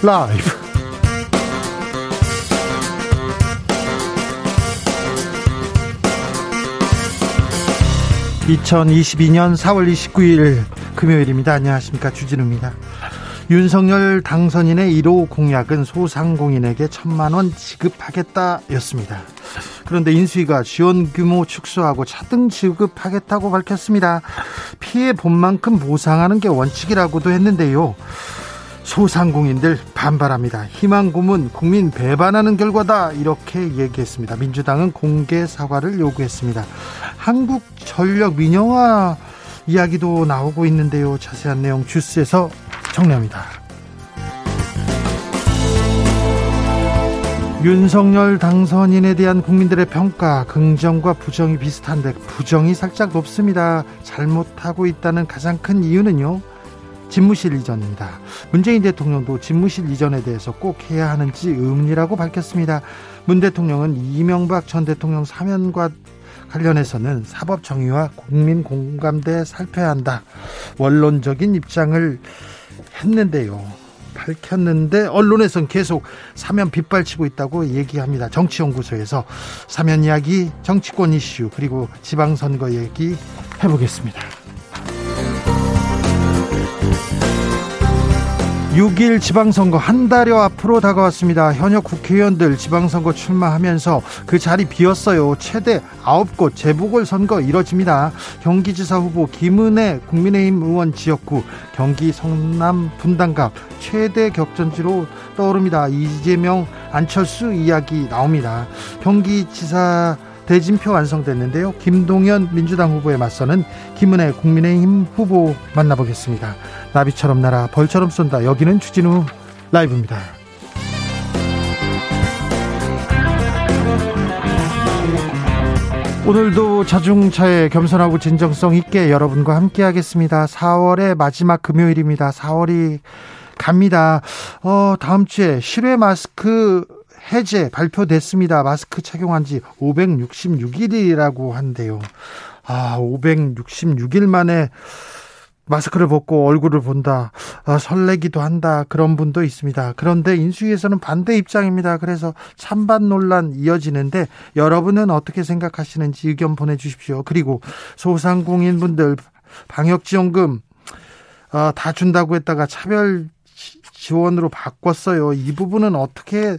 라이브. 2022년 4월 29일 금요일입니다. 안녕하십니까. 주진우입니다. 윤석열 당선인의 1호 공약은 소상공인에게 천만 원 지급하겠다 였습니다. 그런데 인수위가 지원 규모 축소하고 차등 지급하겠다고 밝혔습니다. 피해 본 만큼 보상하는 게 원칙이라고도 했는데요. 소상공인들 반발합니다. 희망 고문 국민 배반하는 결과다 이렇게 얘기했습니다. 민주당은 공개 사과를 요구했습니다. 한국전력 민영화 이야기도 나오고 있는데요. 자세한 내용 주스에서 정리합니다. 윤석열 당선인에 대한 국민들의 평가 긍정과 부정이 비슷한데 부정이 살짝 높습니다. 잘못하고 있다는 가장 큰 이유는요. 집무실 이전입니다. 문재인 대통령도 집무실 이전에 대해서 꼭 해야 하는지 의문이라고 밝혔습니다. 문 대통령은 이명박 전 대통령 사면과 관련해서는 사법 정의와 국민 공감대 살펴야 한다. 원론적인 입장을 했는데요. 밝혔는데 언론에선 계속 사면 빗발치고 있다고 얘기합니다. 정치연구소에서 사면 이야기, 정치권 이슈 그리고 지방선거 얘기 해보겠습니다. 6일 지방선거 한 달여 앞으로 다가왔습니다. 현역 국회의원들 지방선거 출마하면서 그 자리 비었어요. 최대 9곳 재보궐선거 이뤄집니다. 경기지사 후보 김은혜 국민의힘 의원 지역구 경기 성남 분당갑 최대 격전지로 떠오릅니다. 이재명 안철수 이야기 나옵니다. 경기지사 대진표 완성됐는데요. 김동연 민주당 후보에 맞서는 김은혜 국민의힘 후보 만나보겠습니다. 나비처럼 날아 벌처럼 쏜다. 여기는 추진우 라이브입니다. 오늘도 자중차에 겸손하고 진정성 있게 여러분과 함께 하겠습니다. 4월의 마지막 금요일입니다. 4월이 갑니다. 어, 다음 주에 실외 마스크 해제 발표됐습니다. 마스크 착용한 지 566일이라고 한대요. 아, 566일 만에 마스크를 벗고 얼굴을 본다. 아, 설레기도 한다. 그런 분도 있습니다. 그런데 인수위에서는 반대 입장입니다. 그래서 찬반 논란 이어지는데 여러분은 어떻게 생각하시는지 의견 보내주십시오. 그리고 소상공인분들 방역지원금 아, 다 준다고 했다가 차별 지원으로 바꿨어요. 이 부분은 어떻게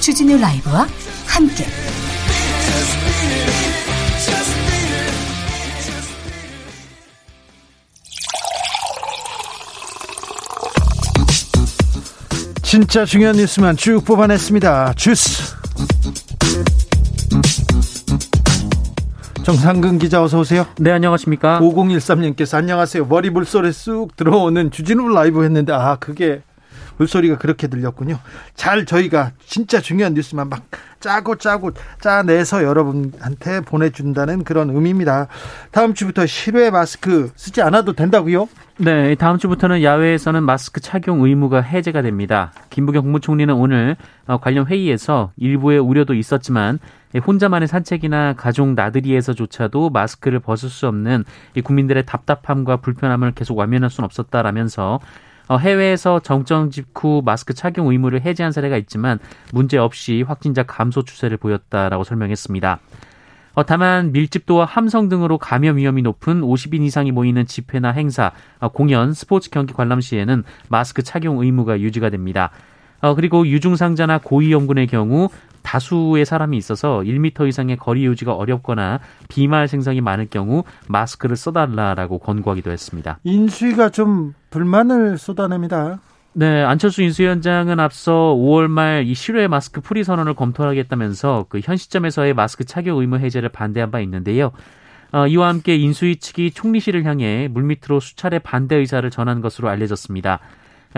주진우 라이브와 함께 진짜 중요한 뉴스만 쭉 뽑아냈습니다. 주스. 정상근 기자 어서 오세요. 네, 안녕하십니까? 5013님께서 안녕하세요. 머리 물소리 쑥 들어오는 주진우 라이브 했는데 아, 그게 물소리가 그렇게 들렸군요. 잘 저희가 진짜 중요한 뉴스만 막 짜고 짜고 짜내서 여러분한테 보내준다는 그런 의미입니다. 다음 주부터 실외 마스크 쓰지 않아도 된다고요? 네, 다음 주부터는 야외에서는 마스크 착용 의무가 해제가 됩니다. 김부겸 국무총리는 오늘 어, 관련 회의에서 일부의 우려도 있었지만 혼자만의 산책이나 가족 나들이에서조차도 마스크를 벗을 수 없는 국민들의 답답함과 불편함을 계속 완면할 수는 없었다라면서 어, 해외에서 정정 직후 마스크 착용 의무를 해제한 사례가 있지만 문제 없이 확진자 감소 추세를 보였다라고 설명했습니다. 어, 다만 밀집도와 함성 등으로 감염 위험이 높은 50인 이상이 모이는 집회나 행사, 어, 공연, 스포츠 경기 관람 시에는 마스크 착용 의무가 유지가 됩니다. 그리고 유중상자나 고위험군의 경우 다수의 사람이 있어서 1미터 이상의 거리 유지가 어렵거나 비말 생성이 많을 경우 마스크를 써달라라고 권고하기도 했습니다. 인수위가 좀 불만을 쏟아냅니다. 네, 안철수 인수위원장은 앞서 5월 말 이 실외 마스크 풀이 선언을 검토하겠다면서 그 현 시점에서의 마스크 착용 의무 해제를 반대한 바 있는데요. 어, 이와 함께 인수위 측이 총리실을 향해 물밑으로 수차례 반대 의사를 전한 것으로 알려졌습니다.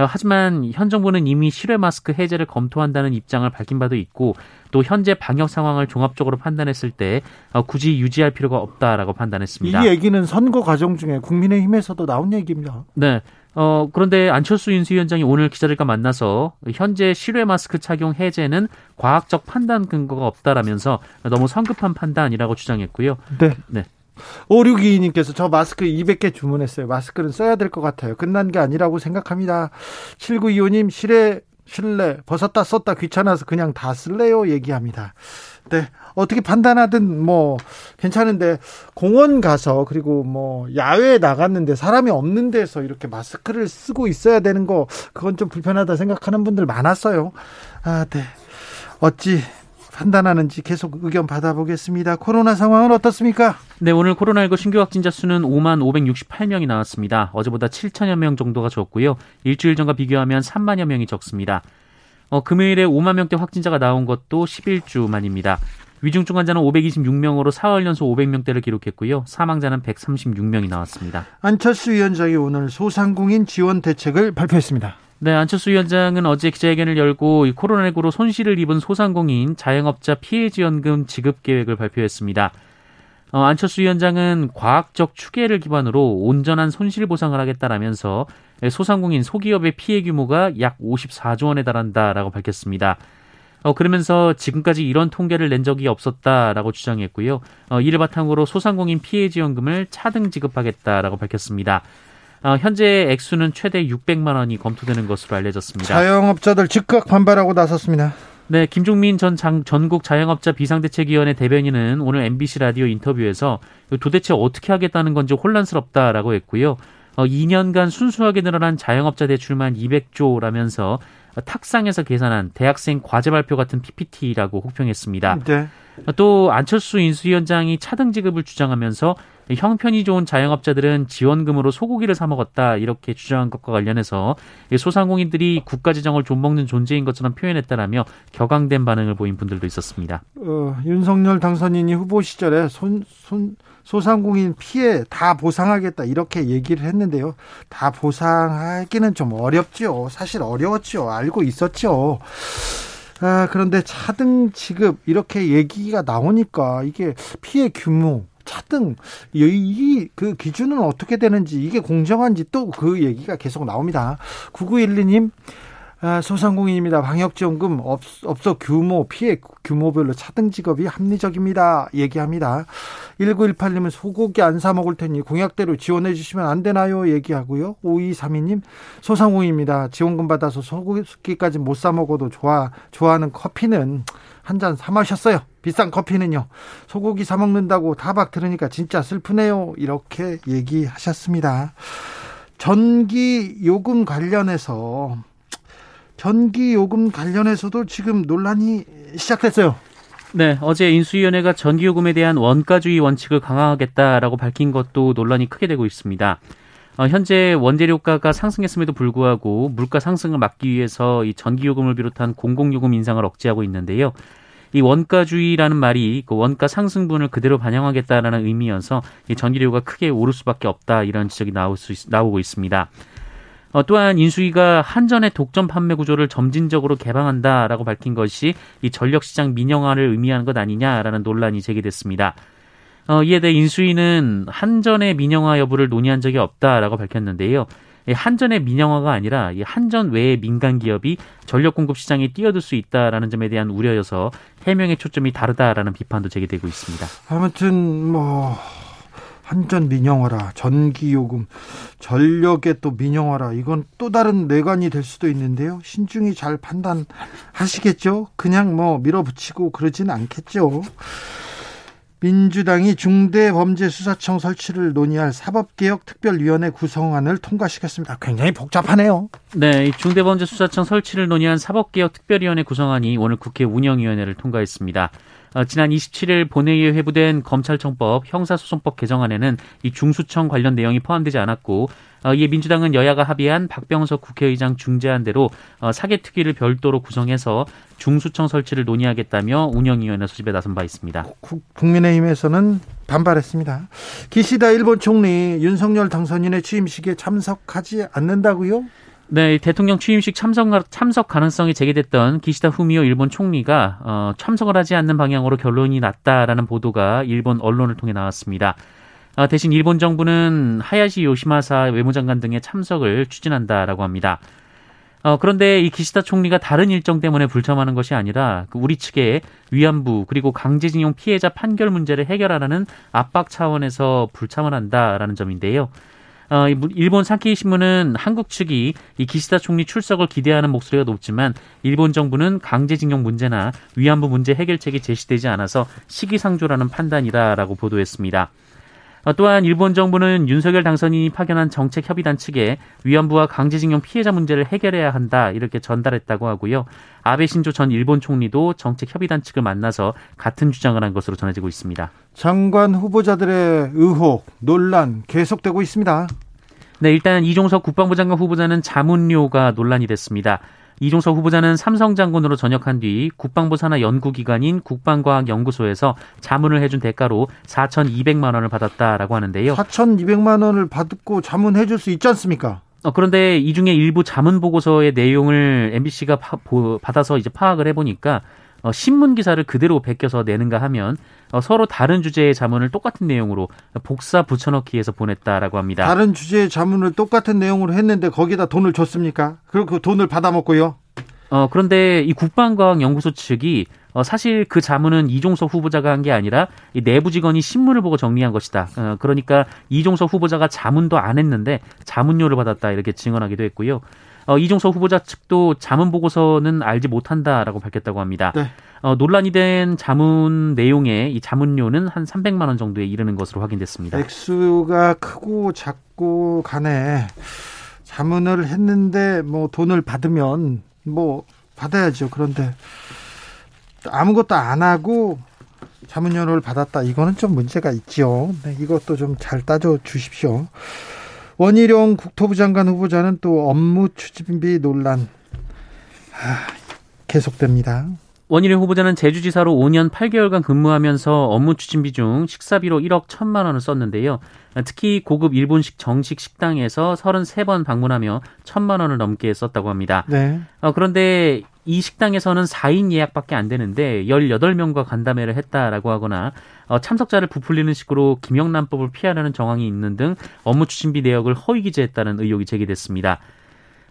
하지만 현 정부는 이미 실외 마스크 해제를 검토한다는 입장을 밝힌 바도 있고 또 현재 방역 상황을 종합적으로 판단했을 때 어, 굳이 유지할 필요가 없다라고 판단했습니다. 이 얘기는 선거 과정 중에 국민의힘에서도 나온 얘기입니다. 네. 어, 그런데 안철수 인수위원장이 오늘 기자들과 만나서 현재 실외 마스크 착용 해제는 과학적 판단 근거가 없다라면서 너무 성급한 판단이라고 주장했고요. 네. 네. 5622님께서 저 마스크 200개 주문했어요. 마스크는 써야 될 것 같아요. 끝난 게 아니라고 생각합니다. 7925님 실외 실내 벗었다 썼다 귀찮아서 그냥 다 쓸래요 얘기합니다. 네. 어떻게 판단하든 뭐 괜찮은데 공원 가서 그리고 뭐 야외에 나갔는데 사람이 없는 데서 이렇게 마스크를 쓰고 있어야 되는 거 그건 좀 불편하다 생각하는 분들 많았어요. 아, 네. 어찌 판단하는지 계속 의견 받아보겠습니다. 코로나 상황은 어떻습니까? 네, 오늘 코로나19 신규 확진자 수는 5만 568명이 나왔습니다. 어제보다 7천여 명 정도가 적고요. 일주일 전과 비교하면 3만여 명이 적습니다. 어, 금요일에 5만 명대 확진자가 나온 것도 11주 만입니다. 위중증 환자는 526명으로 4월 연속 500명대를 기록했고요. 사망자는 136명이 나왔습니다. 안철수 위원장이 오늘 소상공인 지원 대책을 발표했습니다. 네, 안철수 위원장은 어제 기자회견을 열고 코로나19로 손실을 입은 소상공인 자영업자 피해 지원금 지급 계획을 발표했습니다. 어, 안철수 위원장은 과학적 추계를 기반으로 온전한 손실 보상을 하겠다라면서 소상공인 소기업의 피해 규모가 약 54조 원에 달한다라고 밝혔습니다. 어, 그러면서 지금까지 이런 통계를 낸 적이 없었다라고 주장했고요. 어, 이를 바탕으로 소상공인 피해 지원금을 차등 지급하겠다라고 밝혔습니다. 어, 현재 액수는 최대 600만 원이 검토되는 것으로 알려졌습니다. 자영업자들 즉각 반발하고 나섰습니다. 네, 김종민 전 장, 전국 자영업자 비상대책위원회 대변인은 오늘 MBC 라디오 인터뷰에서 도대체 어떻게 하겠다는 건지 혼란스럽다라고 했고요. 어, 2년간 순수하게 늘어난 자영업자 대출만 200조라면서 탁상에서 계산한 대학생 과제 발표 같은 PPT라고 혹평했습니다. 네. 또 안철수 인수위원장이 차등 지급을 주장하면서 형편이 좋은 자영업자들은 지원금으로 소고기를 사 먹었다 이렇게 주장한 것과 관련해서 소상공인들이 국가 재정을 좀 먹는 존재인 것처럼 표현했다라며 격앙된 반응을 보인 분들도 있었습니다. 어, 윤석열 당선인이 후보 시절에 손, 손, 소상공인 피해 다 보상하겠다 이렇게 얘기를 했는데요. 다 보상하기는 좀 어렵죠. 사실 어려웠죠. 알고 있었죠. 아, 그런데 차등 지급 이렇게 얘기가 나오니까 이게 피해 규모 차등 이 그 기준은 어떻게 되는지 이게 공정한지 또 그 얘기가 계속 나옵니다. 9912님 아, 소상공인입니다. 방역지원금 업, 소 규모 피해 규모별로 차등 지급이 합리적입니다. 얘기합니다. 1918님은 소고기 안 사 먹을 테니 공약대로 지원해 주시면 안 되나요? 얘기하고요. 5232님 소상공인입니다. 지원금 받아서 소고기까지 못 사 먹어도 좋아 좋아하는 커피는 한 잔 사 마셨어요. 비싼 커피는요. 소고기 사 먹는다고 타박 들으니까 진짜 슬프네요. 이렇게 얘기하셨습니다. 전기 요금 관련해서 전기 요금 관련해서도 지금 논란이 시작됐어요. 네, 어제 인수위원회가 전기요금에 대한 원가주의 원칙을 강화하겠다라고 밝힌 것도 논란이 크게 되고 있습니다. 어, 현재 원재료가가 상승했음에도 불구하고 물가 상승을 막기 위해서 이 전기요금을 비롯한 공공요금 인상을 억제하고 있는데요. 이 원가주의라는 말이 그 원가 상승분을 그대로 반영하겠다라는 의미여서 이 전기료가 크게 오를 수밖에 없다 이런 지적이 나올 수 있, 나오고 있습니다. 어, 또한 인수위가 한전의 독점 판매 구조를 점진적으로 개방한다라고 밝힌 것이 이 전력시장 민영화를 의미하는 것 아니냐라는 논란이 제기됐습니다. 어, 이에 대해 인수위는 한전의 민영화 여부를 논의한 적이 없다라고 밝혔는데요. 한전의 민영화가 아니라 한전 외의 민간 기업이 전력 공급 시장에 뛰어들 수 있다라는 점에 대한 우려여서 해명의 초점이 다르다라는 비판도 제기되고 있습니다. 아무튼 뭐 한전 민영화라 전기요금 전력에 또 민영화라 이건 또 다른 내관이 될 수도 있는데요 신중히 잘 판단하시겠죠 그냥 뭐 밀어붙이고 그러진 않겠죠 민주당이 중대범죄수사청 설치를 논의할 사법개혁특별위원회 구성안을 통과시켰습니다. 굉장히 복잡하네요. 네, 중대범죄수사청 설치를 논의한 사법개혁특별위원회 구성안이 오늘 국회 운영위원회를 통과했습니다. 어, 지난 27일 본회의에 회부된 검찰청법 형사소송법 개정안에는 이 중수청 관련 내용이 포함되지 않았고 어, 이에 민주당은 여야가 합의한 박병석 국회의장 중재안대로 어, 사개특위를 별도로 구성해서 중수청 설치를 논의하겠다며 운영위원회 소집에 나선 바 있습니다. 국민의힘에서는 반발했습니다. 기시다 일본 총리 윤석열 당선인의 취임식에 참석하지 않는다고요? 네, 대통령 취임식 참석, 참석 가능성이 제기됐던 기시다 후미오 일본 총리가 어, 참석을 하지 않는 방향으로 결론이 났다라는 보도가 일본 언론을 통해 나왔습니다. 어, 대신 일본 정부는 하야시 요시마사 외무장관 등의 참석을 추진한다라고 합니다. 어, 그런데 이 기시다 총리가 다른 일정 때문에 불참하는 것이 아니라 그 우리 측의 위안부 그리고 강제징용 피해자 판결 문제를 해결하라는 압박 차원에서 불참을 한다라는 점인데요. 어, 일본 산케이 신문은 한국 측이 이 기시다 총리 출석을 기대하는 목소리가 높지만 일본 정부는 강제징용 문제나 위안부 문제 해결책이 제시되지 않아서 시기상조라는 판단이다라고 보도했습니다. 어, 또한 일본 정부는 윤석열 당선인이 파견한 정책협의단 측에 위안부와 강제징용 피해자 문제를 해결해야 한다 이렇게 전달했다고 하고요. 아베 신조 전 일본 총리도 정책협의단 측을 만나서 같은 주장을 한 것으로 전해지고 있습니다. 장관 후보자들의 의혹, 논란 계속되고 있습니다. 네, 일단 이종석 국방부 장관 후보자는 자문료가 논란이 됐습니다. 이종석 후보자는 삼성 장군으로 전역한 뒤 국방부 산하 연구기관인 국방과학연구소에서 자문을 해준 대가로 4,200만 원을 받았다라고 하는데요. 4,200만 원을 받고 자문해 줄 수 있지 않습니까? 어, 그런데 이 중에 일부 자문 보고서의 내용을 MBC가 파, 보, 받아서 이제 파악을 해보니까 어, 신문 기사를 그대로 베껴서 내는가 하면 어, 서로 다른 주제의 자문을 똑같은 내용으로 복사 붙여넣기해서 보냈다라고 합니다. 다른 주제의 자문을 똑같은 내용으로 했는데 거기다 돈을 줬습니까? 그리고 그 돈을 받아먹고요. 어, 그런데 이 국방과학연구소 측이 어, 사실 그 자문은 이종석 후보자가 한 게 아니라 이 내부 직원이 신문을 보고 정리한 것이다. 어, 그러니까 이종석 후보자가 자문도 안 했는데 자문료를 받았다 이렇게 증언하기도 했고요. 어, 이종석 후보자 측도 자문 보고서는 알지 못한다라고 밝혔다고 합니다. 네. 어, 논란이 된 자문 내용의 이 자문료는 한 300만 원 정도에 이르는 것으로 확인됐습니다. 액수가 크고 작고 간에 자문을 했는데 뭐 돈을 받으면 뭐 받아야죠. 그런데 아무것도 안 하고 자문료를 받았다. 이거는 좀 문제가 있죠. 네, 이것도 좀 잘 따져 주십시오. 원희룡 국토부 장관 후보자는 또 업무 추진비 논란 아, 계속됩니다. 원희룡 후보자는 제주지사로 5년 8개월간 근무하면서 업무 추진비 중 식사비로 1억 1천만 원을 썼는데요. 특히 고급 일본식 정식 식당에서 33번 방문하며 1천만 원을 넘게 썼다고 합니다. 네. 어, 그런데 이 식당에서는 4인 예약밖에 안 되는데 18명과 간담회를 했다라고 하거나 어, 참석자를 부풀리는 식으로 김영란법을 피하려는 정황이 있는 등 업무 추진비 내역을 허위 기재했다는 의혹이 제기됐습니다.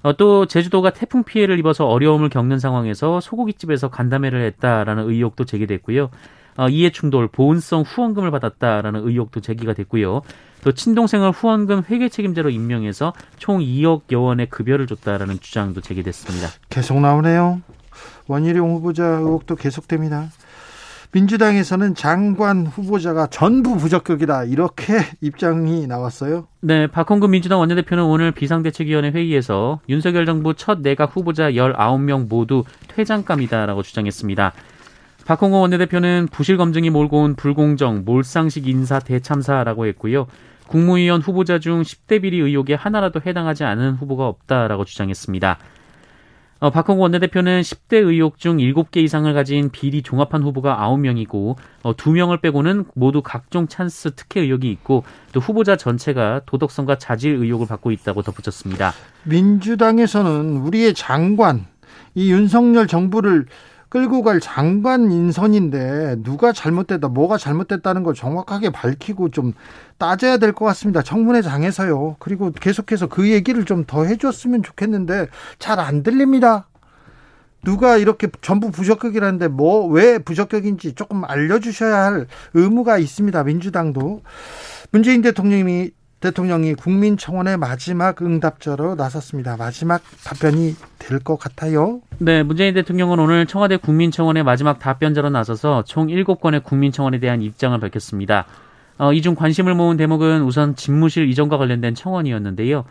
어, 또 제주도가 태풍 피해를 입어서 어려움을 겪는 상황에서 소고기집에서 간담회를 했다라는 의혹도 제기됐고요. 어, 이해 충돌, 보온성 후원금을 받았다라는 의혹도 제기가 됐고요. 또 친동생을 후원금 회계 책임자로 임명해서 총 2억여 원의 급여를 줬다라는 주장도 제기됐습니다. 계속 나오네요. 원희룡 후보자 의혹도 계속됩니다. 민주당에서는 장관 후보자가 전부 부적격이다 이렇게 입장이 나왔어요. 네, 박홍근 민주당 원내대표는 오늘 비상대책위원회 회의에서 윤석열 정부 첫 내각 후보자 19명 모두 퇴장감이다라고 주장했습니다. 박홍근 원내대표는 부실 검증이 몰고 온 불공정, 몰상식 인사 대참사라고 했고요. 국무위원 후보자 중 10대 비리 의혹에 하나라도 해당하지 않은 후보가 없다라고 주장했습니다. 어, 박홍구 원내대표는 10대 의혹 중 7개 이상을 가진 비리 종합한 후보가 9명이고 어, 2명을 빼고는 모두 각종 찬스 특혜 의혹이 있고 또 후보자 전체가 도덕성과 자질 의혹을 받고 있다고 덧붙였습니다. 민주당에서는 우리의 장관 이 윤석열 정부를 끌고 갈 장관 인선인데 누가 잘못됐다, 뭐가 잘못됐다는 걸 정확하게 밝히고 좀 따져야 될 것 같습니다. 청문회장에서요. 그리고 계속해서 그 얘기를 좀 더 해줬으면 좋겠는데 잘 안 들립니다. 누가 이렇게 전부 부적격이라는데 뭐 왜 부적격인지 조금 알려주셔야 할 의무가 있습니다. 민주당도 문재인 대통령이 대통령이 국민청원의 마지막 응답자로 나섰습니다. 마지막 답변이 될 것 같아요. 네, 문재인 대통령은 오늘 청와대 국민청원의 마지막 답변자로 나서서 총 7건의 국민청원에 대한 입장을 밝혔습니다. 어, 이중 관심을 모은 대목은 우선 집무실 이전과 관련된 청원이었는데요.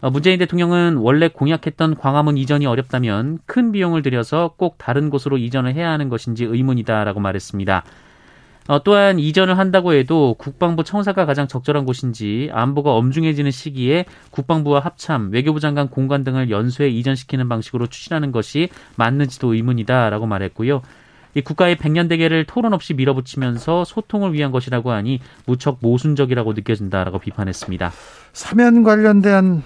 어, 문재인 대통령은 원래 공약했던 광화문 이전이 어렵다면 큰 비용을 들여서 꼭 다른 곳으로 이전을 해야 하는 것인지 의문이다라고 말했습니다. 어, 또한 이전을 한다고 해도 국방부 청사가 가장 적절한 곳인지 안보가 엄중해지는 시기에 국방부와 합참, 외교부 장관 공관 등을 연쇄 이전시키는 방식으로 추진하는 것이 맞는지도 의문이다라고 말했고요. 이 국가의 백년 대계를 토론 없이 밀어붙이면서 소통을 위한 것이라고 하니 무척 모순적이라고 느껴진다라고 비판했습니다. 사면 관련된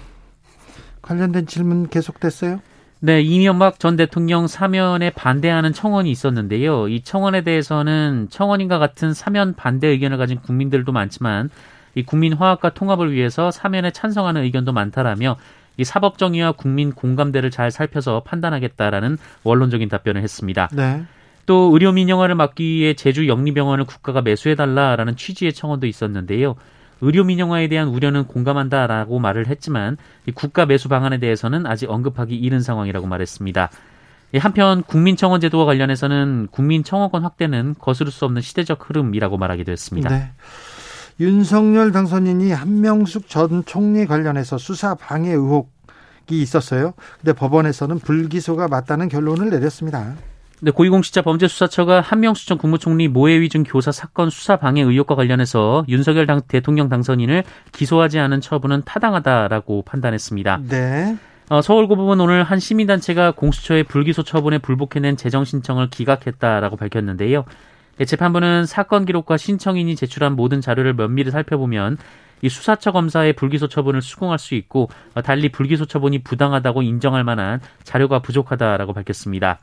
관련된 질문 계속됐어요? 네, 이명박 전 대통령 사면에 반대하는 청원이 있었는데요. 이 청원에 대해서는 청원인과 같은 사면 반대 의견을 가진 국민들도 많지만 이 국민 화합과 통합을 위해서 사면에 찬성하는 의견도 많다라며 이 사법 정의와 국민 공감대를 잘 살펴서 판단하겠다라는 원론적인 답변을 했습니다. 네. 또 의료 민영화를 막기 위해 제주 영리병원을 국가가 매수해달라라는 취지의 청원도 있었는데요. 의료 민영화에 대한 우려는 공감한다라고 말을 했지만 국가 매수 방안에 대해서는 아직 언급하기 이른 상황이라고 말했습니다. 한편 국민청원 제도와 관련해서는 국민청원권 확대는 거스를 수 없는 시대적 흐름이라고 말하기도 했습니다. 네. 윤석열 당선인이 한명숙 전 총리 관련해서 수사 방해 의혹이 있었어요. 근데 법원에서는 불기소가 맞다는 결론을 내렸습니다. 네, 고위공직자 범죄수사처가 한명수 전 국무총리 모해위증 교사 사건 수사 방해 의혹과 관련해서 윤석열 당, 대통령 당선인을 기소하지 않은 처분은 타당하다라고 판단했습니다. 네. 어, 서울고법은 오늘 한 시민단체가 공수처의 불기소 처분에 불복해낸 재정 신청을 기각했다라고 밝혔는데요. 네, 재판부는 사건 기록과 신청인이 제출한 모든 자료를 면밀히 살펴보면 이 수사처 검사의 불기소 처분을 수긍할 수 있고 어, 달리 불기소 처분이 부당하다고 인정할 만한 자료가 부족하다라고 밝혔습니다.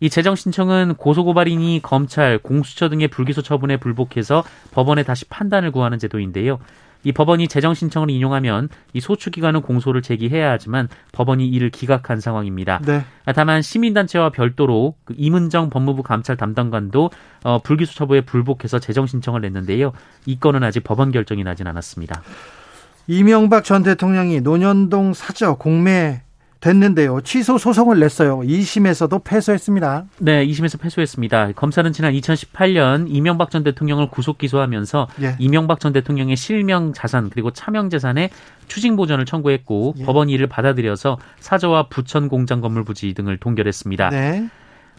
이 재정 신청은 고소고발인이 검찰, 공수처 등의 불기소 처분에 불복해서 법원에 다시 판단을 구하는 제도인데요. 이 법원이 재정 신청을 인용하면 이 소추 기관은 공소를 제기해야 하지만 법원이 이를 기각한 상황입니다. 네. 다만 시민단체와 별도로 그 이문정 법무부 감찰 담당관도 어, 불기소 처분에 불복해서 재정 신청을 냈는데요. 이 건은 아직 법원 결정이 나진 않았습니다. 이명박 전 대통령이 노년동 사저 공매 됐는데요. 취소 소송을 냈어요. 2심에서도 패소했습니다. 네, 2심에서 패소했습니다. 검찰은 지난 2018년 이명박 전 대통령을 구속 기소하면서 예. 이명박 전 대통령의 실명 자산 그리고 차명 재산의 추징 보전을 청구했고 예. 법원이 이를 받아들여서 사저와 부천 공장 건물 부지 등을 동결했습니다. 네.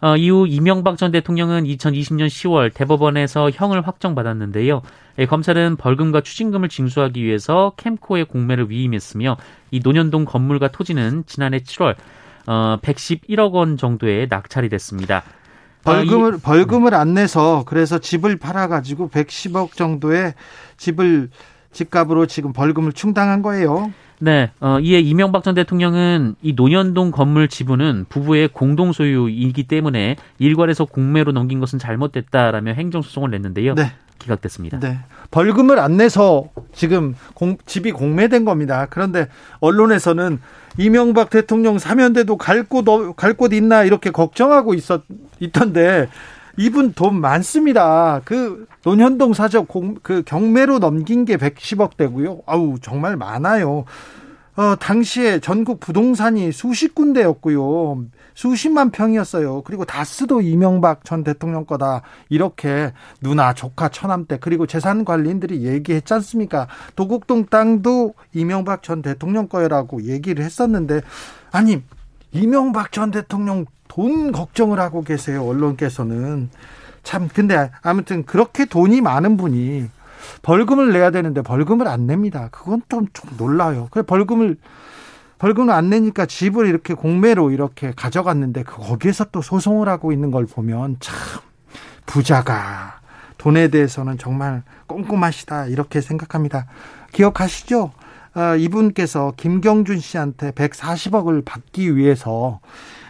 어, 이후 이명박 전 대통령은 2020년 10월 대법원에서 형을 확정받았는데요. 예, 검찰은 벌금과 추징금을 징수하기 위해서 캠코의 공매를 위임했으며 이 논현동 건물과 토지는 지난해 7월 어, 111억 원 정도에 낙찰이 됐습니다. 벌금을 아, 이, 벌금을 안 내서 그래서 집을 팔아 가지고 110억 정도의 집을 집값으로 지금 벌금을 충당한 거예요. 네, 어, 이에 이명박 전 대통령은 이 논현동 건물 지분은 부부의 공동 소유이기 때문에 일괄해서 공매로 넘긴 것은 잘못됐다라며 행정소송을 냈는데요. 네. 기각됐습니다. 네. 벌금을 안 내서 지금 공, 집이 공매된 겁니다. 그런데 언론에서는 이명박 대통령 사면대도 갈 곳, 갈 곳 있나 이렇게 걱정하고 있었, 있던데 이분 돈 많습니다. 그 논현동 사적 공, 그 경매로 넘긴 게 110억 대고요. 아우 정말 많아요. 어, 당시에 전국 부동산이 수십 군데였고요. 수십만 평이었어요. 그리고 다스도 이명박 전 대통령 거다. 이렇게 누나, 조카, 처남 때 그리고 재산 관리인들이 얘기했지 않습니까? 도곡동 땅도 이명박 전 대통령 거라고 얘기를 했었는데 아니 이명박 전 대통령 돈 걱정을 하고 계세요. 언론께서는. 참, 근데 아무튼 그렇게 돈이 많은 분이 벌금을 내야 되는데 벌금을 안 냅니다. 그건 좀, 좀 놀라요. 그래, 벌금을, 벌금을 안 내니까 집을 이렇게 공매로 이렇게 가져갔는데 그 거기에서 또 소송을 하고 있는 걸 보면 참, 부자가 돈에 대해서는 정말 꼼꼼하시다. 이렇게 생각합니다. 기억하시죠? 아, 이분께서 김경준 씨한테 140억을 받기 위해서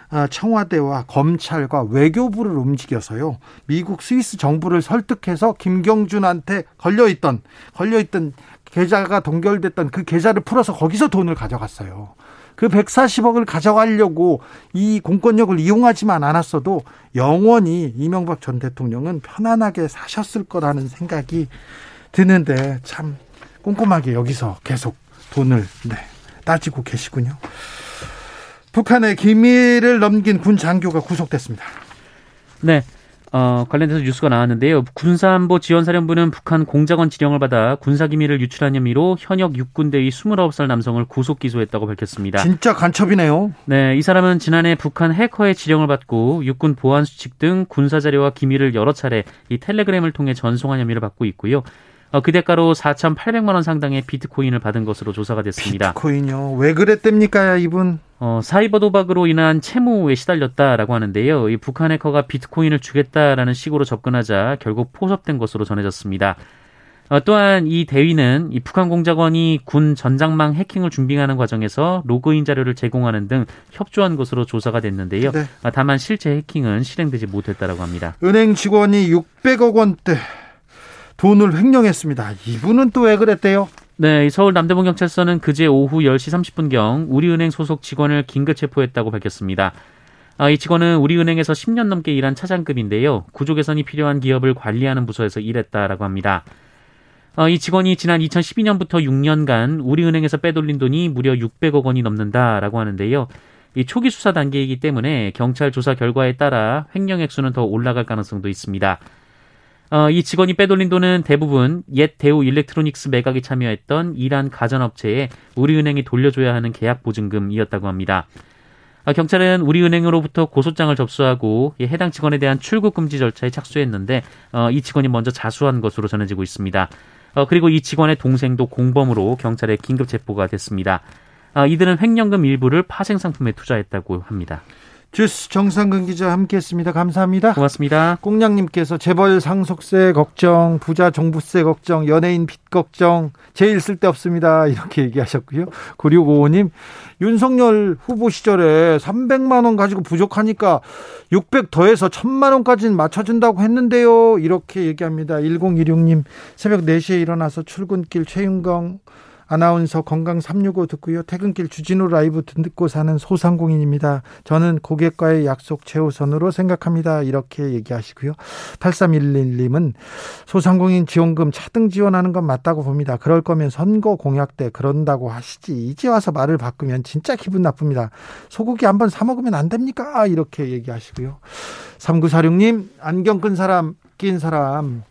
아, 청와대와 검찰과 외교부를 움직여서요. 미국 스위스 정부를 설득해서 김경준한테 걸려있던 걸려있던 계좌가 동결됐던 그 계좌를 풀어서 거기서 돈을 가져갔어요. 그 140억을 가져가려고 이 공권력을 이용하지만 않았어도 영원히 이명박 전 대통령은 편안하게 사셨을 거라는 생각이 드는데 참 꼼꼼하게 여기서 계속 돈을 네, 따지고 계시군요. 북한의 기밀을 넘긴 군 장교가 구속됐습니다. 네. 어, 관련돼서 뉴스가 나왔는데요. 군사안보 지원사령부는 북한 공작원 지령을 받아 군사기밀을 유출한 혐의로 현역 육군대위 29살 남성을 구속 기소했다고 밝혔습니다. 진짜 간첩이네요. 네, 이 사람은 지난해 북한 해커의 지령을 받고 육군 보안 수칙 등 군사 자료와 기밀을 여러 차례 이 텔레그램을 통해 전송한 혐의를 받고 있고요. 어, 그 대가로 4,800만 원 상당의 비트코인을 받은 것으로 조사가 됐습니다. 비트코인요? 왜 그랬답니까, 이분? 어, 사이버 도박으로 인한 채무에 시달렸다라고 하는데요. 이 북한 해커가 비트코인을 주겠다라는 식으로 접근하자 결국 포섭된 것으로 전해졌습니다. 어, 또한 이 대위는 이 북한 공작원이 군 전장망 해킹을 준비하는 과정에서 로그인 자료를 제공하는 등 협조한 것으로 조사가 됐는데요. 네. 어, 다만 실제 해킹은 실행되지 못했다라고 합니다. 은행 직원이 600억 원대 돈을 횡령했습니다. 이분은 또 왜 그랬대요? 네, 서울 남대문 경찰서는 그제 오후 10시 30분경 우리은행 소속 직원을 긴급 체포했다고 밝혔습니다. 아, 이 직원은 우리은행에서 10년 넘게 일한 차장급인데요. 구조 개선이 필요한 기업을 관리하는 부서에서 일했다라고 합니다. 어, 이 직원이 지난 2012년부터 6년간 우리은행에서 빼돌린 돈이 무려 600억 원이 넘는다라고 하는데요. 이 초기 수사 단계이기 때문에 경찰 조사 결과에 따라 횡령 액수는 더 올라갈 가능성도 있습니다. 어, 이 직원이 빼돌린 돈은 대부분 옛 대우 일렉트로닉스 매각에 참여했던 이란 가전업체에 우리은행이 돌려줘야 하는 계약 보증금이었다고 합니다. 아, 경찰은 우리은행으로부터 고소장을 접수하고 해당 직원에 대한 출국 금지 절차에 착수했는데 어, 이 직원이 먼저 자수한 것으로 전해지고 있습니다. 어, 그리고 이 직원의 동생도 공범으로 경찰에 긴급 체포가 됐습니다. 아, 이들은 횡령금 일부를 파생 상품에 투자했다고 합니다. 주스 정상근 기자 함께했습니다. 감사합니다. 고맙습니다. 꽁냥님께서 재벌 상속세 걱정, 부자 종부세 걱정, 연예인 빚 걱정 제일 쓸데없습니다. 이렇게 얘기하셨고요. 9655님 윤석열 후보 시절에 300만 원 가지고 부족하니까 600 더해서 1000만 원까지는 맞춰준다고 했는데요. 이렇게 얘기합니다. 1016님 새벽 4시에 일어나서 출근길 최윤경 아나운서 건강 365 듣고요. 퇴근길 주진우 라이브 듣고 사는 소상공인입니다. 저는 고객과의 약속 최우선으로 생각합니다. 이렇게 얘기하시고요. 8311님은 소상공인 지원금 차등 지원하는 건 맞다고 봅니다. 그럴 거면 선거 공약 때 그런다고 하시지. 이제 와서 말을 바꾸면 진짜 기분 나쁩니다. 소고기 한번 사 먹으면 안 됩니까? 이렇게 얘기하시고요. 3946님 안경 끈 사람 낀 사람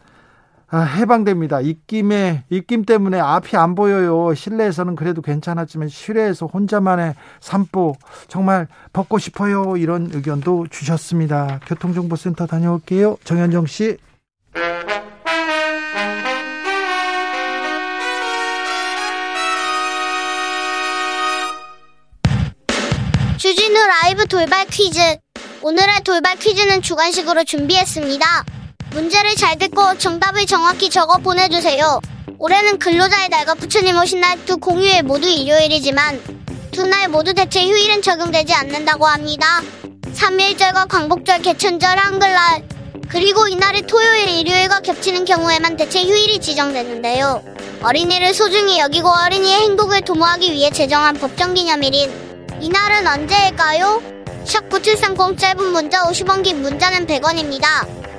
아, 해방됩니다. 입김에 입김 때문에 앞이 안 보여요. 실내에서는 그래도 괜찮았지만 실외에서 혼자만의 산보 정말 벗고 싶어요. 이런 의견도 주셨습니다. 교통정보센터 다녀올게요. 정현정 씨. 주진우 라이브 돌발 퀴즈. 오늘의 돌발 퀴즈는 주관식으로 준비했습니다. 문제를 잘 듣고 정답을 정확히 적어 보내주세요. 올해는 근로자의 날과 부처님 오신 날 두 공휴일 모두 일요일이지만 두 날 모두 대체 휴일은 적용되지 않는다고 합니다. 3일절과 광복절, 개천절, 한글날 그리고 이날이 토요일, 일요일과 겹치는 경우에만 대체 휴일이 지정되는데요. 어린이를 소중히 여기고 어린이의 행복을 도모하기 위해 제정한 법정기념일인 이날은 언제일까요? 샵9730 짧은 문자 50원 긴 문자는 100원입니다.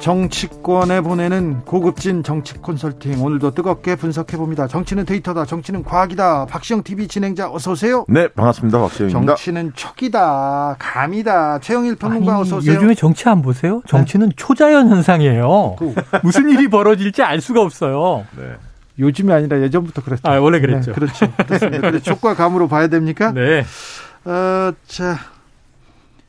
정치권에 보내는 고급진 정치 컨설팅 오늘도 뜨겁게 분석해 봅니다. 정치는 데이터다. 정치는 과학이다. 박시영 TV 진행자 어서 오세요. 네, 반갑습니다. 박시영입니다. 정치는 척이다. 감이다. 최영일 평론가 어서 오세요. 요즘에 정치 안 보세요? 정치는 네. 초자연 현상이에요. 그, 무슨 일이 벌어질지 알 수가 없어요. 네. 요즘이 아니라 예전부터 그랬죠. 아, 원래 그랬죠. 네, 그렇죠. 그렇습니다. 촉과 감으로 봐야 됩니까? 네. 어, 자.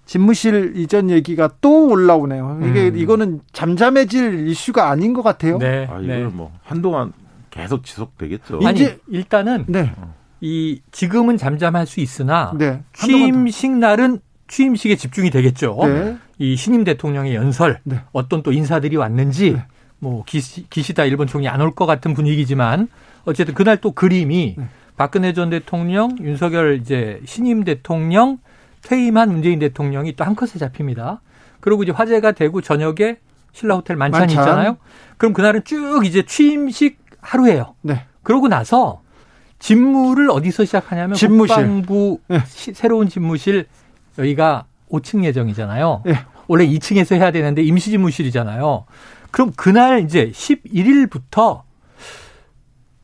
집무실 이전 얘기가 또 올라오네요. 이게 음. 이거는 잠잠해질 이슈가 아닌 것 같아요. 네. 아, 이거는 네. 뭐 한동안 계속 지속되겠죠. 아니 일단은 네. 이 지금은 잠잠할 수 있으나 네. 취임식 날은 취임식에 집중이 되겠죠. 네. 이 신임 대통령의 연설, 네. 어떤 또 인사들이 왔는지, 네. 뭐 기시, 기시다 일본 총리 안 올 것 같은 분위기지만 어쨌든 그날 또 그림이 네. 박근혜 전 대통령, 윤석열 이제 신임 대통령 퇴임한 문재인 대통령이 또 한 컷에 잡힙니다. 그리고 이제 화제가 되고 저녁에 신라 호텔 만찬이 만찬. 있잖아요. 그럼 그날은 쭉 이제 취임식 하루예요. 네. 그러고 나서 집무를 어디서 시작하냐면 집무실. 국방부 네. 시, 새로운 집무실 여기가 5층 예정이잖아요. 네. 원래 2층에서 해야 되는데 임시 집무실이잖아요. 그럼 그날 이제 11일부터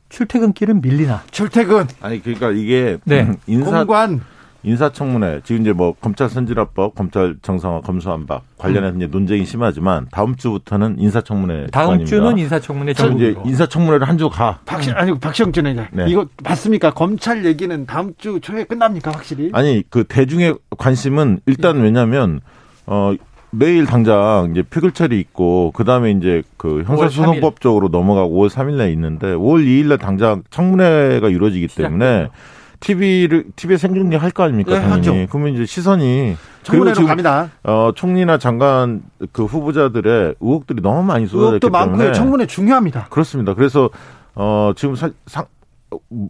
출퇴근길은 밀리나? 출퇴근. 아니 그러니까 이게 네. 인사 공관 인사청문회 지금 이제 뭐 검찰 선진화법, 검찰 정상화, 검수완박 관련해서 음. 이제 논쟁이 심하지만 다음 주부터는 인사청문회 다음 주간입니다. 주는 인사청문회 전 이제 인사청문회를 한 주 가. 박시 아니 박시영 의원 네. 이거 맞습니까? 검찰 얘기는 다음 주 초에 끝납니까 확실히? 아니 그 대중의 관심은 일단 예. 왜냐하면 어 매일 당장 이제 피글철이 있고 그다음에 이제 그 형사소송법 쪽으로 넘어가고 5월 3일 날 있는데 5월 2일 날 당장 청문회가 이루어지기 때문에 TV를 TV에 생중계 할 거 아닙니까 네, 당연히. 하죠. 그러면 이제 시선이 청문회로 갑니다. 어 총리나 장관 그 후보자들의 의혹들이 너무 많이 쏟아졌기 때문에 많고요. 청문회 중요합니다. 그렇습니다. 그래서 어 지금 사, 상,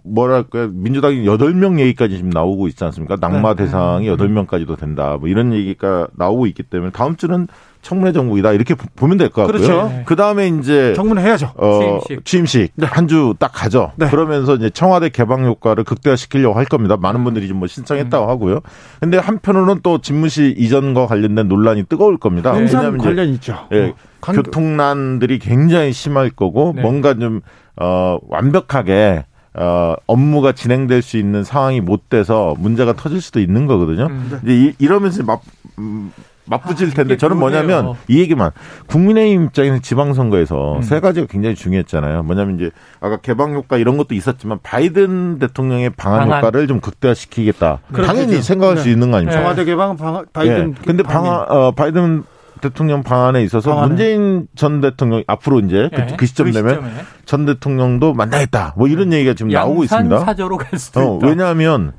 뭐랄까 민주당이 여덟 명 얘기까지 지금 나오고 있지 않습니까? 낙마 네. 대상이 여덟 명까지도 된다. 뭐 이런 얘기가 나오고 있기 때문에 다음 주는 청문회 정국이다 이렇게 보면 될 것 같고요. 그렇죠. 네. 그 다음에 이제 청문회 해야죠. 어, 취임식, 취임식 네. 한주 딱 가죠. 네. 그러면서 이제 청와대 개방 효과를 극대화시키려고 할 겁니다. 많은 분들이 좀뭐 신청했다고 음. 하고요. 근데 한편으로는 또 집무실 이전과 관련된 논란이 뜨거울 겁니다. 왜냐하면 관련 있죠. 예, 어, 교통난들이 굉장히 심할 거고 네. 뭔가 좀 어, 완벽하게 어, 업무가 진행될 수 있는 상황이 못 돼서 문제가 터질 수도 있는 거거든요. 음, 네. 이제 이, 러면서 막 음, 맞붙일 아, 텐데 저는 뭐냐면 이 얘기만 국민의힘 입장에서 지방선거에서 음. 세 가지가 굉장히 중요했잖아요. 뭐냐면 이제 아까 개방 효과 이런 것도 있었지만 바이든 대통령의 방한, 방한. 효과를 좀 극대화시키겠다. 그렇겠죠. 당연히 생각할 네. 수 있는 거 아닙니까? 청와대 개방 방 바이든. 네. 근데 방한 어, 바이든 대통령 방안에 있어서 방안에. 문재인 전 대통령 앞으로 이제 그, 네. 그, 시점 그 되면 전 대통령도 만나겠다. 뭐 이런 얘기가 지금 나오고 있습니다. 사저로 갈 수도 어, 있다. 왜냐하면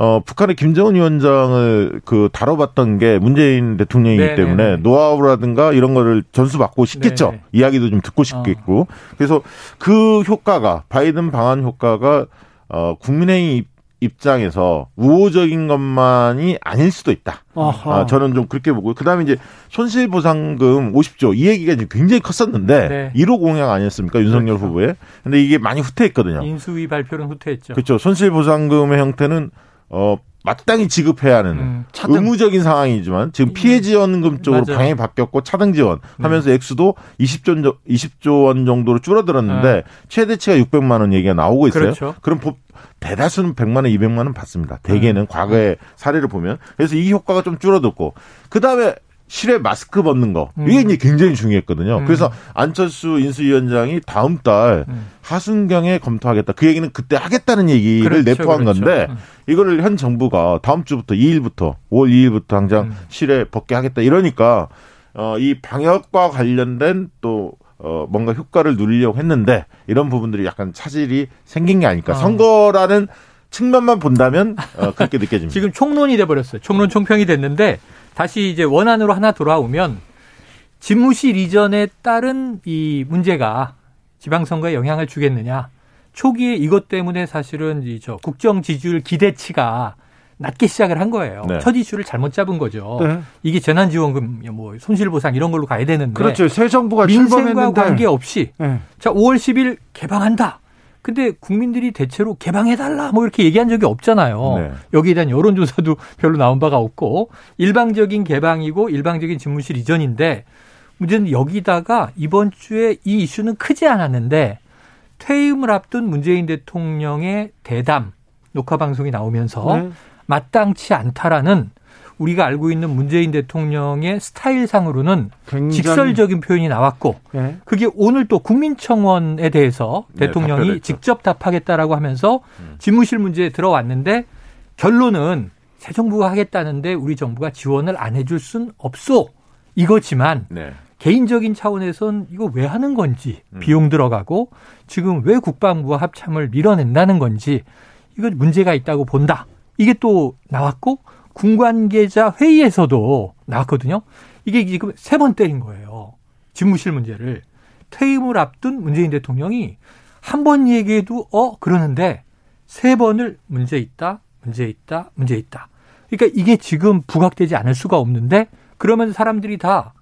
어, 북한의 김정은 위원장을 그 다뤄봤던 게 문재인 대통령이기 네네네. 때문에 노하우라든가 이런 거를 전수받고 싶겠죠. 네네. 이야기도 좀 듣고 싶겠고. 어. 그래서 그 효과가 바이든 방한 효과가 어, 국민의힘 입장에서 우호적인 것만이 아닐 수도 있다. 아, 저는 좀 그렇게 보고 그다음에 이제 손실보상금 50조 이 얘기가 이제 굉장히 컸었는데 네. 1호 공약 아니었습니까 윤석열 그렇죠. 후보에. 근데 이게 많이 후퇴했거든요. 인수위 발표는 후퇴했죠. 그렇죠. 손실보상금의 형태는 어 마땅히 지급해야 하는 음, 의무적인 상황이지만 지금 피해 지원금 쪽으로 맞아요. 방향이 바뀌었고 차등 지원 하면서 음. 액수도 20조 20조 원 정도로 줄어들었는데 네. 최대치가 600만 원 얘기가 나오고 있어요. 그렇죠. 그럼 대다수는 100만 원, 200만 원 받습니다. 대개는 네. 과거의 사례를 보면 그래서 이 효과가 좀 줄어들고 그다음에 실외 마스크 벗는 거 이게 음. 이제 굉장히 중요했거든요. 음. 그래서 안철수 인수위원장이 다음 달 음. 하순경에 검토하겠다. 그 얘기는 그때 하겠다는 얘기를 그렇죠, 내포한 그렇죠. 건데 음. 이거를 현 정부가 다음 주부터 2일부터 5월 2일부터 당장 음. 실외 벗게 하겠다 이러니까 어, 이 방역과 관련된 또 어, 뭔가 효과를 누리려고 했는데 이런 부분들이 약간 차질이 생긴 게 아닐까. 어. 선거라는 측면만 본다면 어, 그렇게 느껴집니다. 지금 총론이 돼 버렸어요. 총론 총평이 됐는데 다시 이제 원안으로 하나 돌아오면 집무실 이전에 따른 이 문제가 지방선거에 영향을 주겠느냐. 초기에 이것 때문에 사실은 이저 국정 지지율 기대치가 낮게 시작을 한 거예요. 네. 첫 이슈를 잘못 잡은 거죠. 네. 이게 재난지원금, 뭐 손실보상 이런 걸로 가야 되는데. 그렇죠. 새 정부가 민생과 관계 없이 네. 자 5월 10일 개방한다. 근데 국민들이 대체로 개방해달라 뭐 이렇게 얘기한 적이 없잖아요. 네. 여기에 대한 여론조사도 별로 나온 바가 없고 일방적인 개방이고 일방적인 집무실 이전인데 문제는 여기다가 이번 주에 이 이슈는 크지 않았는데 퇴임을 앞둔 문재인 대통령의 대담 녹화 방송이 나오면서 네. 마땅치 않다라는 우리가 알고 있는 문재인 대통령의 스타일상으로는 직설적인 표현이 나왔고 네. 그게 오늘 또 국민청원에 대해서 네, 대통령이 답변했죠. 직접 답하겠다라고 하면서 음. 집무실 문제에 들어왔는데 결론은 새 정부가 하겠다는데 우리 정부가 지원을 안 해줄 순 없소 이거지만 네. 개인적인 차원에선 이거 왜 하는 건지 음. 비용 들어가고 지금 왜 국방부와 합참을 밀어낸다는 건지 이거 문제가 있다고 본다. 이게 또 나왔고 군 관계자 회의에서도 나왔거든요. 이게 지금 세 번 때린 거예요. 집무실 문제를. 퇴임을 앞둔 문재인 대통령이 한 번 얘기해도 어 그러는데 세 번을 문제 있다, 문제 있다, 문제 있다. 그러니까 이게 지금 부각되지 않을 수가 없는데 그러면 사람들이 다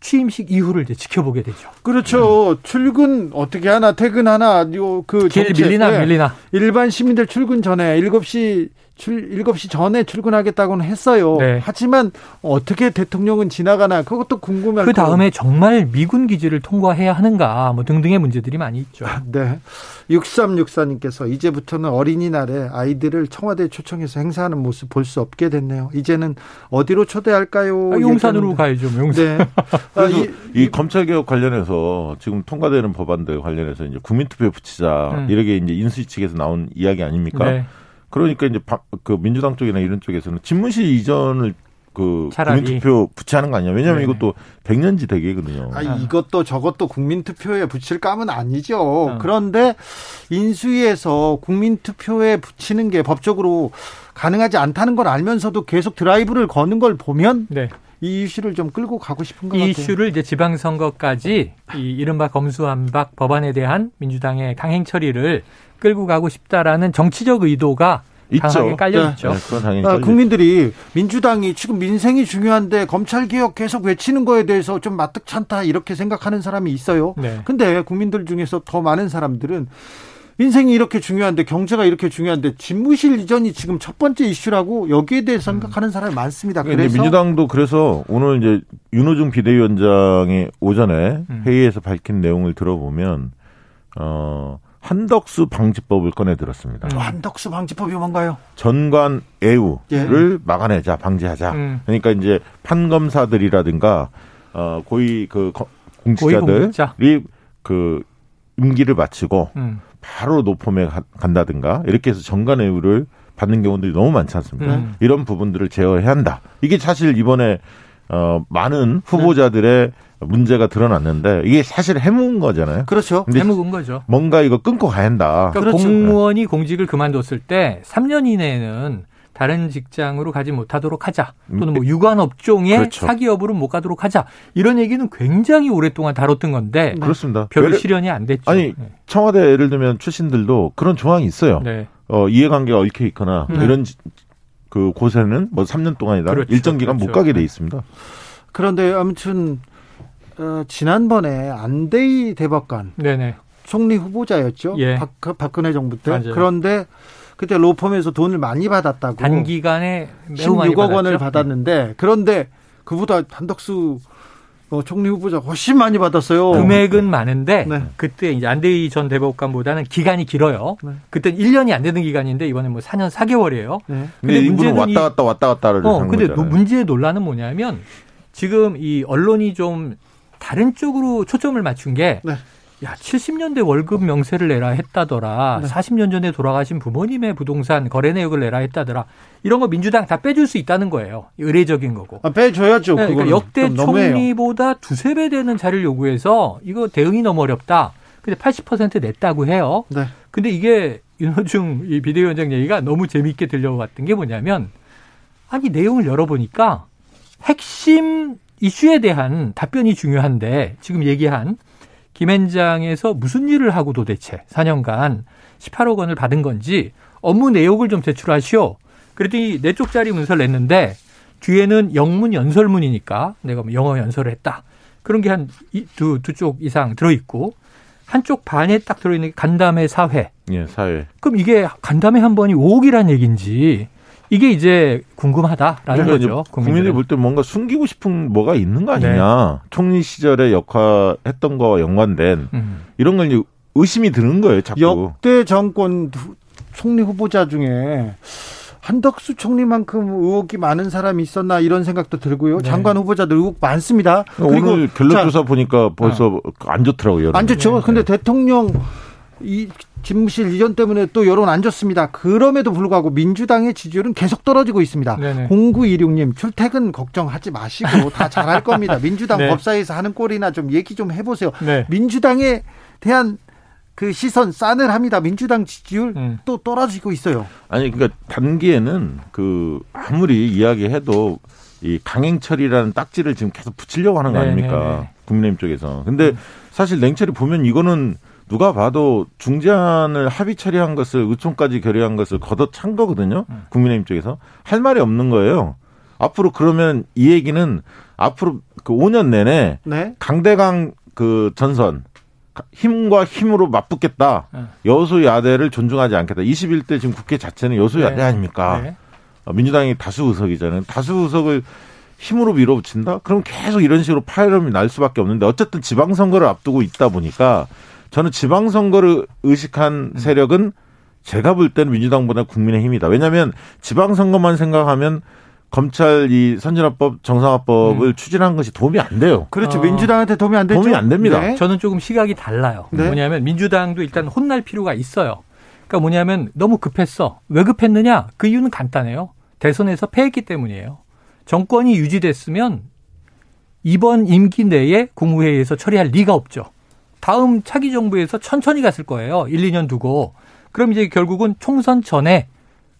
취임식 이후를 이제 지켜보게 되죠. 그렇죠. 네. 출근 어떻게 하나 퇴근하나 요그 길 밀리나 네. 밀리나 일반 시민들 출근 전에 7시 출 7시 전에 출근하겠다고는 했어요. 네. 하지만 어떻게 대통령은 지나가나 그것도 궁금할 그 다음에 정말 미군 기지를 통과해야 하는가 뭐 등등의 문제들이 많이 있죠. 네. 6364님께서 이제부터는 어린이날에 아이들을 청와대에 초청해서 행사하는 모습 볼 수 없게 됐네요. 이제는 어디로 초대할까요? 아, 용산으로 가야죠. 용산. 네. 아, 이, 이, 검찰 개혁 관련해서 지금 통과되는 법안들 관련해서 이제 국민투표 붙이자 음. 이렇게 이제 인수위 측에서 나온 이야기 아닙니까? 네. 그러니까 이제 그 민주당 쪽이나 이런 쪽에서는 집무실 이전을 그 차라리. 국민투표 붙이하는 거 아니냐. 왜냐하면 네. 이것도 백년지 대계거든요. 아, 이것도 저것도 국민투표에 붙일 감은 아니죠. 어. 그런데 인수위에서 국민투표에 붙이는 게 법적으로 가능하지 않다는 걸 알면서도 계속 드라이브를 거는 걸 보면 네. 이 이슈를 좀 끌고 가고 싶은 것 같아요. 이슈를 이제 지방선거까지 이 이른바 검수한박 법안에 대한 민주당의 강행 처리를 끌고 가고 싶다라는 정치적 의도가 있죠. 깔려 네. 있죠. 네, 아, 국민들이 민주당이 지금 민생이 중요한데 검찰 개혁 계속 외치는 거에 대해서 좀 마뜩찮다 이렇게 생각하는 사람이 있어요. 네. 근데 국민들 중에서 더 많은 사람들은 민생이 이렇게 중요한데 경제가 이렇게 중요한데 집무실 이전이 지금 첫 번째 이슈라고 여기에 대해서 생각하는 사람이 많습니다. 그래서 민주당도 그래서 오늘 이제 윤호중 비대위원장이 오전에 음. 회의에서 밝힌 내용을 들어보면 어 한덕수 방지법을 꺼내 들었습니다. 음. 한덕수 방지법이 뭔가요? 전관 애우를 예. 막아내자, 방지하자. 음. 그러니까 이제 판검사들이라든가 어 고위 그 공직자들이 그 임기를 마치고 음. 바로 노폼에 간다든가 이렇게 해서 전관 애우를 받는 경우들이 너무 많지 않습니까? 음. 이런 부분들을 제어해야 한다. 이게 사실 이번에 어 많은 후보자들의 네. 문제가 드러났는데 이게 사실 해묵은 거잖아요. 그렇죠. 해묵은 거죠. 뭔가 이거 끊고 가야 한다. 그러니까 그렇죠. 공무원이 공직을 그만뒀을 때 3년 이내에는 다른 직장으로 가지 못하도록 하자. 또는 뭐 유관 업종의 그렇죠. 사기업으로 못 가도록 하자. 이런 얘기는 굉장히 오랫동안 다뤘던 건데 그렇습니다. 별 실현이 안 됐죠. 아니 네. 청와대 예를 들면 출신들도 그런 조항이 있어요. 네. 어, 이해관계가 얽혀 있거나 네. 이런 그 곳에는 뭐 3년 동안이나 그렇죠. 일정 기간 그렇죠. 못 가게 돼 있습니다. 그런데 아무튼 어, 지난번에 안대희 대법관 네네. 총리 후보자였죠. 예. 박, 박근혜 정부 때. 맞아요. 그런데 그때 로펌에서 돈을 많이 받았다고. 단기간에 매우 16억 원을 받았는데 그런데 그보다 한덕수 어, 총리 후보자 훨씬 많이 받았어요. 금액은 많은데 네. 그때 이제 안대희 전 대법관보다는 기간이 길어요. 네. 그때 1년이 안 되는 기간인데 이번에 뭐 4년 4개월이에요. 네. 근데 문제는 왔다 갔다 왔다 갔다를 어, 근데 거잖아요. 문제의 논란은 뭐냐면 지금 이 언론이 좀 다른 쪽으로 초점을 맞춘 게 네. 야, 70년대 월급 명세를 내라 했다더라. 네. 40년 전에 돌아가신 부모님의 부동산 거래 내역을 내라 했다더라. 이런 거 민주당 다 빼줄 수 있다는 거예요. 의례적인 거고. 아, 빼줘야죠. 네, 그러니까 역대 총리보다 두세 배 되는 자료를 요구해서 이거 대응이 너무 어렵다. 근데 80% 냈다고 해요. 네. 근데 이게 윤호중 이 비대위원장 얘기가 너무 재미있게 들려왔던 게 뭐냐면 아니 내용을 열어보니까 핵심 이슈에 대한 답변이 중요한데 지금 얘기한 김앤장에서 무슨 일을 하고 도대체 4년간 18억 원을 받은 건지 업무 내역을 좀 제출하시오. 그랬더니 네 쪽짜리 문서를 냈는데 뒤에는 영문 연설문이니까 내가 뭐 영어 연설을 했다. 그런 게 한 두 두 쪽 이상 들어 있고 한쪽 반에 딱 들어 있는 게 간담회 사회. 예, 사회. 그럼 이게 간담회 한 번이 5억이란 얘기인지 이게 이제 궁금하다라는 그러니까 거죠. 국민들이 볼 때 뭔가 숨기고 싶은 뭐가 있는 거 아니냐. 네. 총리 시절에 역할했던 거와 연관된 음. 이런 걸 의심이 드는 거예요. 자꾸. 역대 정권 총리 후보자 중에 한덕수 총리만큼 의혹이 많은 사람이 있었나 이런 생각도 들고요. 네. 장관 후보자들 의혹 많습니다. 오늘 결론조사 보니까 벌써 어. 안 좋더라고요. 안 좋죠. 네. 근데 대통령 이 집무실 이전 때문에 또 여론 안 좋습니다. 그럼에도 불구하고 민주당의 지지율은 계속 떨어지고 있습니다. 네네. 0926님 출퇴근 걱정하지 마시고 다 잘할 겁니다. 민주당 네. 법사위에서 하는 꼴이나 좀 얘기 좀 해보세요. 네. 민주당에 대한 그 시선 싸늘합니다. 민주당 지지율 음. 또 떨어지고 있어요. 아니 그러니까 단기에는 그 아무리 이야기해도 이 강행철이라는 딱지를 지금 계속 붙이려고 하는 거 아닙니까? 국민의힘 쪽에서. 근데 음. 사실 냉철히 보면 이거는 누가 봐도 중재안을 합의 처리한 것을 의총까지 결의한 것을 걷어찬 거거든요. 음. 국민의힘 쪽에서 할 말이 없는 거예요. 앞으로 그러면 이 얘기는 앞으로 그 5년 내내 네? 강대강 그 전선 힘과 힘으로 맞붙겠다. 네. 여소야대를 존중하지 않겠다. 21대 지금 국회 자체는 여소야대 네. 아닙니까? 네. 어, 민주당이 다수 의석이잖아요. 다수 의석을 힘으로 밀어붙인다? 그럼 계속 이런 식으로 파열음이 날 수밖에 없는데 어쨌든 지방선거를 앞두고 있다 보니까 저는 지방선거를 의식한 음. 세력은 제가 볼 때는 민주당보다 국민의힘이다. 왜냐하면 지방선거만 생각하면 검찰 이 선진화법 정상화법을 음. 추진한 것이 도움이 안 돼요. 그렇죠. 어. 민주당한테 도움이 안 되죠. 도움이 안 됩니다. 네. 저는 조금 시각이 달라요. 네. 뭐냐면 민주당도 일단 혼날 필요가 있어요. 그러니까 뭐냐면 너무 급했어. 왜 급했느냐? 그 이유는 간단해요. 대선에서 패했기 때문이에요. 정권이 유지됐으면 이번 임기 내에 국무회의에서 처리할 리가 없죠. 다음 차기 정부에서 천천히 갔을 거예요. 1, 2년 두고. 그럼 이제 결국은 총선 전에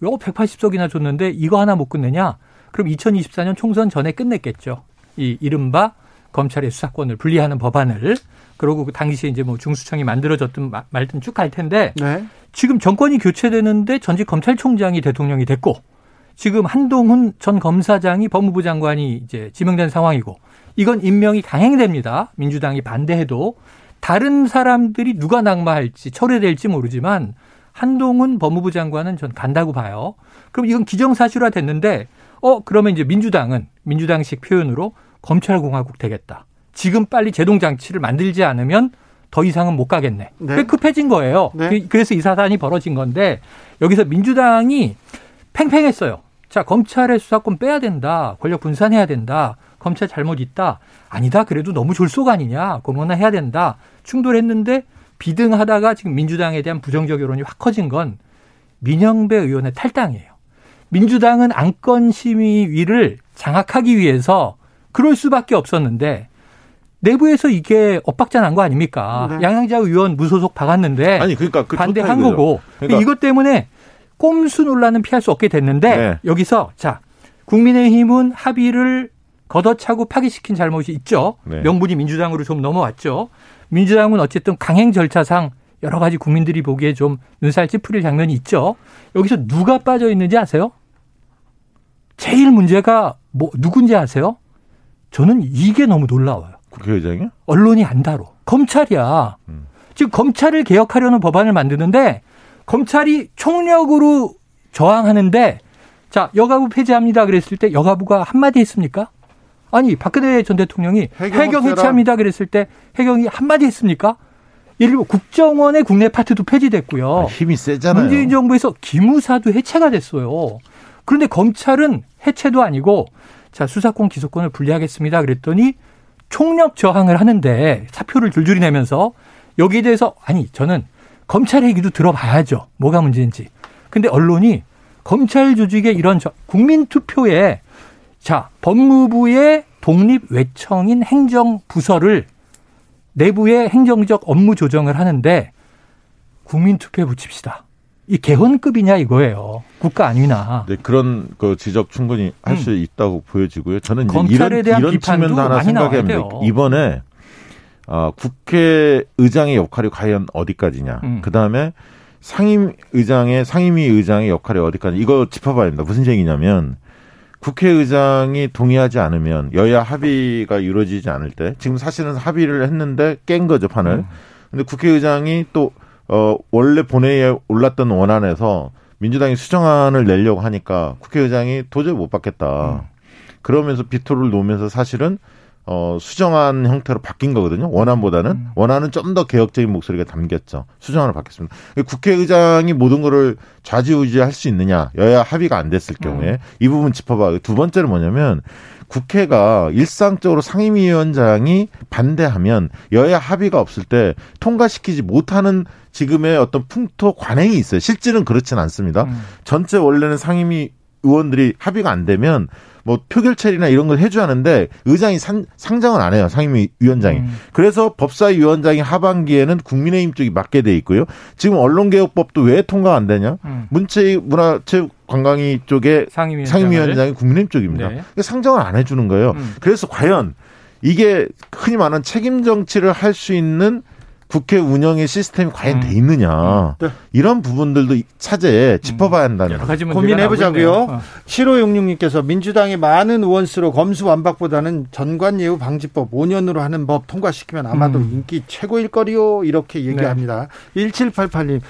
요 180석이나 줬는데 이거 하나 못 끝내냐? 그럼 2024년 총선 전에 끝냈겠죠. 이 이른바 검찰의 수사권을 분리하는 법안을 그러고 그 당시에 이제 뭐 중수청이 만들어졌든 말든 쭉 갈 텐데 네. 지금 정권이 교체되는데 전직 검찰총장이 대통령이 됐고 지금 한동훈 전 검사장이 법무부 장관이 이제 지명된 상황이고 이건 임명이 강행됩니다. 민주당이 반대해도 다른 사람들이 누가 낙마할지 철회될지 모르지만 한동훈 법무부 장관은 전 간다고 봐요. 그럼 이건 기정사실화 됐는데 어 그러면 이제 민주당은 민주당식 표현으로 검찰공화국 되겠다. 지금 빨리 제동장치를 만들지 않으면 더 이상은 못 가겠네. 네. 급해진 거예요. 네. 그, 그래서 이 사단이 벌어진 건데 여기서 민주당이 팽팽했어요. 자 검찰의 수사권 빼야 된다. 권력 분산해야 된다. 검찰 잘못 있다. 아니다. 그래도 너무 졸속 아니냐. 공론화 해야 된다. 충돌했는데 비등하다가 지금 민주당에 대한 부정적 여론이 확 커진 건 민영배 의원의 탈당이에요. 민주당은 안건 심의위를 장악하기 위해서 그럴 수밖에 없었는데 내부에서 이게 엇박자 난 거 아닙니까? 네. 양양자 의원 무소속 박았는데 아니 그러니까 그 반대한 거고 그러니까. 이것 때문에 꼼수 논란은 피할 수 없게 됐는데 네. 여기서 자 국민의힘은 합의를 걷어차고 파기시킨 잘못이 있죠. 네. 명분이 민주당으로 좀 넘어왔죠. 민주당은 어쨌든 강행 절차상 여러 가지 국민들이 보기에 좀 눈살 찌푸릴 장면이 있죠. 여기서 누가 빠져 있는지 아세요? 제일 문제가 뭐 누군지 아세요? 저는 이게 너무 놀라워요. 국회의장이요? 언론이 안 다뤄. 검찰이야. 음. 지금 검찰을 개혁하려는 법안을 만드는데 검찰이 총력으로 저항하는데 자 여가부 폐지합니다 그랬을 때 여가부가 한마디 했습니까? 아니 박근혜 전 대통령이 해경, 해경 해체합니다 그랬을 때 해경이 한마디 했습니까? 예를 들어 국정원의 국내 파트도 폐지됐고요. 아, 힘이 세잖아요. 문재인 정부에서 기무사도 해체가 됐어요. 그런데 검찰은 해체도 아니고 자 수사권 기소권을 분리하겠습니다 그랬더니 총력 저항을 하는데 사표를 줄줄이 내면서 여기에 대해서 아니 저는 검찰 얘기도 들어봐야죠. 뭐가 문제인지. 근데 언론이 검찰 조직의 이런 국민 투표에 자, 법무부의 독립 외청인 행정부서를 내부의 행정적 업무 조정을 하는데 국민투표에 붙입시다. 이 개헌급이냐 이거예요. 국가 아니나. 네, 그런 그 지적 충분히 할수 음. 있다고 보여지고요. 저는 이런 이런 측면도 하나 생각합니다. 이번에 어, 국회의장의 역할이 과연 어디까지냐. 음. 그 다음에 상임의장의 상임위 의장의 역할이 어디까지 이거 짚어봐야 됩니다. 무슨 얘기냐면 국회의장이 동의하지 않으면 여야 합의가 이루어지지 않을 때 지금 사실은 합의를 했는데 깬 거죠 판을. 음. 근데 국회의장이 또 어, 원래 본회의에 올랐던 원안에서 민주당이 수정안을 내려고 하니까 국회의장이 도저히 못 받겠다. 음. 그러면서 비토를 놓으면서 사실은 어, 수정안 형태로 바뀐 거거든요. 원안보다는. 음. 원안은 좀 더 개혁적인 목소리가 담겼죠. 수정안을 바뀌었습니다. 국회의장이 모든 거를 좌지우지할 수 있느냐. 여야 합의가 안 됐을 경우에. 음. 이 부분 짚어봐. 두 번째는 뭐냐면 국회가 일상적으로 상임위원장이 반대하면 여야 합의가 없을 때 통과시키지 못하는 지금의 어떤 풍토 관행이 있어요. 실질은 그렇지는 않습니다. 음. 전체 원래는 상임위 의원들이 합의가 안 되면 뭐 표결 처리나 이런 걸 해줘야 하는데 의장이 산, 상장을 안 해요 상임위 위원장이 음. 그래서 법사위 위원장이 하반기에는 국민의힘 쪽이 맡게 돼 있고요 지금 언론개혁법도 왜 통과 안 되냐 음. 문체위 문화체육 관광위 쪽에 상임위원장이 국민의힘 쪽입니다 네. 그러니까 상장을 안 해주는 거예요 음. 그래서 과연 이게 흔히 말하는 책임 정치를 할 수 있는 국회 운영의 시스템이 과연 음. 돼 있느냐 네. 이런 부분들도 차제에 짚어봐야 한다는 음. 고민해보자고요. 어. 7566님께서 민주당이 많은 의원수로 검수완박보다는 전관예우 방지법 5년으로 하는 법 통과시키면 아마도 음. 인기 최고일 거리요 이렇게 얘기합니다. 네. 1788님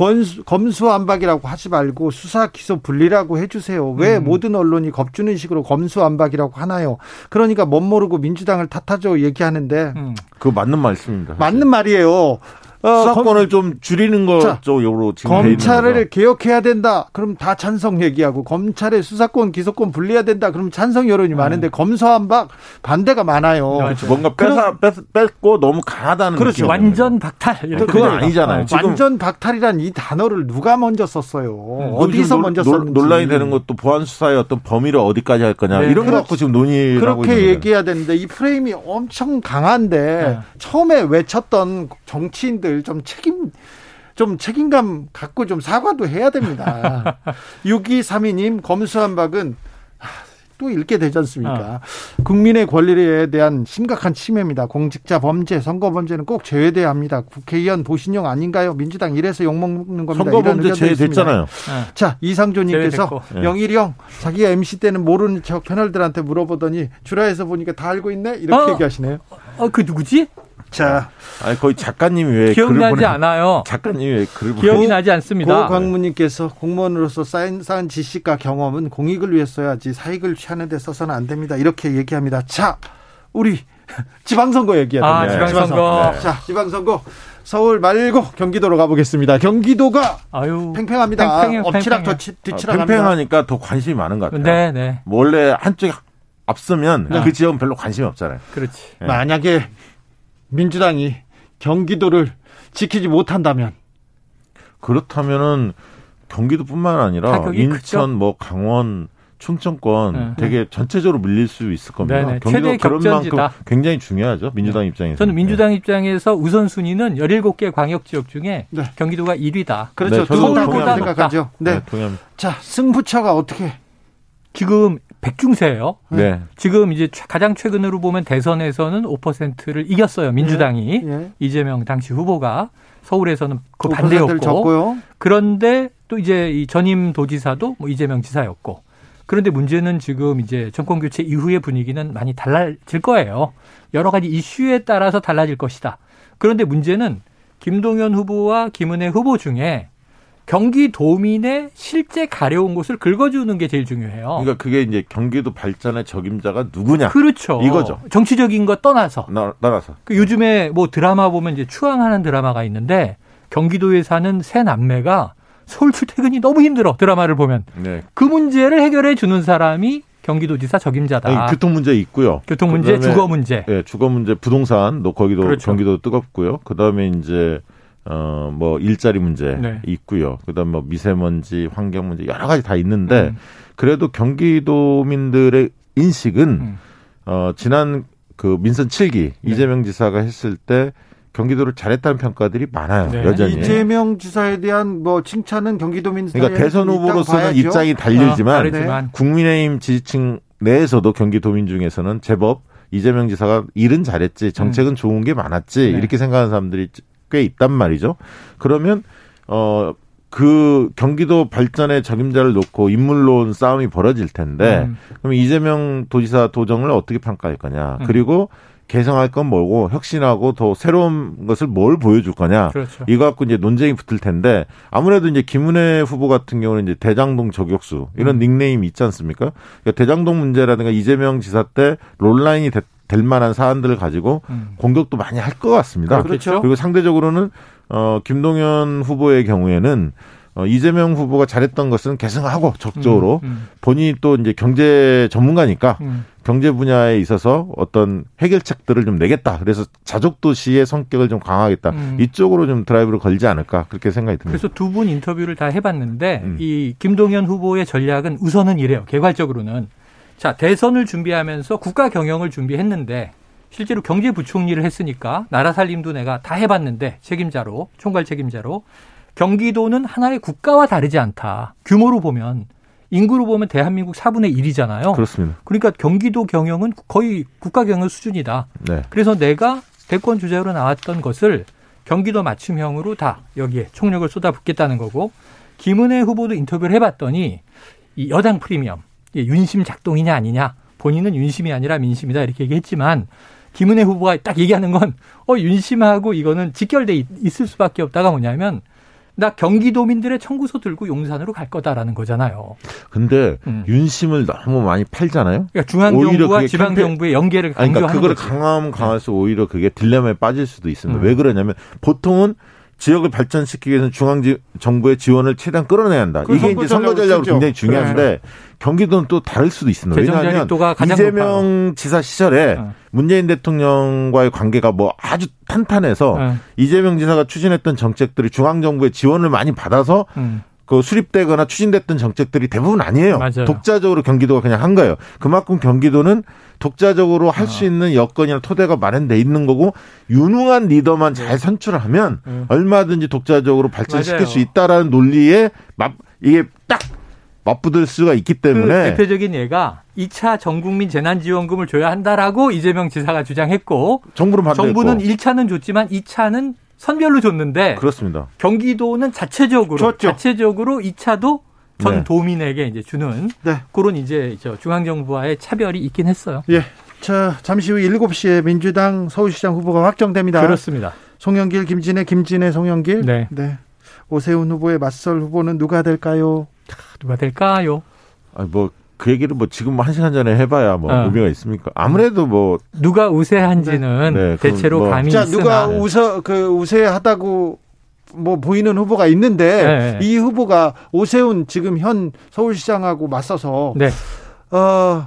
검수, 검수완박이라고 하지 말고 수사 기소 분리라고 해주세요. 왜 음. 모든 언론이 겁주는 식으로 검수완박이라고 하나요? 그러니까 멋 모르고 민주당을 탓하죠 얘기하는데 음. 그 맞는 말씀입니다. 맞는 말이에요. 어, 수사권을 검, 좀 줄이는 거쪽으로 지금 검찰을 개혁해야 된다. 그럼 다 찬성 얘기하고 검찰의 수사권 기소권 분리해야 된다. 그럼 찬성 여론이 네. 많은데 검사한박 반대가 많아요. 그렇죠. 뭔가 뺏어 뺏고 너무 강하다는 그렇죠. 완전 박탈 그건 아니잖아요. 어, 완전 박탈이란 이 단어를 누가 먼저 썼어요? 음, 어디서 먼저 썼는지 논란이 되는 것도 보안 수사의 어떤 범위를 어디까지 할 거냐 네. 이런 거 갖고 지금 논의를 그렇게 얘기해야 되는데 이 프레임이 엄청 강한데 네. 처음에 외쳤던 정치인들 국민들 좀 책임 좀 책임감 갖고 좀 사과도 해야 됩니다. 6232님 검수한 박은 또 읽게 되지 않습니까? 어. 국민의 권리에 대한 심각한 침해입니다. 공직자 범죄, 선거 범죄는 꼭 제외돼야 합니다. 국회의원 보신용 아닌가요? 민주당 이래서 욕먹는 겁니다. 선거 범죄 제외됐잖아요. 어. 자, 이상조님께서 네. 영일형 자기가 MC 때는 모르는 척 패널들한테 물어보더니 주라에서 보니까 다 알고 있네? 이렇게 어? 얘기하시네요. 어, 그 누구지? 자, 아니 거의 작가님이 왜 기억나지 보내... 않아요. 작가님이 왜 글을 기억이 보내... 나지 않습니다. 고광무님께서 공무원으로서 쌓인 쌓은 지식과 경험은 공익을 위해 써야지 사익을 취하는 데 써서는 안 됩니다. 이렇게 얘기합니다. 자, 우리 지방선거 얘기하자. 아, 지방선거. 네. 자, 지방선거. 서울 말고 경기도로 가보겠습니다. 경기도가 아유, 팽팽합니다. 팽팽해, 엎치락 뒤치락 아, 팽팽하니까 더 관심이 많은 것 같아요. 네, 네. 원래 한쪽이 앞서면 네. 그 지역은 별로 관심이 없잖아요. 그렇지. 네. 만약에 민주당이 경기도를 지키지 못한다면 그렇다면은 경기도뿐만 아니라 인천, 크죠? 뭐 강원, 충청권 네. 되게 전체적으로 밀릴 수 있을 겁니다. 네네. 경기도 그런 만큼 굉장히 중요하죠. 민주당 네. 입장에서. 저는 민주당 네. 입장에서 우선순위는 17개 광역 지역 중에 네. 경기도가 1위다. 그렇죠. 네, 서울보다 생각하죠. 네. 네. 동의합니다. 자, 승부처가 어떻게 지금 백중세예요. 네. 지금 이제 가장 최근으로 보면 대선에서는 5%를 이겼어요. 민주당이 예. 예. 이재명 당시 후보가 서울에서는 그 반대였고 그런데 또 이제 이 전임 도지사도 뭐 이재명 지사였고 그런데 문제는 지금 이제 정권 교체 이후의 분위기는 많이 달라질 거예요. 여러 가지 이슈에 따라서 달라질 것이다. 그런데 문제는 김동연 후보와 김은혜 후보 중에 경기도민의 실제 가려운 곳을 긁어주는 게 제일 중요해요. 그러니까 그게 이제 경기도 발전의 적임자가 누구냐. 그렇죠. 이거죠. 정치적인 거 떠나서. 나, 떠나서. 그 요즘에 뭐 드라마 보면 이제 추앙하는 드라마가 있는데 경기도에 사는 새 남매가 서울 출퇴근이 너무 힘들어 드라마를 보면 네. 그 문제를 해결해 주는 사람이 경기도지사 적임자다. 아니, 교통 문제 있고요. 교통 문제, 주거 문제. 네, 주거 문제, 부동산, 너 거기도 그렇죠. 경기도 뜨겁고요. 그다음에 이제 어, 뭐, 일자리 문제 네. 있고요. 그 다음 뭐, 미세먼지, 환경 문제, 여러 가지 다 있는데, 음. 그래도 경기도민들의 인식은, 음. 어, 지난 그 민선 7기 네. 이재명 지사가 했을 때 경기도를 잘했다는 평가들이 많아요. 네. 여전히. 이재명 지사에 대한 뭐 칭찬은 경기도민 그러니까 대선 후보로서는 입장이 달리지만 아, 국민의힘 지지층 내에서도 경기도민 중에서는 제법 이재명 지사가 일은 잘했지 정책은 음. 좋은 게 많았지 네. 이렇게 생각하는 사람들이 꽤 있단 말이죠. 그러면 어. 그 경기도 발전의 적임자를 놓고 인물론 싸움이 벌어질 텐데 음. 그럼 이재명 도지사 도정을 어떻게 평가할 거냐 음. 그리고 개성할 건 뭐고 혁신하고 더 새로운 것을 뭘 보여줄 거냐 그렇죠. 이거 갖고 이제 논쟁이 붙을 텐데 아무래도 이제 김은혜 후보 같은 경우는 이제 대장동 저격수 이런 음. 닉네임이 있지 않습니까? 그러니까 대장동 문제라든가 이재명 지사 때 롤라인이 됐 될 만한 사안들을 가지고 음. 공격도 많이 할 것 같습니다. 그렇죠. 그리고 상대적으로는 어 김동연 후보의 경우에는 어, 이재명 후보가 잘했던 것은 개성하고 적극적으로 음, 음. 본인이 또 이제 경제 전문가니까 음. 경제 분야에 있어서 어떤 해결책들을 좀 내겠다. 그래서 자족 도시의 성격을 좀 강화하겠다. 음. 이쪽으로 좀 드라이브를 걸지 않을까 그렇게 생각이 듭니다. 그래서 두 분 인터뷰를 다 해봤는데 음. 이 김동연 후보의 전략은 우선은 이래요. 개괄적으로는 자, 대선을 준비하면서 국가 경영을 준비했는데 실제로 경제부총리를 했으니까 나라 살림도 내가 다 해봤는데 책임자로 총괄 책임자로 경기도는 하나의 국가와 다르지 않다. 규모로 보면 인구로 보면 대한민국 4분의 1이잖아요. 그렇습니다. 그러니까 경기도 경영은 거의 국가 경영 수준이다. 네. 그래서 내가 대권 주자로 나왔던 것을 경기도 맞춤형으로 다 여기에 총력을 쏟아붓겠다는 거고 김은혜 후보도 인터뷰를 해봤더니 이 여당 프리미엄 윤심 작동이냐 아니냐 본인은 윤심이 아니라 민심이다 이렇게 얘기했지만 김은혜 후보가 딱 얘기하는 건 어 윤심하고 이거는 직결돼 있을 수밖에 없다가 뭐냐면 나 경기도민들의 청구서 들고 용산으로 갈 거다라는 거잖아요. 근데 음. 윤심을 너무 많이 팔잖아요. 그러니까 중앙정부와 지방정부의 연계를 강조하는 그러니까 그걸 강하면 강할수록 네. 오히려 그게 딜레마에 빠질 수도 있습니다. 음. 왜 그러냐면 보통은 지역을 발전시키기 위해서는 중앙 정부의 지원을 최대한 끌어내야 한다. 이게 이제 선거 전략으로 굉장히 중요한데 네. 경기도는 또 다를 수도 있습니다. 왜냐하면 이재명 높아요. 지사 시절에 네. 문재인 대통령과의 관계가 뭐 아주 탄탄해서 네. 이재명 지사가 추진했던 정책들이 중앙 정부의 지원을 많이 받아서 음. 그 수립되거나 추진됐던 정책들이 대부분 아니에요. 맞아요. 독자적으로 경기도가 그냥 한 거예요. 그만큼 경기도는 독자적으로 할수 아. 있는 여건이나 토대가 마련돼 있는 거고 유능한 리더만 잘 네. 선출하면 네. 얼마든지 독자적으로 발전시킬 맞아요. 수 있다라는 논리에 막 이게 딱 맞붙을 수가 있기 때문에 그 대표적인 예가 2차 전국민 재난지원금을 줘야 한다라고 이재명 지사가 주장했고 정부는 정부는 1차는 줬지만 2차는 선별로 줬는데 그렇습니다. 경기도는 자체적으로 줬죠. 자체적으로 2차도 전 네. 도민에게 이제 주는 네. 그런 이제 저 중앙 정부와의 차별이 있긴 했어요. 예. 자, 잠시 후 7시에 민주당 서울시장 후보가 확정됩니다. 그렇습니다. 송영길, 김진애, 김진애, 송영길. 네. 네. 오세훈 후보의 맞설 후보는 누가 될까요? 누가 될까요? 아, 뭐 그 얘기를 뭐 지금 한 시간 전에 해봐야 뭐 어. 의미가 있습니까? 아무래도 뭐 누가 우세한지는 네. 네 대체로 뭐. 감이 자, 있으나 누가 우서 그 우세하다고 뭐 보이는 후보가 있는데 네. 이 후보가 오세훈 지금 현 서울시장하고 맞서서 네. 어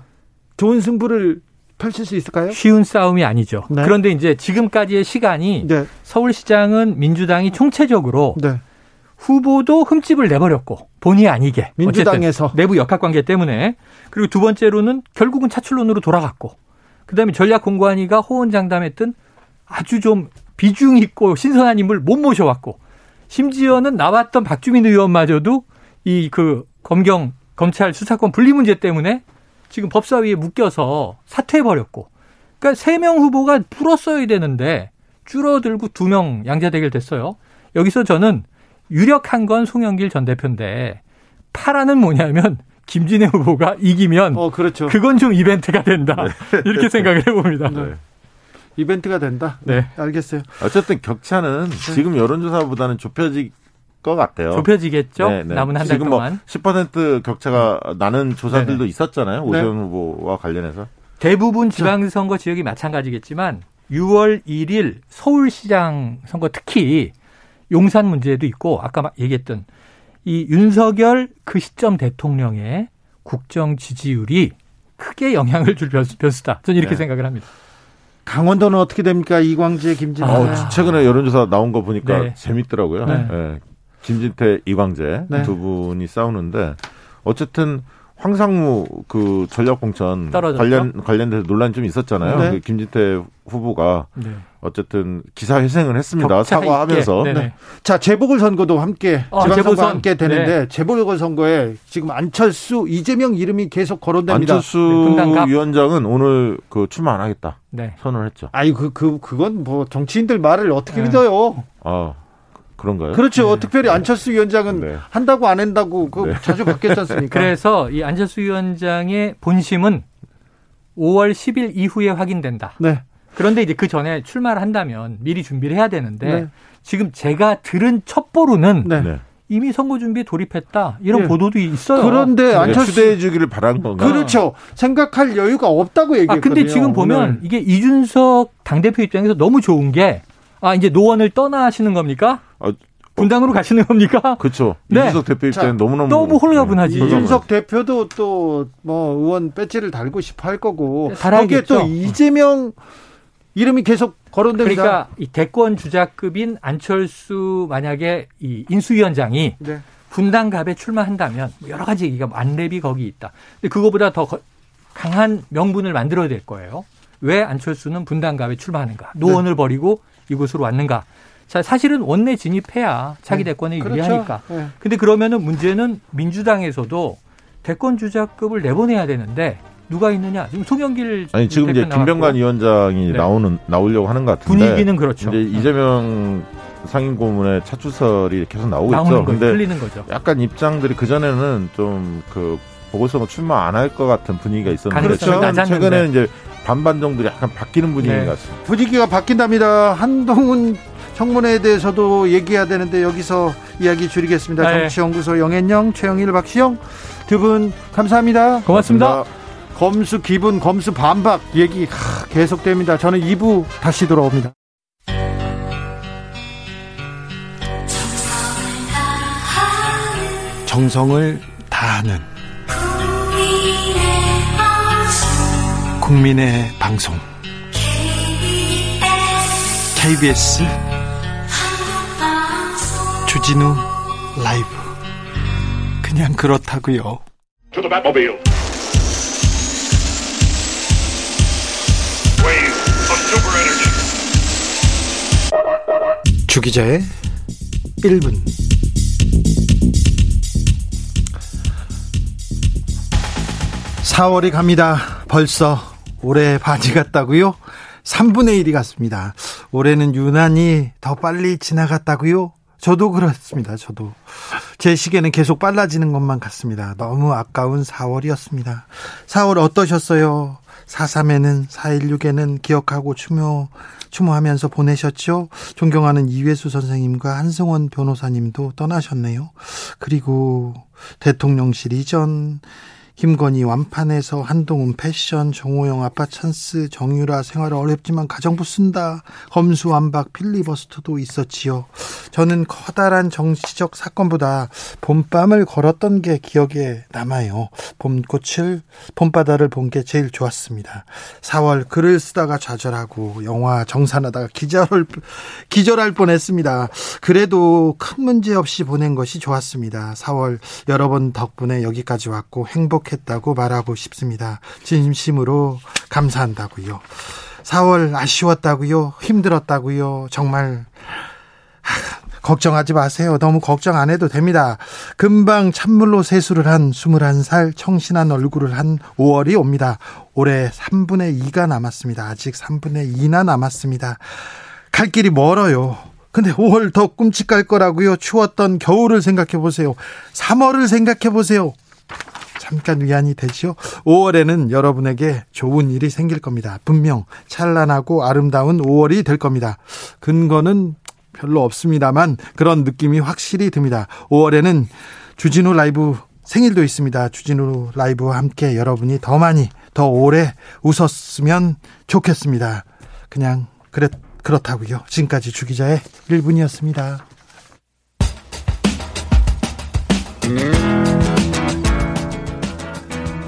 좋은 승부를 펼칠 수 있을까요? 쉬운 싸움이 아니죠. 네. 그런데 이제 지금까지의 시간이 네. 서울시장은 민주당이 총체적으로 네. 후보도 흠집을 내버렸고 본의 아니게 민주당에서 내부 역학관계 때문에 그리고 두 번째로는 결국은 차출론으로 돌아갔고 그다음에 전략공관위가 호언장담했던 아주 좀 비중 있고 신선한 인물 못 모셔왔고 심지어는 나왔던 박주민 의원마저도 이 그 검경 검찰 수사권 분리 문제 때문에 지금 법사위에 묶여서 사퇴해 버렸고 그러니까 세 명 후보가 풀었어야 되는데 줄어들고 두 명 양자 대결 됐어요. 여기서 저는 유력한 건 송영길 전 대표인데 파라는 뭐냐면 김진애 후보가 이기면 어, 그렇죠. 그건 좀 이벤트가 된다. 네. 이렇게 생각을 해봅니다. 네. 이벤트가 된다. 네. 알겠어요. 어쨌든 격차는 네. 지금 여론조사보다는 좁혀질 것 같아요. 좁혀지겠죠. 네, 네. 남은 한 달 동안. 뭐 10% 격차가 나는 조사들도 네 있었잖아요. 오세훈 후보와 관련해서. 대부분 지방선거 지역이 마찬가지겠지만 6월 1일 서울시장 선거 특히 용산 문제도 있고 아까 얘기했던 이 윤석열 그 시점 대통령의 국정 지지율이 크게 영향을 줄 변수 다. 저는 이렇게 네. 생각을 합니다. 강원도는 어떻게 됩니까? 이광재, 김진태. 아, 최근에 여론조사 나온 거 보니까 네. 재밌더라고요. 네. 네. 김진태, 이광재 네. 두 분이 싸우는데 어쨌든 황상무 그 전략공천 관련 관련돼서 논란이 좀 있었잖아요. 네. 그 김진태 후보가 네. 어쨌든 기사 회생을 했습니다. 사과하면서. 네. 자 재보궐 선거도 함께 어, 지방선거 함께 되는데 네. 재보궐 선거에 지금 안철수, 이재명 이름이 계속 거론됩니다. 안철수 네, 위원장은 오늘 그 출마 안 하겠다. 네. 선언을 했죠. 아니 그, 그 그건 뭐 정치인들 말을 어떻게 믿어요? 아. 그런가요? 그렇죠. 네. 특별히 안철수 위원장은 네. 한다고 안 한다고 그 네. 자주 바뀌었지 않습니까? 그래서 이 안철수 위원장의 본심은 5월 10일 이후에 확인된다. 네. 그런데 이제 그 전에 출마를 한다면 미리 준비를 해야 되는데 네. 지금 제가 들은 첩보로는 네. 네. 이미 선거 준비에 돌입했다 이런 네. 보도도 있어요. 그런데 안철수 추대해 주기를 바란 건가? 그렇죠. 생각할 여유가 없다고 얘기했거든요. 아 근데 지금 보면 이게 이준석 당 대표 입장에서 너무 좋은 게 아, 이제 노원을 떠나시는 겁니까? 아, 분당으로 가시는 겁니까? 그렇죠. 네. 이준석 대표 입장에 너무너무 너무 홀가분하지. 네. 이준석 대표도 또 뭐 의원 배지를 달고 싶어 할 거고 네, 거기에 또 이재명 이름이 계속 거론됩니다. 그러니까 이 대권 주자급인 안철수 만약에 이 인수위원장이 네. 분당갑에 출마한다면 뭐 여러 가지 얘기가 안랩이 거기 있다. 근데 그거보다 더 강한 명분을 만들어야 될 거예요. 왜 안철수는 분당갑에 출마하는가? 노원을 네. 버리고 이곳으로 왔는가? 자, 사실은 원내 진입해야 차기 네. 대권에 그렇죠. 유리하니까. 그런데 네. 그러면은 문제는 민주당에서도 대권 주자급을 내보내야 되는데 누가 있느냐? 지금 송영길 아니 지금 이제 김병관 위원장이 네. 나오는 나오려고 하는 것 같은데 분위기는 그렇죠. 이제 네. 이재명 상임 고문의 차출설이 계속 나오고 있죠. 근데 틀리는 거죠. 약간 입장들이 그 전에는 좀 그 보궐선거 출마 안 할 것 같은 분위기가 있었는데 그렇죠. 최근에는 이제 반반 정도 약간 바뀌는 분위기 네. 같습니다. 분위기가 바뀐답니다. 한동훈 청문회에 대해서도 얘기해야 되는데 여기서 이야기 줄이겠습니다. 네. 정치연구소 영앤영, 최영일, 박시영 두 분 감사합니다. 고맙습니다. 고맙습니다. 검수 기분, 검수 반박 얘기 계속됩니다. 저는 2부 다시 돌아옵니다. 정성을 다하는 국민의 방송 KBS 주진우 라이브. 그냥 그렇다고요. 주기자의 1분. (4월이) 갑니다. 벌써 올해 반이 갔다고요? 3분의 1이 갔습니다. 올해는 유난히 더 빨리 지나갔다고요 저도 그렇습니다. 저도. 제 시계는 계속 빨라지는 것만 같습니다. 너무 아까운 4월이었습니다. 4월 어떠셨어요? 4.3에는 4.16에는 기억하고 추모, 추모하면서 보내셨죠? 존경하는 이회수 선생님과 한승원 변호사님도 떠나셨네요. 그리고 대통령실 이전, 김건희 완판에서 한동훈 패션, 정호영 아빠 찬스, 정유라 생활 어렵지만 가정부 쓴다. 검수완박 필리버스터도 있었지요. 저는 커다란 정치적 사건보다 봄밤을 걸었던 게 기억에 남아요. 봄꽃을 봄바다를 본 게 제일 좋았습니다. 4월 글을 쓰다가 좌절하고 영화 정산하다가 기절할 기절할 뻔했습니다. 그래도 큰 문제 없이 보낸 것이 좋았습니다. 4월 여러분 덕분에 여기까지 왔고 행복 행복했다고 말하고 싶습니다. 진심으로 감사한다고요. 4월 아쉬웠다고요. 힘들었다고요. 정말 걱정하지 마세요. 너무 걱정 안 해도 됩니다. 금방 찬물로 세수를 한 21살 청신한 얼굴을 한 5월이 옵니다. 올해 3분의 2가 남았습니다. 아직 3분의 2나 남았습니다. 갈 길이 멀어요. 근데 5월 더 꿈칫갈 거라고요. 추웠던 겨울을 생각해 보세요. 3월을 생각해 보세요. 잠깐 위안이 되지요. 5월에는 여러분에게 좋은 일이 생길 겁니다. 분명 찬란하고 아름다운 5월이 될 겁니다. 근거는 별로 없습니다만 그런 느낌이 확실히 듭니다. 5월에는 주진우 라이브 생일도 있습니다. 주진우 라이브와 함께 여러분이 더 많이 더 오래 웃었으면 좋겠습니다. 그냥 그랬 그렇다고요. 지금까지 주기자의 1분이었습니다.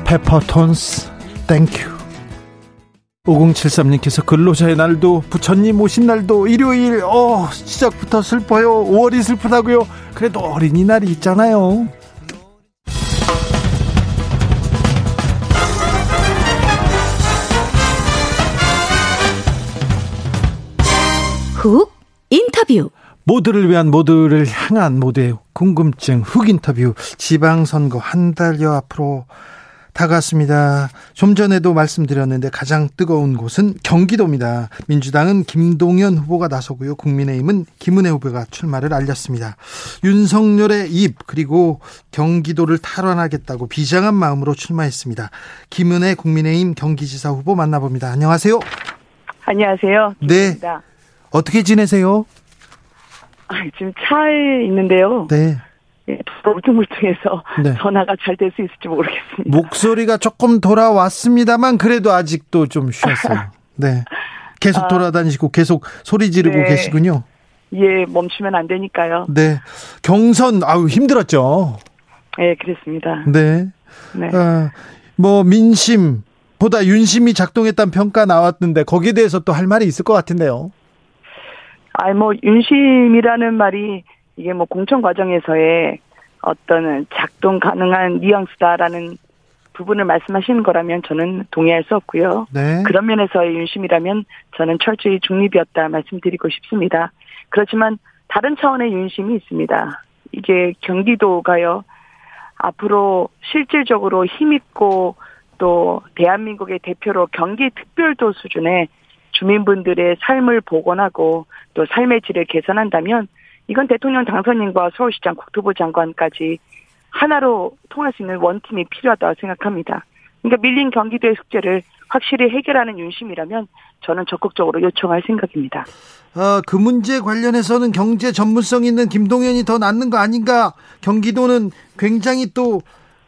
페퍼톤스. Thank you 5073님께서 근로자의 날도 부처님 오신 날도 일요일 어 시작부터 슬퍼요. 5월이 슬프다고요. 그래도 어린이날이 있잖아요. 훅 인터뷰. 모두를 위한 모두를 향한 모두의 궁금증 훅 인터뷰. 지방선거 한 달여 앞으로 다가왔습니다. 좀 전에도 말씀드렸는데 가장 뜨거운 곳은 경기도입니다. 민주당은 김동연 후보가 나서고요. 국민의힘은 김은혜 후보가 출마를 알렸습니다. 윤석열의 입 그리고 경기도를 탈환하겠다고 비장한 마음으로 출마했습니다. 김은혜 국민의힘 경기지사 후보 만나봅니다. 안녕하세요. 안녕하세요. 네. 어떻게 지내세요? 아, 지금 차에 있는데요. 네. 예, 울퉁불퉁해서 네. 전화가 잘 될 수 있을지 모르겠습니다. 목소리가 조금 돌아왔습니다만 그래도 아직도 좀 쉬었어요. 네. 계속 아, 돌아다니시고 계속 소리 지르고 네. 계시군요. 예, 멈추면 안 되니까요. 네. 경선 아유 힘들었죠. 예, 그랬습니다. 네. 네. 아, 뭐 민심 보다 윤심이 작동했다는 평가 나왔는데 거기에 대해서 또 할 말이 있을 것 같은데요. 아니 뭐 윤심이라는 말이 이게 뭐 공천 과정에서의 어떤 작동 가능한 뉘앙스다라는 부분을 말씀하시는 거라면 저는 동의할 수 없고요. 네. 그런 면에서의 윤심이라면 저는 철저히 중립이었다 말씀드리고 싶습니다. 그렇지만 다른 차원의 윤심이 있습니다. 이게 경기도가요. 앞으로 실질적으로 힘있고 또 대한민국의 대표로 경기 특별도 수준의 주민분들의 삶을 복원하고 또 삶의 질을 개선한다면 이건 대통령 당선인과 서울시장 국토부 장관까지 하나로 통할 수 있는 원팀이 필요하다고 생각합니다. 그러니까 밀린 경기도의 숙제를 확실히 해결하는 윤심이라면 저는 적극적으로 요청할 생각입니다. 어, 그 문제 관련해서는 경제 전문성 있는 김동연이 더 낫는 거 아닌가? 경기도는 굉장히 또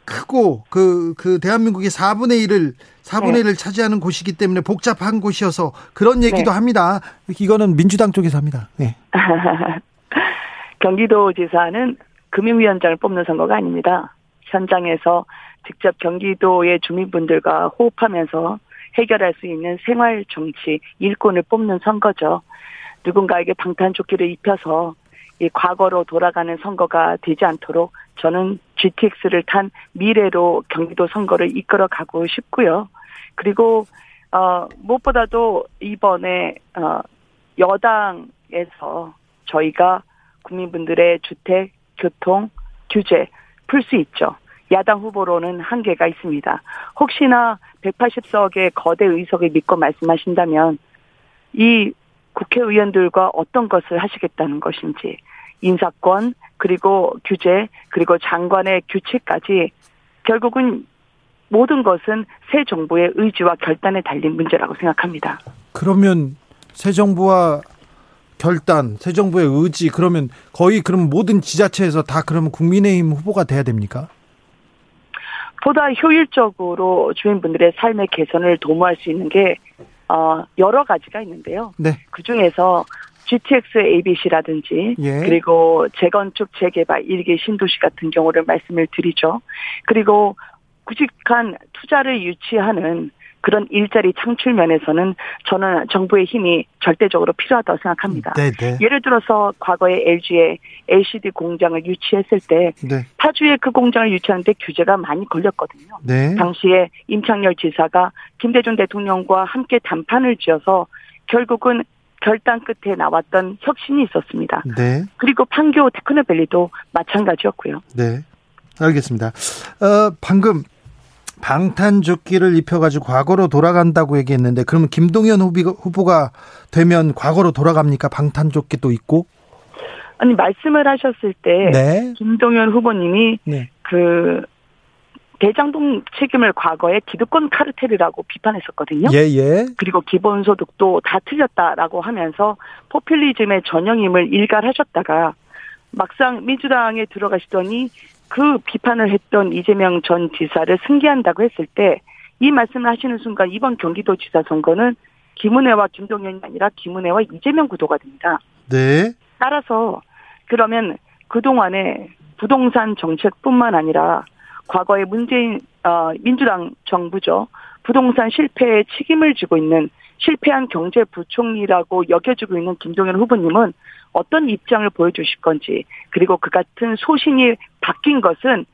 크고 그, 그 대한민국의 4분의 1을 4분의 네. 1을 차지하는 곳이기 때문에 복잡한 곳이어서 그런 얘기도 네. 합니다. 이거는 민주당 쪽에서 합니다. 네. 경기도지사는 금융위원장을 뽑는 선거가 아닙니다. 현장에서 직접 경기도의 주민분들과 호흡하면서 해결할 수 있는 생활 정치 일꾼을 뽑는 선거죠. 누군가에게 방탄조끼를 입혀서 이 과거로 돌아가는 선거가 되지 않도록 저는 GTX를 탄 미래로 경기도 선거를 이끌어 가고 싶고요. 그리고 어 무엇보다도 이번에 어 여당에서 저희가 국민분들의 주택, 교통, 규제 풀 수 있죠. 야당 후보로는 한계가 있습니다. 혹시나 180석의 거대 의석을 믿고 말씀하신다면 이 국회의원들과 어떤 것을 하시겠다는 것인지 인사권 그리고 규제 그리고 장관의 규칙까지 결국은 모든 것은 새 정부의 의지와 결단에 달린 문제라고 생각합니다. 그러면 새 정부와 결단, 새 정부의 의지 그러면 거의 그럼 모든 지자체에서 다 그러면 국민의힘 후보가 돼야 됩니까? 보다 효율적으로 주민분들의 삶의 개선을 도모할 수 있는 게 어, 여러 가지가 있는데요. 네. 그 중에서 GTX ABC라든지 예. 그리고 재건축 재개발 일개 신도시 같은 경우를 말씀을 드리죠. 그리고 구직한 투자를 유치하는 그런 일자리 창출 면에서는 저는 정부의 힘이 절대적으로 필요하다고 생각합니다. 네네. 네. 예를 들어서 과거에 LG에 LCD 공장을 유치했을 때 네. 파주에 그 공장을 유치하는데 규제가 많이 걸렸거든요. 네. 당시에 임창열 지사가 김대중 대통령과 함께 담판을 지어서 결국은 결단 끝에 나왔던 혁신이 있었습니다. 네. 그리고 판교 테크노밸리도 마찬가지였고요. 네. 알겠습니다. 어, 방금 방탄조끼를 입혀가지고 과거로 돌아간다고 얘기했는데 그러면 김동연 후보가 되면 과거로 돌아갑니까? 방탄조끼도 있고? 아니 말씀을 하셨을 때 네. 김동연 후보님이 네. 그 대장동 책임을 과거에 기득권 카르텔이라고 비판했었거든요. 예, 예. 그리고 기본소득도 다 틀렸다라고 하면서 포퓰리즘의 전형임을 일갈하셨다가 막상 민주당에 들어가시더니 그 비판을 했던 이재명 전 지사를 승계한다고 했을 때 이 말씀을 하시는 순간 이번 경기도지사 선거는 김은혜와 김동연이 아니라 김은혜와 이재명 구도가 됩니다. 네. 따라서 그러면 그동안에 부동산 정책뿐만 아니라 과거에 문재인 어, 민주당 정부죠. 부동산 실패에 책임을 지고 있는 실패한 경제부총리라고 여겨지고 있는 김동연 후보님은 어떤 입장을 보여주실 건지 그리고 그 같은 소신이 바뀐 것은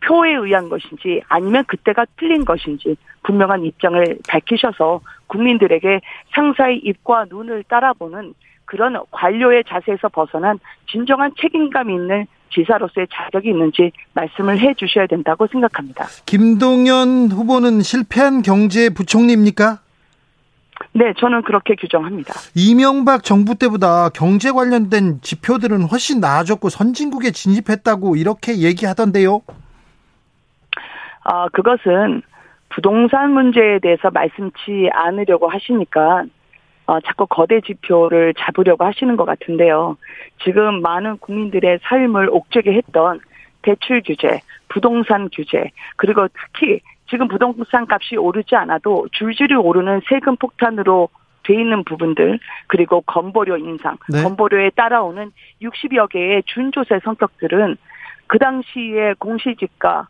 표에 의한 것인지 아니면 그때가 틀린 것인지 분명한 입장을 밝히셔서 국민들에게 상사의 입과 눈을 따라보는 그런 관료의 자세에서 벗어난 진정한 책임감 있는 지사로서의 자격이 있는지 말씀을 해 주셔야 된다고 생각합니다. 김동연 후보는 실패한 경제 부총리입니까? 네, 저는 그렇게 규정합니다. 이명박 정부 때보다 경제 관련된 지표들은 훨씬 나아졌고 선진국에 진입했다고 이렇게 얘기하던데요. 아, 그것은 부동산 문제에 대해서 말씀치 않으려고 하시니까 어, 자꾸 거대 지표를 잡으려고 하시는 것 같은데요. 지금 많은 국민들의 삶을 옥죄게 했던 대출 규제, 부동산 규제, 그리고 특히 지금 부동산 값이 오르지 않아도 줄줄이 오르는 세금 폭탄으로 돼 있는 부분들 그리고 건보료 인상, 네. 건보료에 따라오는 60여 개의 준조세 성격들은 그 당시에 공시지가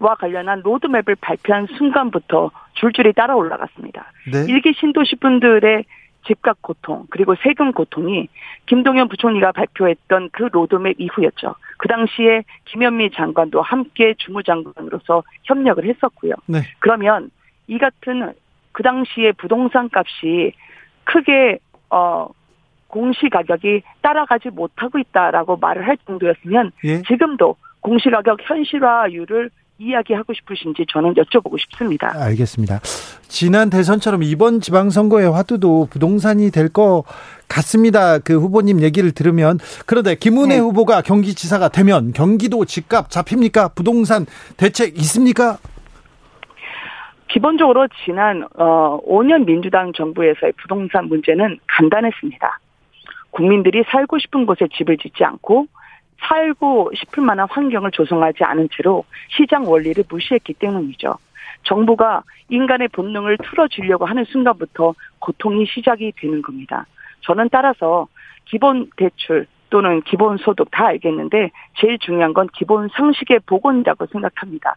와 관련한 로드맵을 발표한 순간부터 줄줄이 따라 올라갔습니다. 네. 일기 신도시 분들의 집값 고통 그리고 세금 고통이 김동연 부총리가 발표했던 그 로드맵 이후였죠. 그 당시에 김현미 장관도 함께 주무장관으로서 협력을 했었고요. 네. 그러면 이 같은 그 당시에 부동산 값이 크게 어 공시 가격이 따라가지 못하고 있다라고 말을 할 정도였으면 예? 지금도 공시 가격 현실화율을 이야기하고 싶으신지 저는 여쭤보고 싶습니다. 알겠습니다. 지난 대선처럼 이번 지방선거의 화두도 부동산이 될 것 같습니다. 그 후보님 얘기를 들으면 그런데 김은혜 네. 후보가 경기지사가 되면 경기도 집값 잡힙니까? 부동산 대책 있습니까? 기본적으로 지난 어, 5년 민주당 정부에서의 부동산 문제는 간단했습니다. 국민들이 살고 싶은 곳에 집을 짓지 않고 살고 싶을 만한 환경을 조성하지 않은 채로 시장 원리를 무시했기 때문이죠. 정부가 인간의 본능을 틀어주려고 하는 순간부터 고통이 시작이 되는 겁니다. 저는 따라서 기본 대출 또는 기본 소득 다 알겠는데 제일 중요한 건 기본 상식의 복원이라고 생각합니다.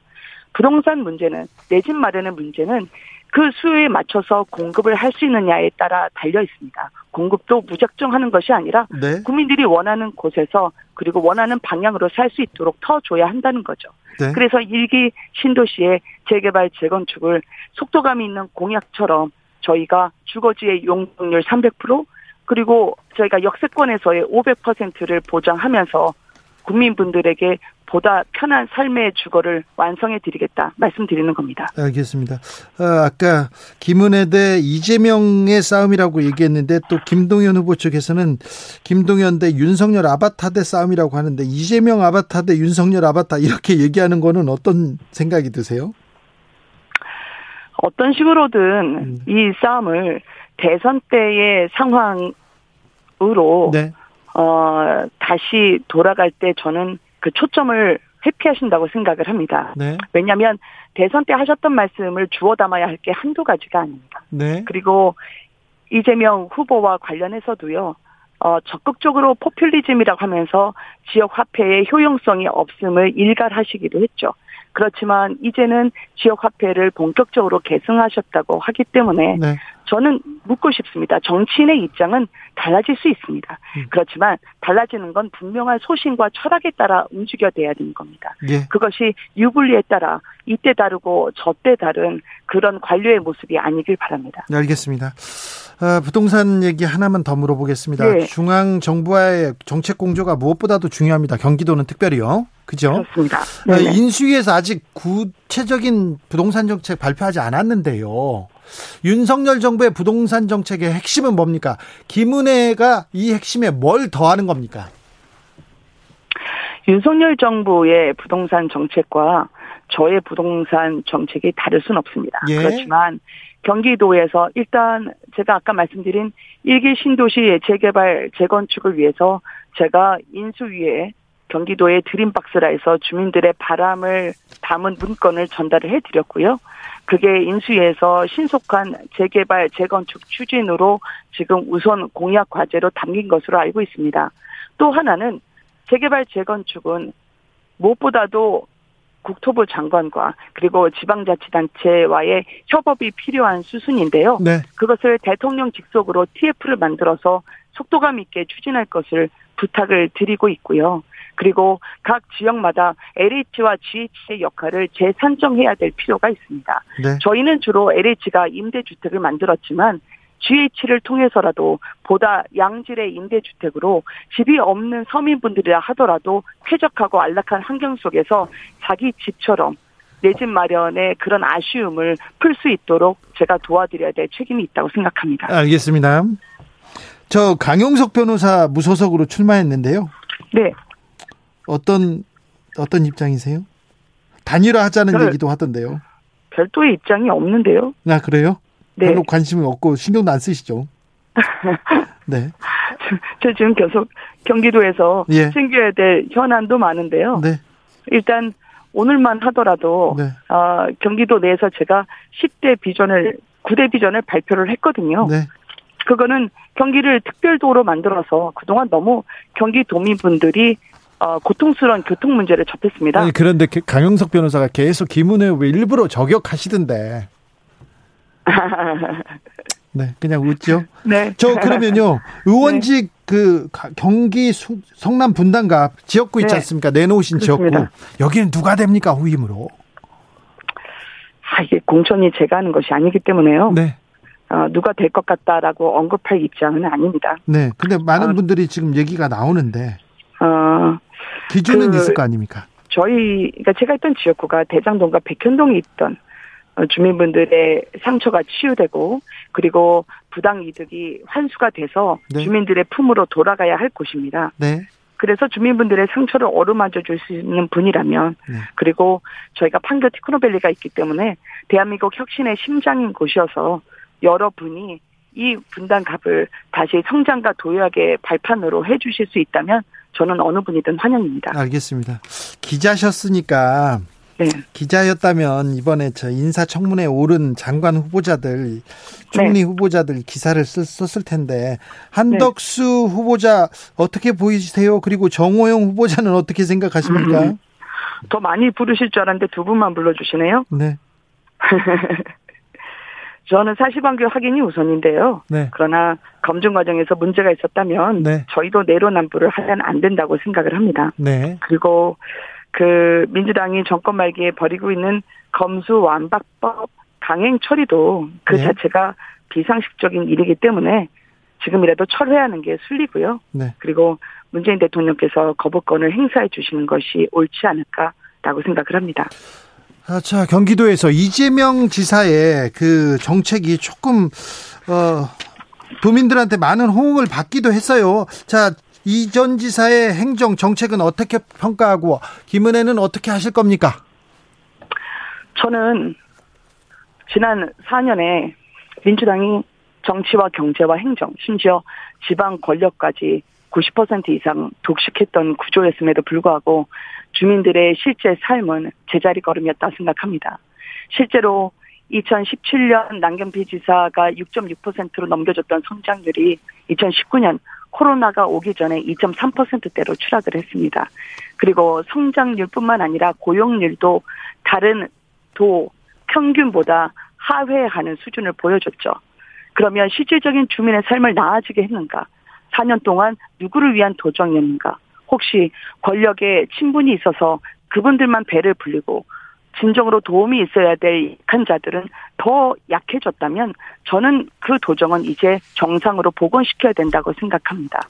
부동산 문제는 내 집 마련의 문제는 그 수요에 맞춰서 공급을 할 수 있느냐에 따라 달려 있습니다. 공급도 무작정 하는 것이 아니라 네. 국민들이 원하는 곳에서 그리고 원하는 방향으로 살 수 있도록 터 줘야 한다는 거죠. 네. 그래서 일기 신도시의 재개발 재건축을 속도감이 있는 공약처럼 저희가 주거지의 용적률 300% 그리고 저희가 역세권에서의 500%를 보장하면서 국민분들에게 보다 편한 삶의 주거를 완성해 드리겠다 말씀드리는 겁니다. 알겠습니다. 어, 아까 김은혜 대 이재명의 싸움이라고 얘기했는데 또 김동연 후보 측에서는 김동연 대 윤석열 아바타 대 싸움이라고 하는데 이재명 아바타 대 윤석열 아바타 이렇게 얘기하는 거는 어떤 생각이 드세요? 어떤 식으로든 음. 이 싸움을 대선 때의 상황으로 네. 어, 다시 돌아갈 때 저는 그 초점을 회피하신다고 생각을 합니다. 네. 왜냐하면 대선 때 하셨던 말씀을 주워 담아야 할 게 한두 가지가 아닙니다. 네. 그리고 이재명 후보와 관련해서도요. 어, 적극적으로 포퓰리즘이라고 하면서 지역 화폐의 효용성이 없음을 일갈하시기도 했죠. 그렇지만 이제는 지역 화폐를 본격적으로 계승하셨다고 하기 때문에 네. 저는 묻고 싶습니다. 정치인의 입장은 달라질 수 있습니다. 음. 그렇지만 달라지는 건 분명한 소신과 철학에 따라 움직여야 되는 겁니다. 예. 그것이 유불리에 따라 이때 다르고 저때 다른 그런 관료의 모습이 아니길 바랍니다. 네, 알겠습니다. 어, 부동산 얘기 하나만 더 물어보겠습니다. 네. 중앙 정부와의 정책 공조가 무엇보다도 중요합니다. 경기도는 특별히요. 그죠? 그렇습니다. 어, 인수위에서 아직 구체적인 부동산 정책 발표하지 않았는데요. 윤석열 정부의 부동산 정책의 핵심은 뭡니까? 김은혜가 이 핵심에 뭘 더하는 겁니까? 윤석열 정부의 부동산 정책과 저의 부동산 정책이 다를 수는 없습니다. 예. 그렇지만 경기도에서 일단 제가 아까 말씀드린 일기 신도시 재개발 재건축을 위해서 제가 인수위에 경기도의 드림박스라 해서 주민들의 바람을 담은 문건을 전달을 해드렸고요. 그게 인수위에서 신속한 재개발, 재건축 추진으로 지금 우선 공약 과제로 담긴 것으로 알고 있습니다. 또 하나는 재개발, 재건축은 무엇보다도 국토부 장관과 그리고 지방자치단체와의 협업이 필요한 수순인데요. 네. 그것을 대통령 직속으로 TF를 만들어서 속도감 있게 추진할 것을 부탁을 드리고 있고요. 그리고 각 지역마다 LH와 GH의 역할을 재산정해야 될 필요가 있습니다. 네. 저희는 주로 LH가 임대주택을 만들었지만 GH를 통해서라도 보다 양질의 임대주택으로 집이 없는 서민분들이라 하더라도 쾌적하고 안락한 환경 속에서 자기 집처럼 내 집 마련의 그런 아쉬움을 풀 수 있도록 제가 도와드려야 될 책임이 있다고 생각합니다. 알겠습니다. 저 강용석 변호사 무소속으로 출마했는데요. 네. 어떤 어떤 입장이세요? 단일화 하자는 얘기도 하던데요. 별도의 입장이 없는데요. 아 그래요? 네. 별로 관심이 없고 신경도 안 쓰시죠? 네. 저 지금 계속 경기도에서 예. 챙겨야 될 현안도 많은데요. 네. 일단 오늘만 하더라도 네. 어, 경기도 내에서 제가 10대 비전을 9대 비전을 발표를 했거든요. 네. 그거는 경기를 특별도로 만들어서 그동안 너무 경기도민분들이 어, 고통스러운 교통 문제를 접했습니다. 아니, 그런데 강영석 변호사가 계속 김은혜 왜 일부러 저격하시던데. 네, 그냥 웃죠. 네. 저 그러면요 의원직 네. 그 경기 성남 분당갑 지역구 있지 네. 않습니까? 내놓으신 그렇습니다. 지역구 여기는 누가 됩니까 후임으로? 아 이게 공천이 제가 하는 것이 아니기 때문에요. 네. 어, 누가 될 것 같다라고 언급할 입장은 아닙니다. 네. 근데 많은 어, 분들이 지금 얘기가 나오는데. 어, 기준은 그, 있을 거 아닙니까? 저희, 그러니까 제가 있던 지역구가 대장동과 백현동에 있던 어, 주민분들의 상처가 치유되고 그리고 부당 이득이 환수가 돼서 네. 주민들의 품으로 돌아가야 할 곳입니다. 네. 그래서 주민분들의 상처를 어루만져 줄 수 있는 분이라면 네. 그리고 저희가 판교 티크노밸리가 있기 때문에 대한민국 혁신의 심장인 곳이어서 여러분이 이 분단갑을 다시 성장과 도약의 발판으로 해주실 수 있다면 저는 어느 분이든 환영입니다. 알겠습니다. 기자셨으니까 네. 기자였다면 이번에 저 인사청문회 오른 장관 후보자들 총리 네. 후보자들 기사를 쓸, 썼을 텐데 한덕수 네. 후보자 어떻게 보이세요? 그리고 정호영 후보자는 어떻게 생각하십니까? 음, 더 많이 부르실 줄 알았는데 두 분만 불러주시네요. 네. 저는 사실관계 확인이 우선인데요. 네. 그러나 검증 과정에서 문제가 있었다면 네. 저희도 내로남불을 하면 안 된다고 생각을 합니다. 네. 그리고 그 민주당이 정권 말기에 벌이고 있는 검수 완박법 강행 처리도 그 네. 자체가 비상식적인 일이기 때문에 지금이라도 철회하는 게 순리고요. 네. 그리고 문재인 대통령께서 거부권을 행사해 주시는 것이 옳지 않을까라고 생각을 합니다. 아, 자, 경기도에서 이재명 지사의 그 정책이 조금, 어, 도민들한테 많은 호응을 받기도 했어요. 자, 이 전 지사의 행정 정책은 어떻게 평가하고 김은혜는 어떻게 하실 겁니까? 저는 지난 4년에 민주당이 정치와 경제와 행정, 심지어 지방 권력까지 90% 이상 독식했던 구조였음에도 불구하고 주민들의 실제 삶은 제자리 걸음이었다 생각합니다. 실제로 2017년 남경필 지사가 6.6%로 넘겨줬던 성장률이 2019년 코로나가 오기 전에 2.3%대로 추락을 했습니다. 그리고 성장률뿐만 아니라 고용률도 다른 도 평균보다 하회하는 수준을 보여줬죠. 그러면 실질적인 주민의 삶을 나아지게 했는가? 4년 동안 누구를 위한 도정이었는가? 혹시 권력에 친분이 있어서 그분들만 배를 불리고 진정으로 도움이 있어야 될 약한 자들은 더 약해졌다면 저는 그 도정은 이제 정상으로 복원시켜야 된다고 생각합니다.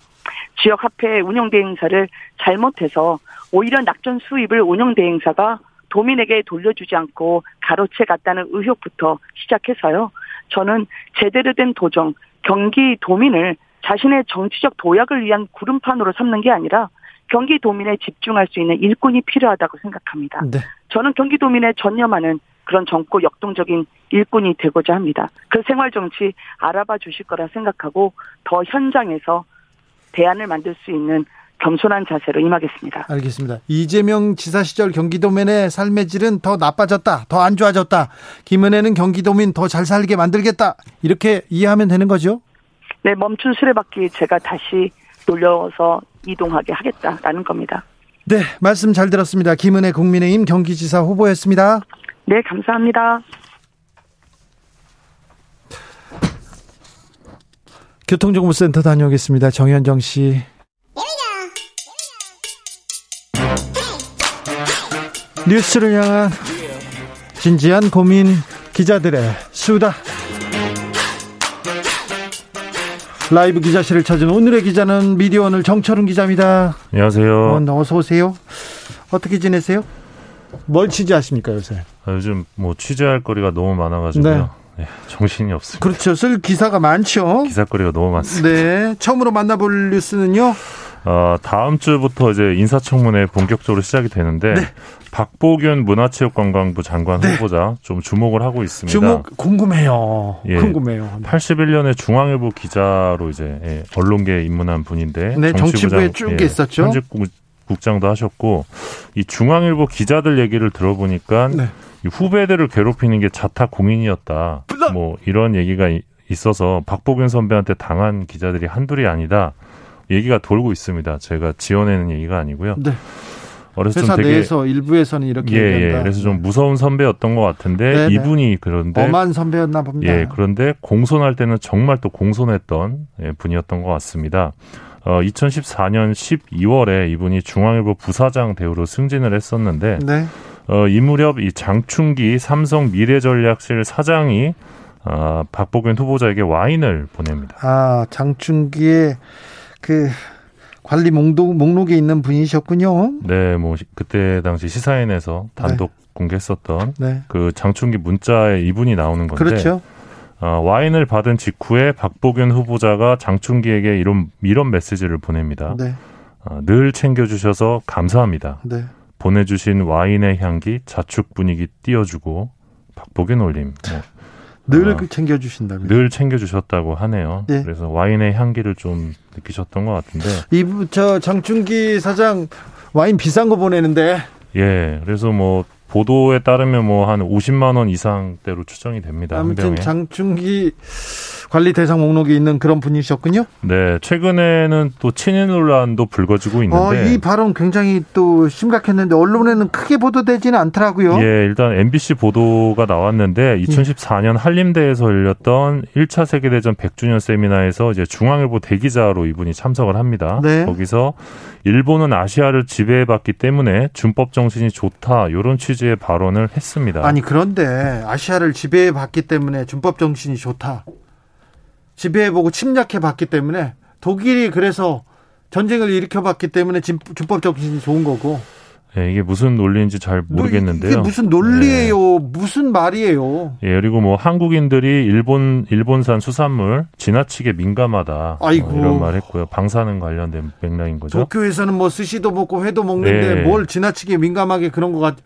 지역 화폐 운영 대행사를 잘못해서 오히려 낙전 수입을 운영 대행사가 도민에게 돌려주지 않고 가로채 갔다는 의혹부터 시작해서요. 저는 제대로 된 도정, 경기 도민을 자신의 정치적 도약을 위한 구름판으로 삼는 게 아니라 경기도민에 집중할 수 있는 일꾼이 필요하다고 생각합니다. 네. 저는 경기도민에 전념하는 그런 젊고 역동적인 일꾼이 되고자 합니다. 그 생활 정치 알아봐 주실 거라 생각하고 더 현장에서 대안을 만들 수 있는 겸손한 자세로 임하겠습니다. 알겠습니다. 이재명 지사 시절 경기도민의 삶의 질은 더 나빠졌다, 더 안 좋아졌다. 김은혜는 경기도민 더 잘 살게 만들겠다. 이렇게 이해하면 되는 거죠? 네, 멈춘 수레바퀴 제가 다시 돌려서 이동하게 하겠다라는 겁니다. 네, 말씀 잘 들었습니다. 김은혜 국민의힘 경기지사 후보였습니다. 네, 감사합니다. 교통정보센터 다녀오겠습니다. 정현정 씨. 뉴스를 향한 진지한 고민 기자들의 수다. 라이브 기자실을 찾은 오늘의 기자는 미디어 오늘 정철은 기자입니다. 안녕하세요. 어, 어서 오세요. 어떻게 지내세요? 뭘 취재하십니까 요새? 아, 요즘 뭐 취재할 거리가 너무 많아가지고요. 네. 네, 정신이 없습니다. 그렇죠. 쓸 기사가 많죠. 기사거리가 너무 많습니다. 네. 처음으로 만나볼 뉴스는요. 어, 다음 주부터 이제 인사청문회 본격적으로 시작이 되는데 네. 박보균 문화체육관광부 장관 네. 후보자 좀 주목을 하고 있습니다. 주목 궁금해요. 예, 궁금해요. 81년에 중앙일보 기자로 이제 예, 언론계에 입문한 분인데 네, 정치부에 쭉 예, 있었죠. 현직 국장도 하셨고 이 중앙일보 기자들 얘기를 들어보니까 네. 후배들을 괴롭히는 게 자타 공인이었다. 뭐 이런 얘기가 있어서 박보균 선배한테 당한 기자들이 한둘이 아니다. 얘기가 돌고 있습니다. 제가 지어내는 얘기가 아니고요. 네. 어렸을 회사 되게, 내에서 일부에서는 이렇게 예, 예. 그래서 좀 무서운 선배였던 것 같은데 네네. 이분이 그런데 엄한 선배였나 봅니다. 예, 그런데 공손할 때는 정말 또 공손했던 예, 분이었던 것 같습니다. 어, 2014년 12월에 이분이 중앙일보 부사장 대우로 승진을 했었는데 네. 어, 이 무렵 이 장충기 삼성 미래전략실 사장이 어, 박보균 후보자에게 와인을 보냅니다. 아, 장충기의 그 관리 목록, 목록에 있는 분이셨군요. 네, 뭐 그때 당시 시사인에서 단독 네. 공개했었던 네. 그 장충기 문자에 이분이 나오는 건데 그렇죠. 어, 와인을 받은 직후에 박보균 후보자가 장충기에게 이런 이런 메시지를 보냅니다. 네. 어, 늘 챙겨주셔서 감사합니다. 네. 보내주신 와인의 향기, 자축 분위기 띄워주고 박보균 올림. 뭐, 늘 어, 챙겨주신다면 늘 챙겨주셨다고 하네요. 네. 그래서 와인의 향기를 좀 느끼셨던 것 같은데. 이부 저 장충기 사장 와인 비싼 거 보내는데. 예, 그래서 뭐 보도에 따르면 뭐 한 50만 원 이상대로 추정이 됩니다. 아무튼 장충기 관리 대상 목록에 있는 그런 분이셨군요. 네, 최근에는 또 친일 논란도 불거지고 있는데 어, 이 발언 굉장히 또 심각했는데 언론에는 크게 보도되지는 않더라고요. 예, 일단 MBC 보도가 나왔는데 2014년 한림대에서 열렸던 1차 세계대전 100주년 세미나에서 이제 중앙일보 대기자로 이분이 참석을 합니다. 네. 거기서 일본은 아시아를 지배해봤기 때문에 준법 정신이 좋다 이런 취지의 발언을 했습니다. 아니 그런데 아시아를 지배해봤기 때문에 준법 정신이 좋다. 지배해보고 침략해봤기 때문에 독일이 그래서 전쟁을 일으켜봤기 때문에 준법 정신이 좋은 거고. 네, 이게 무슨 논리인지 잘 모르겠는데요. 이게 무슨 논리예요? 네. 무슨 말이에요? 예, 그리고 뭐 한국인들이 일본 일본산 수산물 지나치게 민감하다. 뭐 아이고. 뭐 이런 말 했고요. 방사능 관련된 맥락인 거죠. 도쿄에서는 뭐 스시도 먹고 회도 먹는데 네. 뭘 지나치게 민감하게 그런 것 같.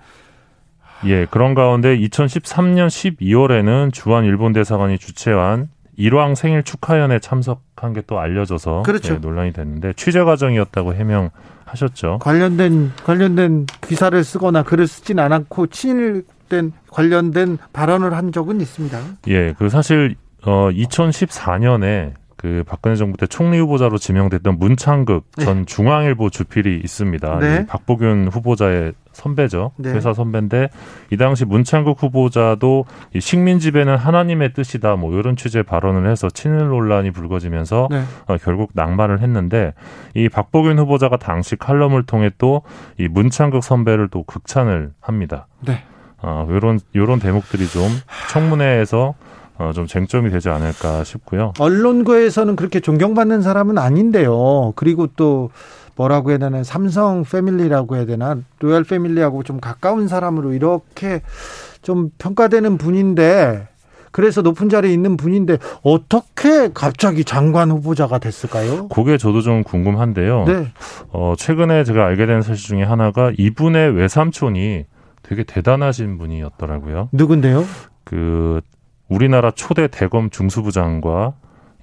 예, 그런 가운데 2013년 12월에는 주한 일본 대사관이 주최한 일왕 생일 축하연에 참석한 게 또 알려져서 그렇죠. 네, 논란이 됐는데 취재 과정이었다고 해명하셨죠. 관련된 관련된 기사를 쓰거나 글을 쓰진 않았고 친일된 관련된 발언을 한 적은 있습니다. 예, 그 사실 어 2014년에 그 박근혜 정부 때 총리 후보자로 지명됐던 문창극 네. 전 중앙일보 주필이 있습니다. 네. 박보균 후보자의 선배죠. 네. 회사 선배인데 이 당시 문창국 후보자도 이 식민 지배는 하나님의 뜻이다 뭐 이런 취지의 발언을 해서 친일 논란이 불거지면서 네. 어, 결국 낙마를 했는데 이 박보균 후보자가 당시 칼럼을 통해 또 이 문창국 선배를 또 극찬을 합니다. 네. 어, 요런 요런 대목들이 좀 청문회에서 어, 좀 쟁점이 되지 않을까 싶고요. 언론계에서는 그렇게 존경받는 사람은 아닌데요. 그리고 또 뭐라고 해야 되나 삼성 패밀리라고 해야 되나 로얄 패밀리하고 좀 가까운 사람으로 이렇게 좀 평가되는 분인데 그래서 높은 자리에 있는 분인데 어떻게 갑자기 장관 후보자가 됐을까요? 그게 저도 좀 궁금한데요. 네. 어, 최근에 제가 알게 된 사실 중에 하나가 이분의 외삼촌이 되게 대단하신 분이었더라고요. 누군데요? 그 우리나라 초대 대검 중수부장과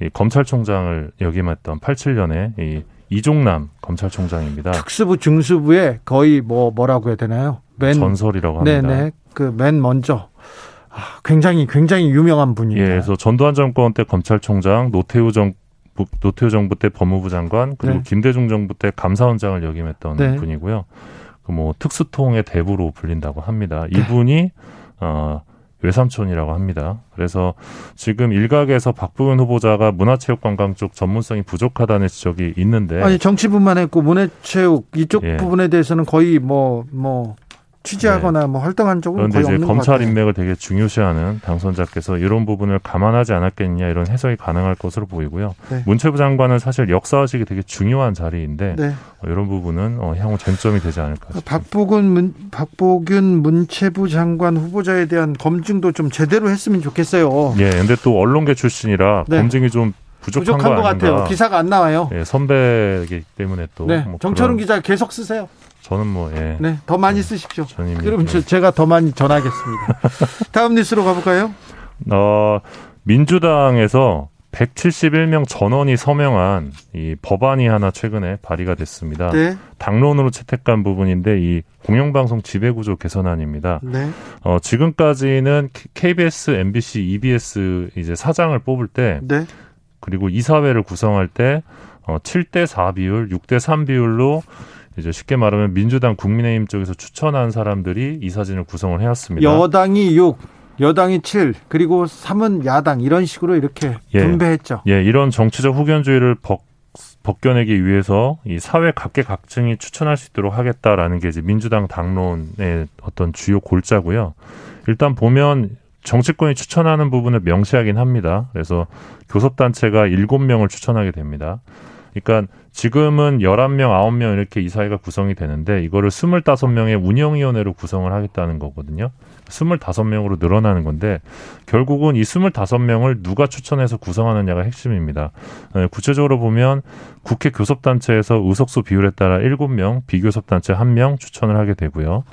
이 검찰총장을 역임했던 87년에 이 이종남 검찰총장입니다. 특수부 중수부의 거의 뭐 뭐라고 해야 되나요? 맨 전설이라고 합니다. 네네 그 맨 먼저 아, 굉장히 굉장히 유명한 분이에요. 예, 그래서 전두환 정권 때 검찰총장, 노태우 정 노태우 정부 때 법무부 장관, 그리고 네. 김대중 정부 때 감사원장을 역임했던 네. 분이고요. 그 뭐 특수통의 대부로 불린다고 합니다. 네. 이분이 어 외삼촌이라고 합니다. 그래서 지금 일각에서 박부근 후보자가 문화체육관광 쪽 전문성이 부족하다는 지적이 있는데 아니 정치부만 했고 문화체육 이쪽 예. 부분에 대해서는 거의 뭐뭐 뭐 취재하거나 네. 뭐 활동한 적은 그런데 이제 검찰 인맥을 되게 중요시하는 당선자께서 이런 부분을 감안하지 않았겠냐 이런 해석이 가능할 것으로 보이고요. 네. 문체부 장관은 사실 역사의식이 되게 중요한 자리인데 네. 어, 이런 부분은 어, 향후 쟁점이 되지 않을까 싶습니다. 박보균 문, 박보균 문체부 장관 후보자에 대한 검증도 좀 제대로 했으면 좋겠어요. 예, 근데 또 언론계 출신이라 네. 검증이 좀 부족한, 부족한 것 같아요. 기사가 안 나와요. 예, 선배이기 때문에 또 네, 뭐 정철훈 기자 계속 쓰세요. 저는 뭐 예. 네, 더 많이 네, 쓰십시오. 그럼 네. 제가 더 많이 전하겠습니다. 다음 뉴스로 가볼까요? 어, 민주당에서 171명 전원이 서명한 이 법안이 하나 최근에 발의가 됐습니다. 네. 당론으로 채택한 부분인데 이 공영방송 지배구조 개선안입니다. 네. 어, 지금까지는 KBS, MBC, EBS 이제 사장을 뽑을 때 네. 그리고 이사회를 구성할 때 어, 7대 4 비율, 6대 3 비율로 이제 쉽게 말하면 민주당 국민의힘 쪽에서 추천한 사람들이 이 사진을 구성을 해왔습니다. 여당이 6, 여당이 7, 그리고 3은 야당 이런 식으로 이렇게 예. 분배했죠. 예, 이런 정치적 후견주의를 벗, 벗겨내기 위해서 이 사회 각계각층이 추천할 수 있도록 하겠다라는 게 이제 민주당 당론의 어떤 주요 골자고요. 일단 보면 정치권이 추천하는 부분을 명시하긴 합니다. 그래서 교섭단체가 7명을 추천하게 됩니다. 그러니까 지금은 11명, 9명 이렇게 이사회가 구성이 되는데 이거를 25명의 운영위원회로 구성을 하겠다는 거거든요. 25명으로 늘어나는 건데 결국은 이 25명을 누가 추천해서 구성하느냐가 핵심입니다. 네, 구체적으로 보면 국회 교섭단체에서 의석수 비율에 따라 7명, 비교섭단체 1명 추천을 하게 되고요.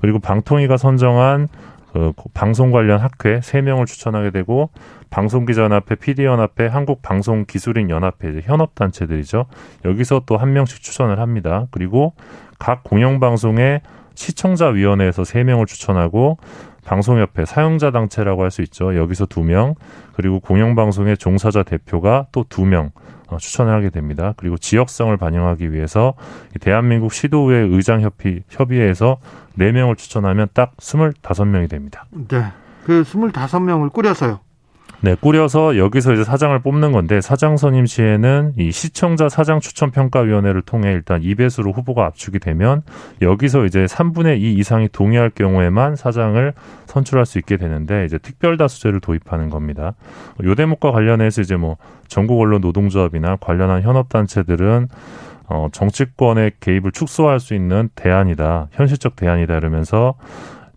그리고 방통위가 선정한 그 방송 관련 학회 3명을 추천하게 되고 방송기자연합회, PD연합회, 한국방송기술인연합회 현업단체들이죠. 여기서 또 한 명씩 추천을 합니다. 그리고 각 공영방송의 시청자위원회에서 세명을 추천하고 방송협회 사용자 단체라고 할 수 있죠. 여기서 두 명, 그리고 공영방송의 종사자 대표가 또 두명 어, 추천을 하게 됩니다. 그리고 지역성을 반영하기 위해서 대한민국 시도의회 의장협의 협의회에서 네 명을 추천하면 딱 스물다섯 명이 됩니다. 네. 그 스물다섯 명을 꾸려서요. 네, 꾸려서 여기서 이제 사장을 뽑는 건데 사장 선임 시에는 이 시청자 사장 추천 평가 위원회를 통해 일단 2배수로 후보가 압축이 되면 여기서 이제 3분의 2 이상이 동의할 경우에만 사장을 선출할 수 있게 되는데 이제 특별 다수제를 도입하는 겁니다. 요 대목과 관련해서 이제 뭐 전국 언론 노동조합이나 관련한 현업 단체들은 어 정치권의 개입을 축소할 수 있는 대안이다. 현실적 대안이다 이러면서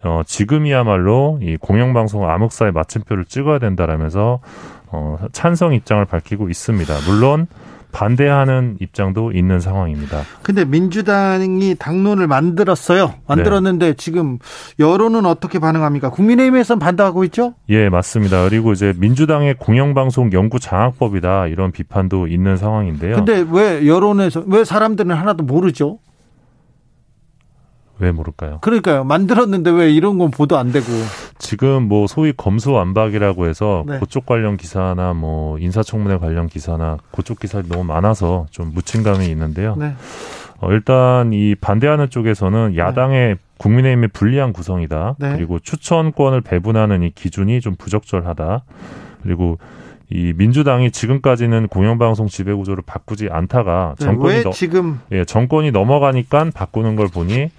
어, 지금이야말로 이 공영방송 암흑사의 마침표를 찍어야 된다라면서 어, 찬성 입장을 밝히고 있습니다. 물론 반대하는 입장도 있는 상황입니다. 근데 민주당이 당론을 만들었어요. 만들었는데 네. 지금 여론은 어떻게 반응합니까? 국민의힘에서는 반대하고 있죠? 예, 맞습니다. 그리고 이제 민주당의 공영방송 연구 장악법이다 이런 비판도 있는 상황인데요. 근데 왜 여론에서 왜 사람들은 하나도 모르죠? 왜 모를까요? 그러니까요. 만들었는데 왜 이런 건 보도 안 되고. 지금 뭐 소위 검수완박이라고 해서 네. 그쪽 관련 기사나 뭐 인사청문회 관련 기사나 그쪽 기사들이 너무 많아서 좀 묻힌감이 있는데요. 네. 어, 일단 이 반대하는 쪽에서는 네. 야당의 네. 국민의힘의 불리한 구성이다. 네. 그리고 추천권을 배분하는 이 기준이 좀 부적절하다. 그리고 이 민주당이 지금까지는 공영방송 지배구조를 바꾸지 않다가 네, 정권이 너, 지금 예, 정권이 넘어가니까 바꾸는 걸 보니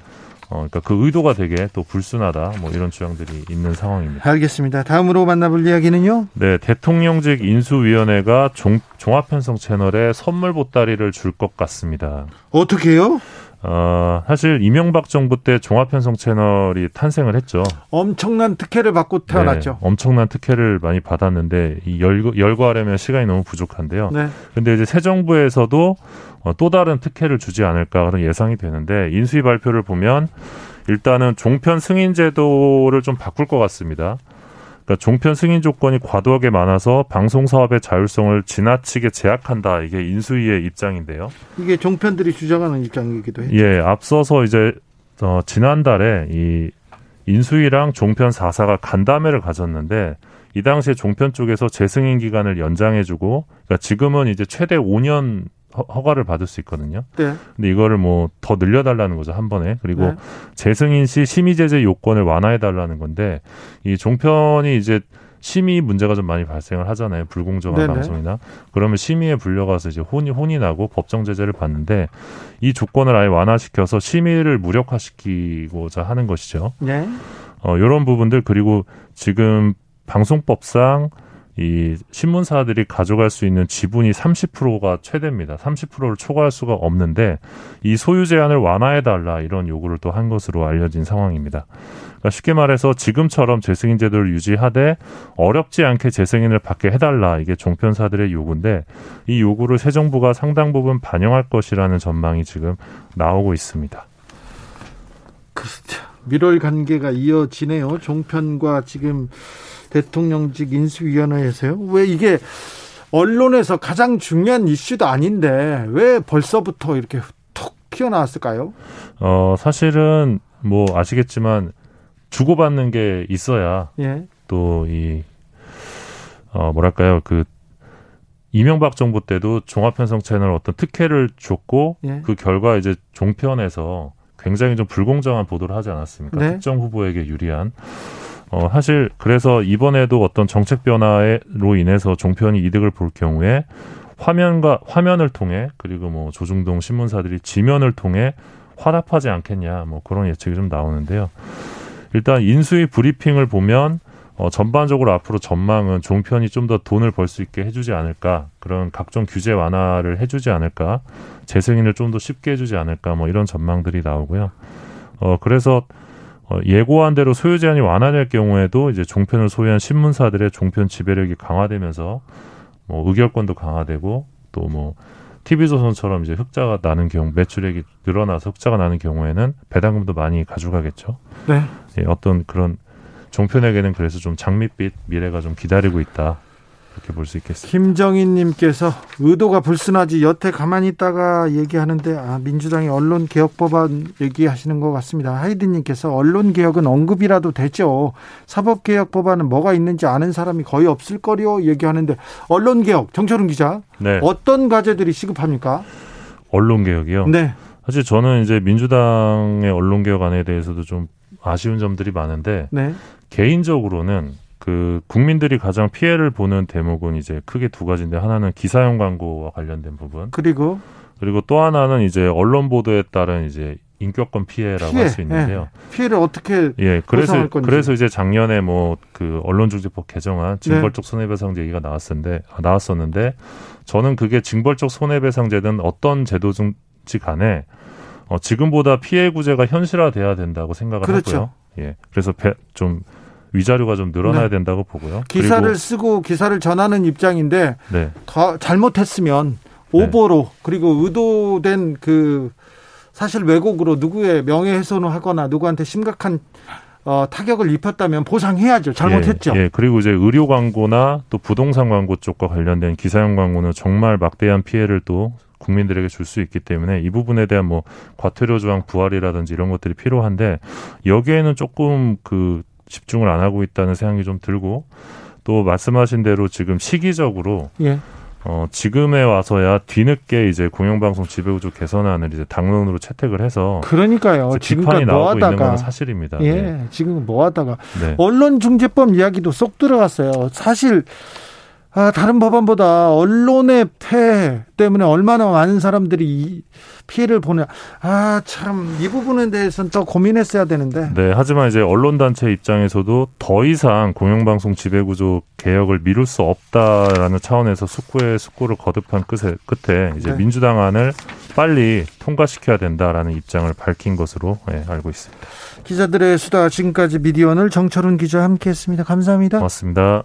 어, 그러니까 그 의도가 되게 또 불순하다 뭐 이런 주장들이 있는 상황입니다. 알겠습니다. 다음으로 만나볼 이야기는요? 네, 대통령직 인수위원회가 종, 종합편성 채널에 선물 보따리를 줄 것 같습니다. 어떻게요? 어, 사실 이명박 정부 때 종합편성 채널이 탄생을 했죠. 엄청난 특혜를 받고 태어났죠. 네, 엄청난 특혜를 많이 받았는데 이 열, 열거하려면 시간이 너무 부족한데요. 네. 근데 이제 새 정부에서도 어, 또 다른 특혜를 주지 않을까 그런 예상이 되는데 인수위 발표를 보면 일단은 종편 승인 제도를 좀 바꿀 것 같습니다. 그러니까 종편 승인 조건이 과도하게 많아서 방송 사업의 자율성을 지나치게 제약한다. 이게 인수위의 입장인데요. 이게 종편들이 주장하는 입장이기도 해요. 예, 앞서서 이제 어, 지난달에 이 인수위랑 종편 4사가 간담회를 가졌는데 이 당시에 종편 쪽에서 재승인 기간을 연장해주고, 그러니까 지금은 이제 최대 5년 허가를 받을 수 있거든요. 네. 근데 이거를 뭐 더 늘려달라는 거죠 한 번에. 그리고 네. 재승인 시 심의 제재 요건을 완화해 달라는 건데 이 종편이 이제 심의 문제가 좀 많이 발생을 하잖아요. 불공정한 네네. 방송이나 그러면 심의에 불려가서 이제 혼이 혼이 나고 법정 제재를 받는데 이 조건을 아예 완화시켜서 심의를 무력화시키고자 하는 것이죠. 네. 어, 이런 부분들 그리고 지금 방송법상 이 신문사들이 가져갈 수 있는 지분이 30%가 최대입니다. 30%를 초과할 수가 없는데 이 소유 제한을 완화해 달라 이런 요구를 또 한 것으로 알려진 상황입니다. 그러니까 쉽게 말해서 지금처럼 재승인 제도를 유지하되 어렵지 않게 재승인을 받게 해달라 이게 종편사들의 요구인데 이 요구를 새 정부가 상당 부분 반영할 것이라는 전망이 지금 나오고 있습니다. 그렇죠. 밀월 관계가 이어지네요. 종편과 지금 대통령직 인수위원회에서요? 왜 이게 언론에서 가장 중요한 이슈도 아닌데 왜 벌써부터 이렇게 톡 튀어나왔을까요? 어, 사실은 뭐 아시겠지만 주고받는 게 있어야 예. 또이 어, 뭐랄까요? 그 이명박 정부 때도 종합편성 채널 어떤 특혜를 줬고 예. 그 결과 이제 종편에서 굉장히 좀 불공정한 보도를 하지 않았습니까? 네. 특정 후보에게 유리한. 어, 사실 그래서 이번에도 어떤 정책 변화로 인해서 종편이 이득을 볼 경우에 화면과 화면을 통해 그리고 뭐 조중동 신문사들이 지면을 통해 화답하지 않겠냐 뭐 그런 예측이 좀 나오는데요. 일단 인수위 브리핑을 보면 어, 전반적으로 앞으로 전망은 종편이 좀 더 돈을 벌 수 있게 해주지 않을까 그런 각종 규제 완화를 해주지 않을까 재승인을 좀 더 쉽게 해주지 않을까 뭐 이런 전망들이 나오고요. 어 그래서 어, 예고한 대로 소유 제한이 완화될 경우에도 이제 종편을 소유한 신문사들의 종편 지배력이 강화되면서 뭐 의결권도 강화되고 또뭐 TV조선처럼 이제 흑자가 나는 경우 매출액이 늘어나서 흑자가 나는 경우에는 배당금도 많이 가져가겠죠. 네. 예, 어떤 그런 종편에게는 그래서 좀 장밋빛 미래가 좀 기다리고 있다. 이렇게 볼 수 있겠습니다. 김정인님께서 의도가 불순하지 여태 가만히 있다가 얘기하는데 아, 민주당이 언론 개혁 법안 얘기하시는 것 같습니다. 하이든님께서 언론 개혁은 언급이라도 되죠. 사법 개혁 법안은 뭐가 있는지 아는 사람이 거의 없을 거리요 얘기하는데 언론 개혁 정철훈 기자 네. 어떤 과제들이 시급합니까? 언론 개혁이요. 네. 사실 저는 이제 민주당의 언론 개혁안에 대해서도 좀 아쉬운 점들이 많은데 네. 개인적으로는 그 국민들이 가장 피해를 보는 대목은 이제 크게 두 가지인데 하나는 기사용 광고와 관련된 부분. 그리고 그리고 또 하나는 이제 언론 보도에 따른 이제 인격권 피해라고 피해, 할수 있는데요. 예. 피해를 어떻게 예 그래서 그래서 이제 작년에 뭐 그 언론중재법 개정안 징벌적 네. 손해배상 얘기가 나왔었는데 나왔었는데 저는 그게 징벌적 손해배상제든 어떤 제도든지 간에 어, 지금보다 피해 구제가 현실화돼야 된다고 생각을 그렇죠. 하고요. 예 그래서 배, 좀 위자료가 좀 늘어나야 네. 된다고 보고요. 기사를 쓰고 기사를 전하는 입장인데 네. 더 잘못했으면 오보로 네. 그리고 의도된 그 사실 왜곡으로 누구의 명예훼손을 하거나 누구한테 심각한 어, 타격을 입혔다면 보상해야죠. 잘못했죠. 예, 예, 그리고 이제 의료 광고나 또 부동산 광고 쪽과 관련된 기사용 광고는 정말 막대한 피해를 또 국민들에게 줄 수 있기 때문에 이 부분에 대한 뭐 과태료 조항 부활이라든지 이런 것들이 필요한데 여기에는 조금 그 집중을 안 하고 있다는 생각이 좀 들고 또 말씀하신 대로 지금 시기적으로 예. 어, 지금에 와서야 뒤늦게 이제 공영방송 지배구조 개선안을 이제 당론으로 채택을 해서 그러니까요. 비판이 뭐 하다가, 사실입니다. 예, 네. 지금 뭐 하다가 네. 언론중재법 이야기도 쏙 들어갔어요. 사실 아, 다른 법안보다 언론의 폐 때문에 얼마나 많은 사람들이 피해를 보냐. 아, 참, 이 부분에 대해서는 더 고민했어야 되는데. 네, 하지만 이제 언론단체 입장에서도 더 이상 공영방송 지배구조 개혁을 미룰 수 없다라는 차원에서 숙고에 숙고를 거듭한 끝에, 끝에 이제 네. 민주당 안을 빨리 통과시켜야 된다라는 입장을 밝힌 것으로 네, 알고 있습니다. 기자들의 수다 지금까지 미디어오늘 정철운 기자 함께 했습니다. 감사합니다. 고맙습니다.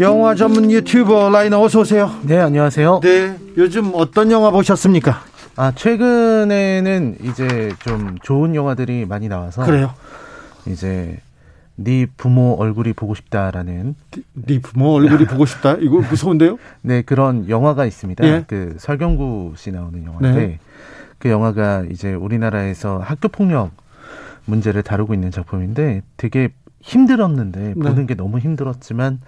영화 전문 유튜버 라이너 어서 오세요. 네, 안녕하세요. 네, 요즘 어떤 영화 보셨습니까? 아, 최근에는 이제 좀 좋은 영화들이 많이 나와서 그래요. 이제 네 부모 얼굴이 보고 싶다라는 네 부모 얼굴이 보고 싶다. 이거 무서운데요? 네, 그런 영화가 있습니다. 예? 그 설경구 씨 나오는 영화인데 네. 그 영화가 이제 우리나라에서 학교 폭력 문제를 다루고 있는 작품인데 되게 힘들었는데 네. 보는 게 너무 힘들었지만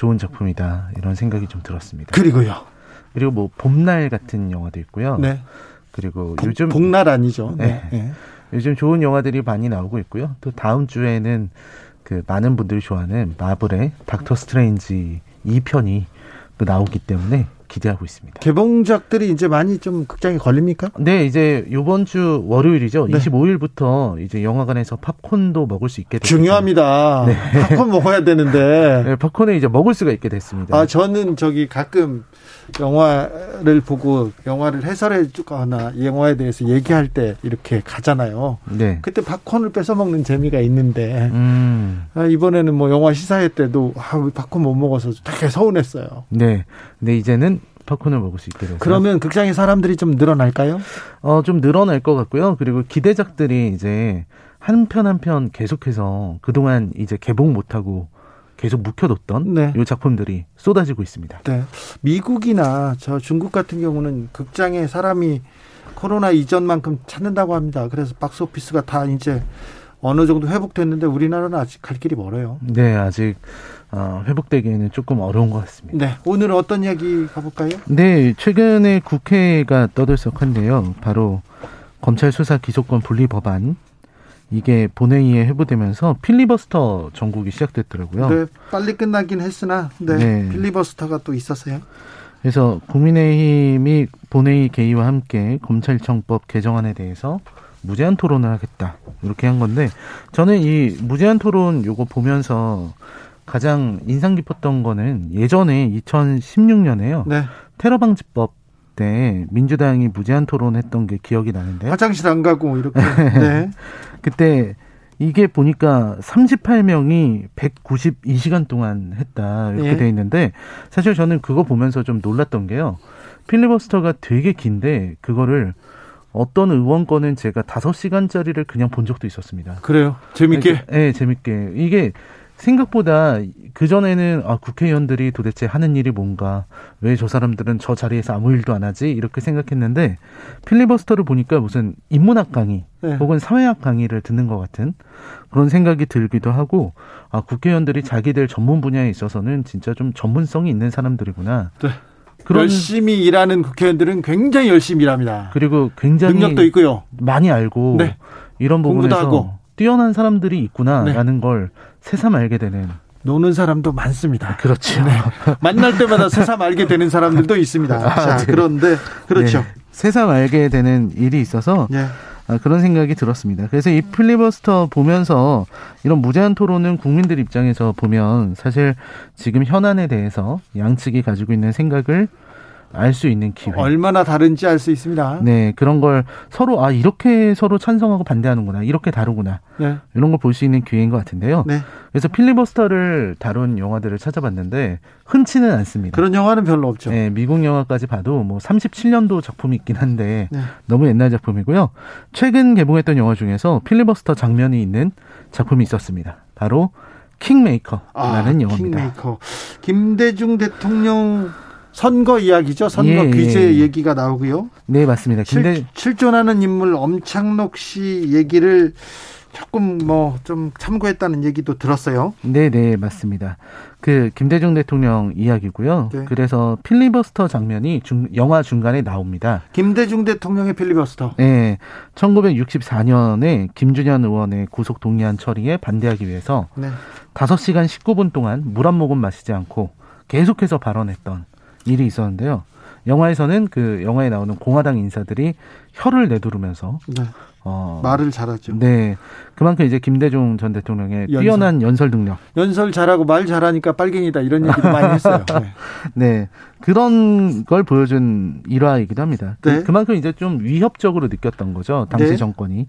좋은 작품이다 이런 생각이 좀 들었습니다. 그리고요. 그리고 뭐 봄날 같은 영화도 있고요. 네. 그리고 복, 요즘 복날 아니죠. 네. 네. 요즘 좋은 영화들이 많이 나오고 있고요. 또 다음 주에는 그 많은 분들이 좋아하는 마블의 닥터 스트레인지 2편이 또 나오기 때문에 기대하고 있습니다. 개봉작들이 이제 많이 좀 극장에 걸립니까? 네, 이제 이번 주 월요일이죠. 네. 25일부터 이제 영화관에서 팝콘도 먹을 수 있게 됐습니다. 중요합니다. 네. 팝콘 먹어야 되는데. 네, 팝콘을 이제 먹을 수가 있게 됐습니다. 아, 저는 저기 가끔 영화를 보고 영화를 해설해 주거나 영화에 대해서 얘기할 때 이렇게 가잖아요. 네. 그때 팝콘을 뺏어 먹는 재미가 있는데 음. 아, 이번에는 뭐 영화 시사회 때도 아, 팝콘 못 먹어서 되게 서운했어요. 네. 근데 이제는 팝콘을 먹을 수 돼서 그러면 극장에 사람들이 좀 늘어날까요? 어, 좀 늘어날 것 같고요. 그리고 기대작들이 이제 한 편 한 편 계속해서 그동안 이제 개봉 못하고 계속 묵혀뒀던 네. 이 작품들이 쏟아지고 있습니다. 네. 미국이나 저 중국 같은 경우는 극장에 사람이 코로나 이전만큼 찾는다고 합니다. 그래서 박스 오피스가 다 이제 어느 정도 회복됐는데 우리나라는 아직 갈 길이 멀어요. 네, 아직 어, 회복되기에는 조금 어려운 것 같습니다. 네, 오늘 어떤 이야기 가볼까요? 네, 최근에 국회가 떠들썩한데요. 바로 검찰 수사 기소권 분리 법안 이게 본회의에 회부되면서 필리버스터 전국이 시작됐더라고요. 네, 빨리 끝나긴 했으나 네, 네. 필리버스터가 또 있었어요. 그래서 국민의힘이 본회의 개의와 함께 검찰청법 개정안에 대해서 무제한 토론을 하겠다 이렇게 한 건데 저는 이 무제한 토론 요거 보면서 가장 인상 깊었던 거는 예전에 2016년에요. 네. 테러 방지법 때 민주당이 무제한 토론했던 게 기억이 나는데 화장실 안 가고 이렇게 네. 그때 이게 보니까 38명이 192시간 동안 했다 이렇게 예. 돼 있는데 사실 저는 그거 보면서 좀 놀랐던 게요. 필리버스터가 되게 긴데 그거를 어떤 의원 거는 제가 5시간짜리를 그냥 본 적도 있었습니다. 그래요? 재밌게? 네, 네 재밌게. 이게 생각보다 그전에는 아, 국회의원들이 도대체 하는 일이 뭔가, 왜 저 사람들은 저 자리에서 아무 일도 안 하지? 이렇게 생각했는데, 필리버스터를 보니까 무슨 인문학 강의, 네. 혹은 사회학 강의를 듣는 것 같은 그런 생각이 들기도 하고, 아, 국회의원들이 자기들 전문 분야에 있어서는 진짜 좀 전문성이 있는 사람들이구나. 네. 그런 열심히 일하는 국회의원들은 굉장히 열심히 일합니다. 그리고 굉장히 능력도 있고요. 많이 알고 네. 이런 부분에서. 뛰어난 사람들이 있구나라는 네. 걸 새삼 알게 되는 노는 사람도 많습니다. 그렇죠. 네. 만날 때마다 새삼 알게 되는 사람들도 있습니다. 아, 자, 네. 그런데 그렇죠. 네. 새삼 알게 되는 일이 있어서 네. 아, 그런 생각이 들었습니다. 그래서 이 필리버스터 보면서 이런 무제한 토론은 국민들 입장에서 보면 사실 지금 현안에 대해서 양측이 가지고 있는 생각을 알 수 있는 기회. 얼마나 다른지 알 수 있습니다. 네, 그런 걸 서로 아 이렇게 서로 찬성하고 반대하는구나, 이렇게 다르구나, 네. 이런 걸 볼 수 있는 기회인 것 같은데요. 네. 그래서 필리버스터를 다룬 영화들을 찾아봤는데 흔치는 않습니다. 그런 영화는 별로 없죠. 네, 미국 영화까지 봐도 뭐 37년도 작품이 있긴 한데 네. 너무 옛날 작품이고요. 최근 개봉했던 영화 중에서 필리버스터 장면이 있는 작품이 있었습니다. 바로 킹메이커라는 아, 영화입니다. 킹메이커. 김대중 대통령 선거 이야기죠. 선거 예, 규제 예. 얘기가 나오고요. 네, 맞습니다. 근데 실, 존하는 인물 엄창록 씨 얘기를 조금 뭐 좀 참고했다는 얘기도 들었어요. 네, 네, 맞습니다. 그 김대중 대통령 이야기고요. 네. 그래서 필리버스터 장면이 중, 영화 중간에 나옵니다. 김대중 대통령의 필리버스터. 네, 1964년에 김준현 의원의 구속 동의안 처리에 반대하기 위해서 네. 5시간 19분 동안 물 한 모금 마시지 않고 계속해서 발언했던 일이 있었는데요. 영화에서는 그 영화에 나오는 공화당 인사들이 혀를 내두르면서 네. 어, 말을 잘하죠. 네, 그만큼 이제 김대중 전 대통령의 연설. 뛰어난 연설 능력. 연설 잘하고 말 잘하니까 빨갱이다 이런 얘기도 많이 했어요. 네. 네. 그런 걸 보여준 일화이기도 합니다. 네. 그만큼 이제 좀 위협적으로 느꼈던 거죠 당시 네. 정권이.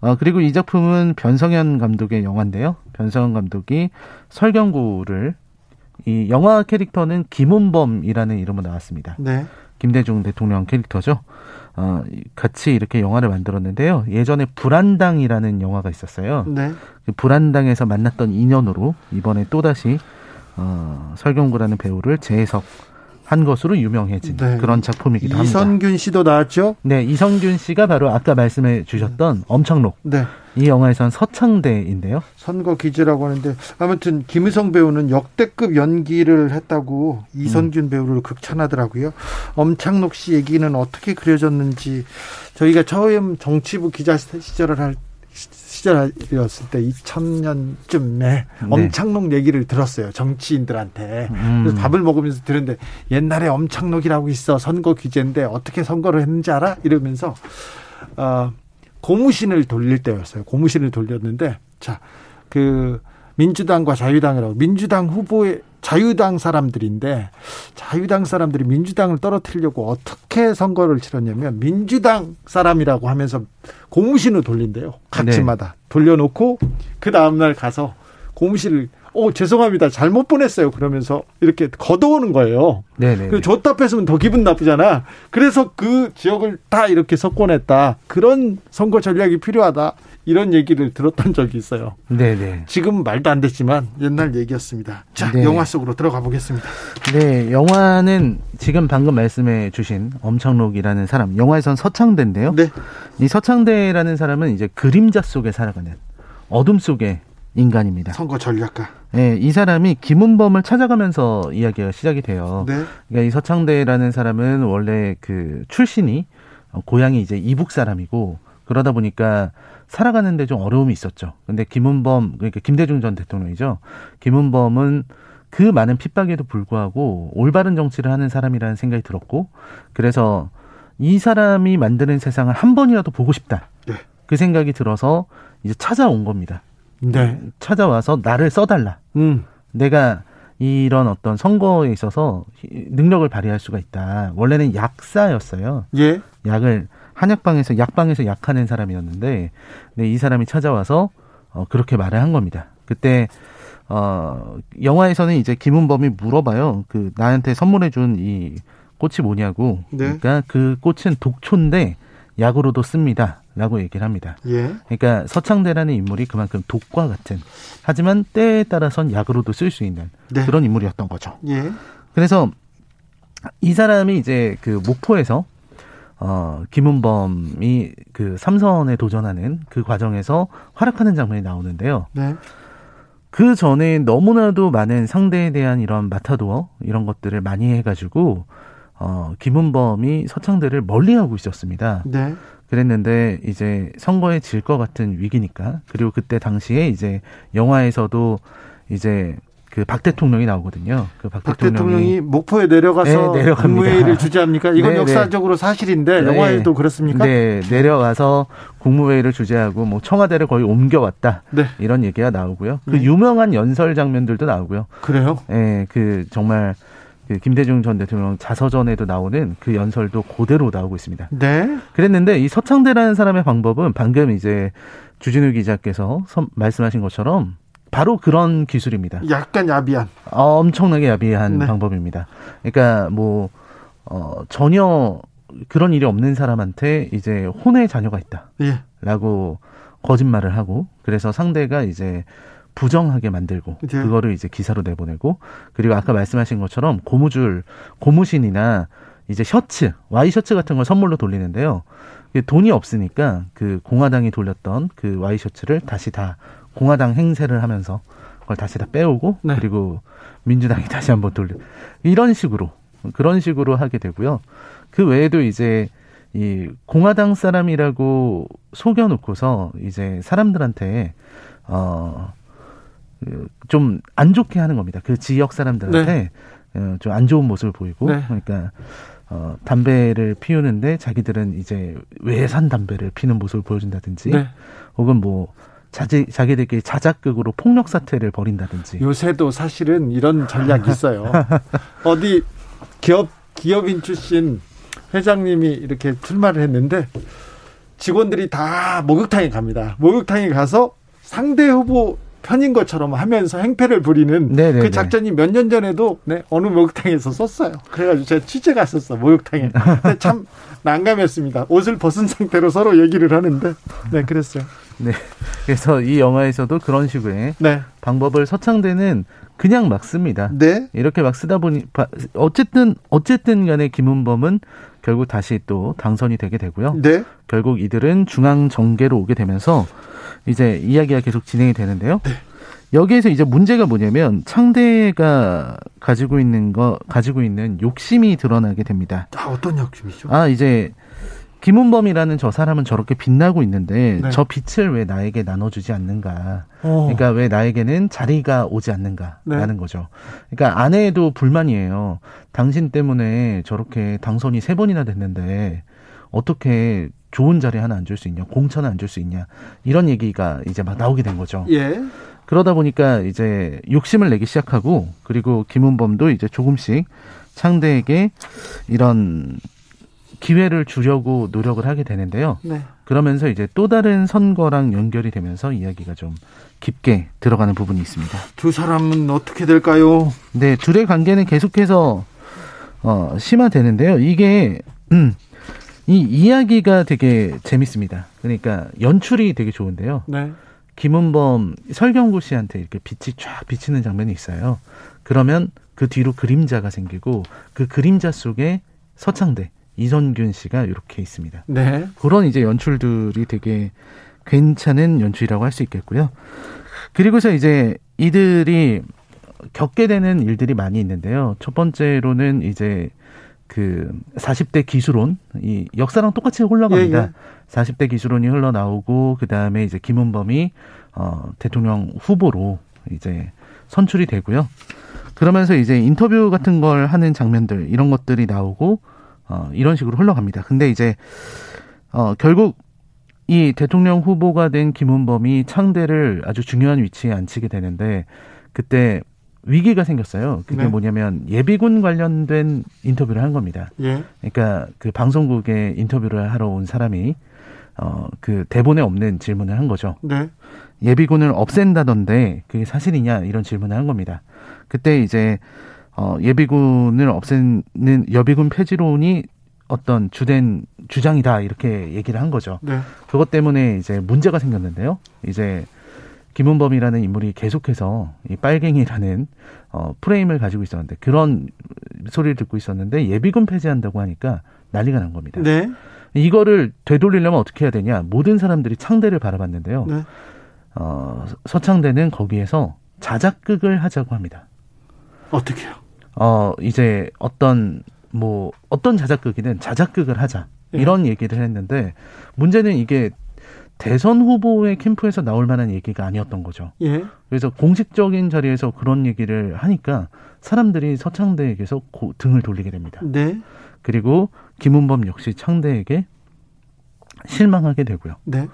어, 그리고 이 작품은 변성현 감독의 영화인데요. 변성현 감독이 설경구를 이 영화 캐릭터는 김은범이라는 이름으로 나왔습니다. 네. 김대중 대통령 캐릭터죠. 어, 같이 이렇게 영화를 만들었는데요. 예전에 불안당이라는 영화가 있었어요. 네. 그 불안당에서 만났던 인연으로 이번에 또다시 어, 설경구라는 배우를 재해석 한 것으로 유명해진 네. 그런 작품이기도 합니다. 이선균 씨도 나왔죠? 네, 이선균 씨가 바로 아까 말씀해 주셨던 엄창록. 네. 이 영화에선 서창대인데요. 선거 기지라고 하는데 아무튼 김희성 배우는 역대급 연기를 했다고 이선균 음. 배우를 극찬하더라고요. 엄창록 씨 얘기는 어떻게 그려졌는지 저희가 처음 정치부 기자 시절을 할 시절이었을 때 2000년쯤에 네. 엄창록 얘기를 들었어요. 정치인들한테. 음. 그래서 밥을 먹으면서 들었는데 옛날에 엄창록이라고 있어. 선거 규제인데 어떻게 선거를 했는지 알아? 이러면서 어, 고무신을 돌릴 때였어요. 고무신을 돌렸는데 자, 그 민주당과 자유당이라고 민주당 후보의 자유당 사람들인데 자유당 사람들이 민주당을 떨어뜨리려고 어떻게 선거를 치렀냐면 민주당 사람이라고 하면서 고무신을 돌린대요. 각지마다 네. 돌려놓고 그 다음날 가서 고무신을 오 죄송합니다 잘못 보냈어요 그러면서 이렇게 걷어오는 거예요. 네네. 그 줬다 뺏으면 더 기분 나쁘잖아. 그래서 그 지역을 다 이렇게 석권했다. 그런 선거 전략이 필요하다. 이런 얘기를 들었던 적이 있어요. 네네. 지금 말도 안 됐지만 옛날 얘기였습니다. 자, 네. 영화 속으로 들어가 보겠습니다. 네, 영화는 지금 방금 말씀해 주신 엄청록이라는 사람, 영화에선 서창대인데요. 네. 이 서창대라는 사람은 이제 그림자 속에 살아가는 어둠 속의 인간입니다. 선거 전략가. 네, 이 사람이 김은범을 찾아가면서 이야기가 시작이 돼요. 네. 그러니까 이 서창대라는 사람은 원래 그 출신이 고향이 이제 이북 사람이고 그러다 보니까 살아가는데 좀 어려움이 있었죠. 근데 김은범 그러니까 김대중 전 대통령이죠. 김은범은 그 많은 핍박에도 불구하고 올바른 정치를 하는 사람이라는 생각이 들었고 그래서 이 사람이 만드는 세상을 한 번이라도 보고 싶다. 네. 그 생각이 들어서 이제 찾아온 겁니다. 네. 찾아와서 나를 써달라. 음. 내가 이런 어떤 선거에 있어서 능력을 발휘할 수가 있다. 원래는 약사였어요. 예. 약을 한약방에서 약방에서 약하는 사람이었는데, 네, 이 사람이 찾아와서 어, 그렇게 말을 한 겁니다. 그때 어 영화에서는 이제 김은범이 물어봐요. 그 나한테 선물해준 이 꽃이 뭐냐고. 네. 그러니까 그 꽃은 독초인데 약으로도 씁니다. 라고 얘기를 합니다. 예. 그러니까 서창대라는 인물이 그만큼 독과 같은 하지만 때에 따라선 약으로도 쓸 수 있는 네. 그런 인물이었던 거죠. 예. 그래서 이 사람이 이제 그 목포에서 어 김은범이 그 삼선에 도전하는 그 과정에서 활약하는 장면이 나오는데요. 네. 그 전에 너무나도 많은 상대에 대한 이런 마타도어 이런 것들을 많이 해가지고 어 김은범이 서창대를 멀리하고 있었습니다. 네. 그랬는데 이제 선거에 질 것 같은 위기니까 그리고 그때 당시에 이제 영화에서도 이제 그 박 대통령이 나오거든요. 그박 대통령이, 대통령이, 목포에 내려가서 네, 국무회의를 주재합니까? 이건 네, 네. 역사적으로 네. 사실인데 영화에도 그렇습니까? 네, 내려가서 국무회의를 주재하고 뭐 청와대를 거의 옮겨왔다. 네. 이런 얘기가 나오고요. 그 네. 유명한 연설 장면들도 나오고요. 그래요? 네, 그 정말 그 김대중 전 대통령 자서전에도 나오는 그 연설도 그대로 나오고 있습니다. 네. 그랬는데 이 서창대라는 사람의 방법은 방금 이제 주진우 기자께서 말씀하신 것처럼 바로 그런 기술입니다. 약간 야비한. 어, 엄청나게 야비한 네. 방법입니다. 그러니까 뭐 어, 전혀 그런 일이 없는 사람한테 이제 혼의 자녀가 있다. 예. 라고 거짓말을 하고 그래서 상대가 이제 부정하게 만들고 네. 그거를 이제 기사로 내보내고 그리고 아까 말씀하신 것처럼 고무줄 고무신이나 이제 셔츠 와이 셔츠 같은 걸 선물로 돌리는데요. 돈이 없으니까 그 공화당이 돌렸던 그 와이 셔츠를 다시 다 공화당 행세를 하면서 그걸 다시 다 빼오고 네. 그리고 민주당이 다시 한번 돌려 이런 식으로 그런 식으로 하게 되고요. 그 외에도 이제 이 공화당 사람이라고 속여놓고서 이제 사람들한테 어 좀 안 좋게 하는 겁니다. 그 지역 사람들한테 네. 어, 좀안 좋은 모습을 보이고 네. 그러니까 어, 담배를 피우는데 자기들은 이제 외산 담배를 피는 모습을 보여준다든지 네. 혹은 뭐 자기, 자기들끼리 자작극으로 폭력 사태를 벌인다든지 요새도 사실은 이런 전략이 있어요. 어디 기업 기업인 출신 회장님이 이렇게 출마를 했는데 직원들이 다 목욕탕에 갑니다. 목욕탕에 가서 상대 후보 편인 것처럼 하면서 행패를 부리는 네네네. 그 작전이 몇 년 전에도 네, 어느 목욕탕에서 썼어요. 그래가지고 제가 취재 갔었어 목욕탕에. 참 난감했습니다. 옷을 벗은 상태로 서로 얘기를 하는데 네 그랬어요. 네. 그래서 이 영화에서도 그런 식의 네. 방법을 서창대는 그냥 막 씁니다. 네. 이렇게 막 쓰다 보니 어쨌든 어쨌든 간에 김은범은 결국 다시 또 당선이 되게 되고요. 네. 결국 이들은 중앙 정계로 오게 되면서 이제 이야기가 계속 진행이 되는데요. 네. 여기에서 이제 문제가 뭐냐면 창대가 가지고 있는 거 가지고 있는 욕심이 드러나게 됩니다. 아, 어떤 욕심이죠? 아, 이제 김은범이라는 저 사람은 저렇게 빛나고 있는데 네. 저 빛을 왜 나에게 나눠주지 않는가? 어. 그러니까 왜 나에게는 자리가 오지 않는가라는 네. 거죠. 그러니까 아내에도 불만이에요. 당신 때문에 저렇게 당선이 세 번이나 됐는데 어떻게 좋은 자리 하나 앉을 수 있냐, 공천을 앉을 수 있냐 이런 얘기가 이제 막 나오게 된 거죠. 예. 그러다 보니까 이제 욕심을 내기 시작하고 그리고 김은범도 이제 조금씩 창대에게 이런 기회를 주려고 노력을 하게 되는데요. 네. 그러면서 이제 또 다른 선거랑 연결이 되면서 이야기가 좀 깊게 들어가는 부분이 있습니다. 두 사람은 어떻게 될까요? 네, 둘의 관계는 계속해서 어, 심화되는데요. 이게 음, 이 이야기가 되게 재밌습니다. 그러니까 연출이 되게 좋은데요. 네. 김은범 설경구 씨한테 이렇게 빛이 쫙 비치는 장면이 있어요. 그러면 그 뒤로 그림자가 생기고 그 그림자 속에 서창대 이선균 씨가 이렇게 있습니다. 네. 그런 이제 연출들이 되게 괜찮은 연출이라고 할 수 있겠고요. 그리고서 이제 이들이 겪게 되는 일들이 많이 있는데요. 첫 번째로는 이제 그 40대 기술론 이 역사랑 똑같이 흘러갑니다. 예, 예. 40대 기술론이 흘러나오고 그다음에 이제 김은범이 어 대통령 후보로 이제 선출이 되고요. 그러면서 이제 인터뷰 같은 걸 하는 장면들 이런 것들이 나오고 어 이런 식으로 흘러갑니다. 근데 이제 어 결국 이 대통령 후보가 된 김은범이 창대를 아주 중요한 위치에 앉히게 되는데 그때 위기가 생겼어요. 그게 네. 뭐냐면 예비군 관련된 인터뷰를 한 겁니다. 예. 그러니까 그 방송국에 인터뷰를 하러 온 사람이 어 그 대본에 없는 질문을 한 거죠. 네. 예비군을 없앤다던데 그게 사실이냐 이런 질문을 한 겁니다. 그때 이제 어 예비군을 없애는 여비군 폐지론이 어떤 주된 주장이다 이렇게 얘기를 한 거죠. 네. 그것 때문에 이제 문제가 생겼는데요. 이제 김은범이라는 인물이 계속해서 이 빨갱이라는 어, 프레임을 가지고 있었는데 그런 소리를 듣고 있었는데 예비군 폐지한다고 하니까 난리가 난 겁니다. 네. 이거를 되돌리려면 어떻게 해야 되냐? 모든 사람들이 창대를 바라봤는데요. 네. 어, 서창대는 거기에서 자작극을 하자고 합니다. 어떻게요? 어, 이제 어떤 뭐 어떤 자작극이든 자작극을 하자. 네. 이런 얘기를 했는데 문제는 이게 대선 후보의 캠프에서 나올 만한 얘기가 아니었던 거죠. 예. 그래서 공식적인 자리에서 그런 얘기를 하니까 사람들이 서창대에게서 고, 등을 돌리게 됩니다. 네. 그리고 김은범 역시 창대에게 실망하게 되고요. 네.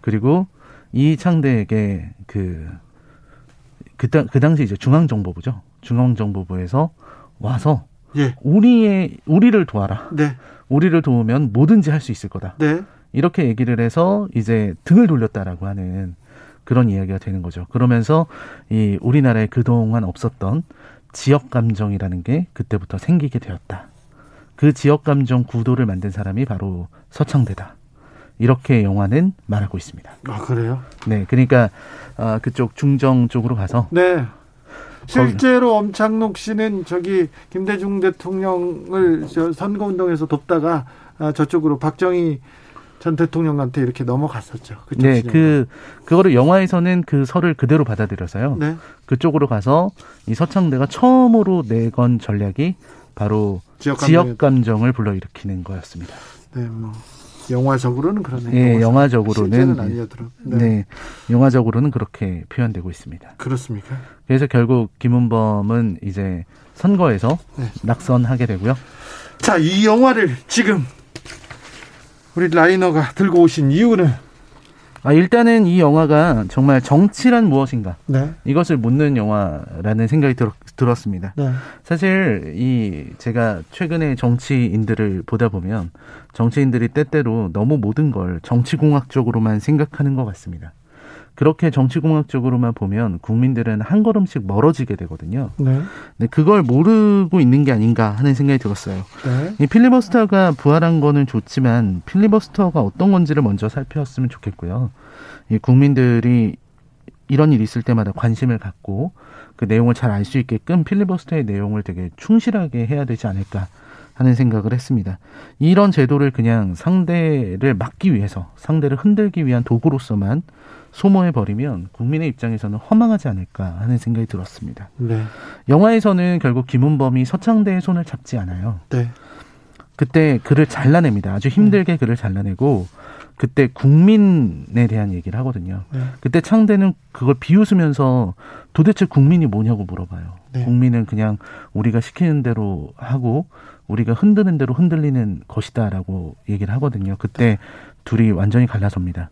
그리고 이 창대에게 그, 그, 그 당시 이제 중앙정보부죠. 중앙정보부에서 와서 예. 우리의, 우리를 도와라. 네. 우리를 도우면 뭐든지 할 수 있을 거다. 네. 이렇게 얘기를 해서 이제 등을 돌렸다라고 하는 그런 이야기가 되는 거죠. 그러면서 이 우리나라에 그동안 없었던 지역 감정이라는 게 그때부터 생기게 되었다. 그 지역 감정 구도를 만든 사람이 바로 서창대다. 이렇게 영화는 말하고 있습니다. 아 그래요? 네, 그러니까 아, 그쪽 중정 쪽으로 가서 네. 실제로 엄창록 씨는 저기 김대중 대통령을 선거운동에서 돕다가 아, 저쪽으로 박정희 전 대통령한테 이렇게 넘어갔었죠. 네, 그 그거를 영화에서는 그 설을 그대로 받아들여서요. 네. 그쪽으로 가서 이 서창대가 처음으로 내건 전략이 바로 지역, 감정을 불러일으키는 거였습니다. 네, 뭐 영화적으로는 그러네요. 네, 영화적으로는 네. 네, 영화적으로는 그렇게 표현되고 있습니다. 그렇습니까? 그래서 결국 김은범은 이제 선거에서 네. 낙선하게 되고요. 자, 이 영화를 지금 우리 라이너가 들고 오신 이유는 아, 일단은 이 영화가 정말 정치란 무엇인가 네. 이것을 묻는 영화라는 생각이 들, 들었습니다. 네. 사실 이 제가 최근에 정치인들을 보다 보면 정치인들이 때때로 너무 모든 걸 정치공학적으로만 생각하는 것 같습니다. 그렇게 정치공학적으로만 보면 국민들은 한 걸음씩 멀어지게 되거든요. 네. 근데 그걸 모르고 있는 게 아닌가 하는 생각이 들었어요. 네. 이 필리버스터가 부활한 거는 좋지만 필리버스터가 어떤 건지를 먼저 살펴봤으면 좋겠고요. 이 국민들이 이런 일이 있을 때마다 관심을 갖고 그 내용을 잘 알 수 있게끔 필리버스터의 내용을 되게 충실하게 해야 되지 않을까 하는 생각을 했습니다. 이런 제도를 그냥 상대를 막기 위해서 상대를 흔들기 위한 도구로서만 소모해 버리면 국민의 입장에서는 허망하지 않을까 하는 생각이 들었습니다. 네. 영화에서는 결국 김은범이 서창대의 손을 잡지 않아요. 네. 그때 그를 잘라냅니다. 아주 힘들게 그를 잘라내고 그때 국민에 대한 얘기를 하거든요. 네. 그때 창대는 그걸 비웃으면서 도대체 국민이 뭐냐고 물어봐요. 네. 국민은 그냥 우리가 시키는 대로 하고 우리가 흔드는 대로 흔들리는 것이다라고 얘기를 하거든요. 그때 둘이 완전히 갈라섭니다.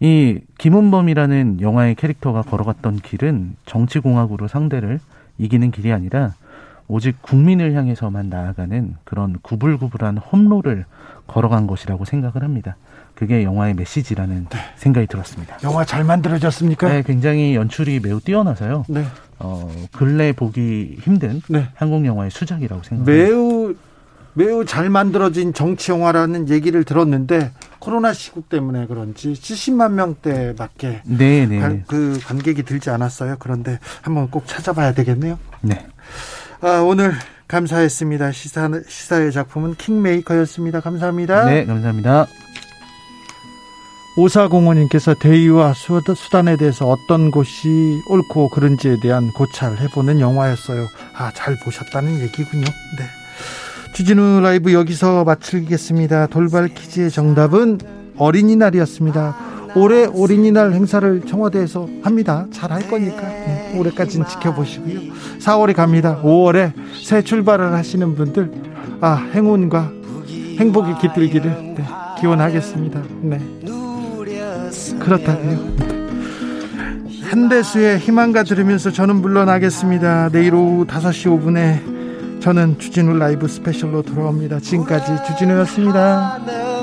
이 김은범이라는 영화의 캐릭터가 걸어갔던 길은 정치공학으로 상대를 이기는 길이 아니라 오직 국민을 향해서만 나아가는 그런 구불구불한 험로를 걸어간 것이라고 생각을 합니다. 그게 영화의 메시지라는 네. 생각이 들었습니다. 영화 잘 만들어졌습니까? 네, 굉장히 연출이 매우 뛰어나서요. 네. 어, 근래 보기 힘든 네. 한국 영화의 수작이라고 생각합니다. 매우 매우 잘 만들어진 정치 영화라는 얘기를 들었는데 코로나 시국 때문에 그런지 70만 명대밖에 네, 네. 그 관객이 들지 않았어요. 그런데 한번 꼭 찾아봐야 되겠네요. 네. 아, 오늘 감사했습니다. 시사 시사의 작품은 킹메이커였습니다. 감사합니다. 네, 감사합니다. 오사공원님께서 대의와 수단에 대해서 어떤 곳이 옳고 그른지에 대한 고찰 해보는 영화였어요. 아, 잘 보셨다는 얘기군요. 네. 주진우 라이브 여기서 마치겠습니다. 돌발 퀴즈의 정답은 어린이날이었습니다. 올해 어린이날 행사를 청와대에서 합니다. 잘 할 거니까 네, 올해까지는 지켜보시고요. 4월에 갑니다. 5월에 새 출발을 하시는 분들 아 행운과 행복이 깃들기를 네, 기원하겠습니다. 네. 그렇다고요. 한대수의 희망가 들으면서 저는 물러나겠습니다. 내일 오후 5시 5분에 저는 주진우 라이브 스페셜로 돌아옵니다. 지금까지 주진우였습니다.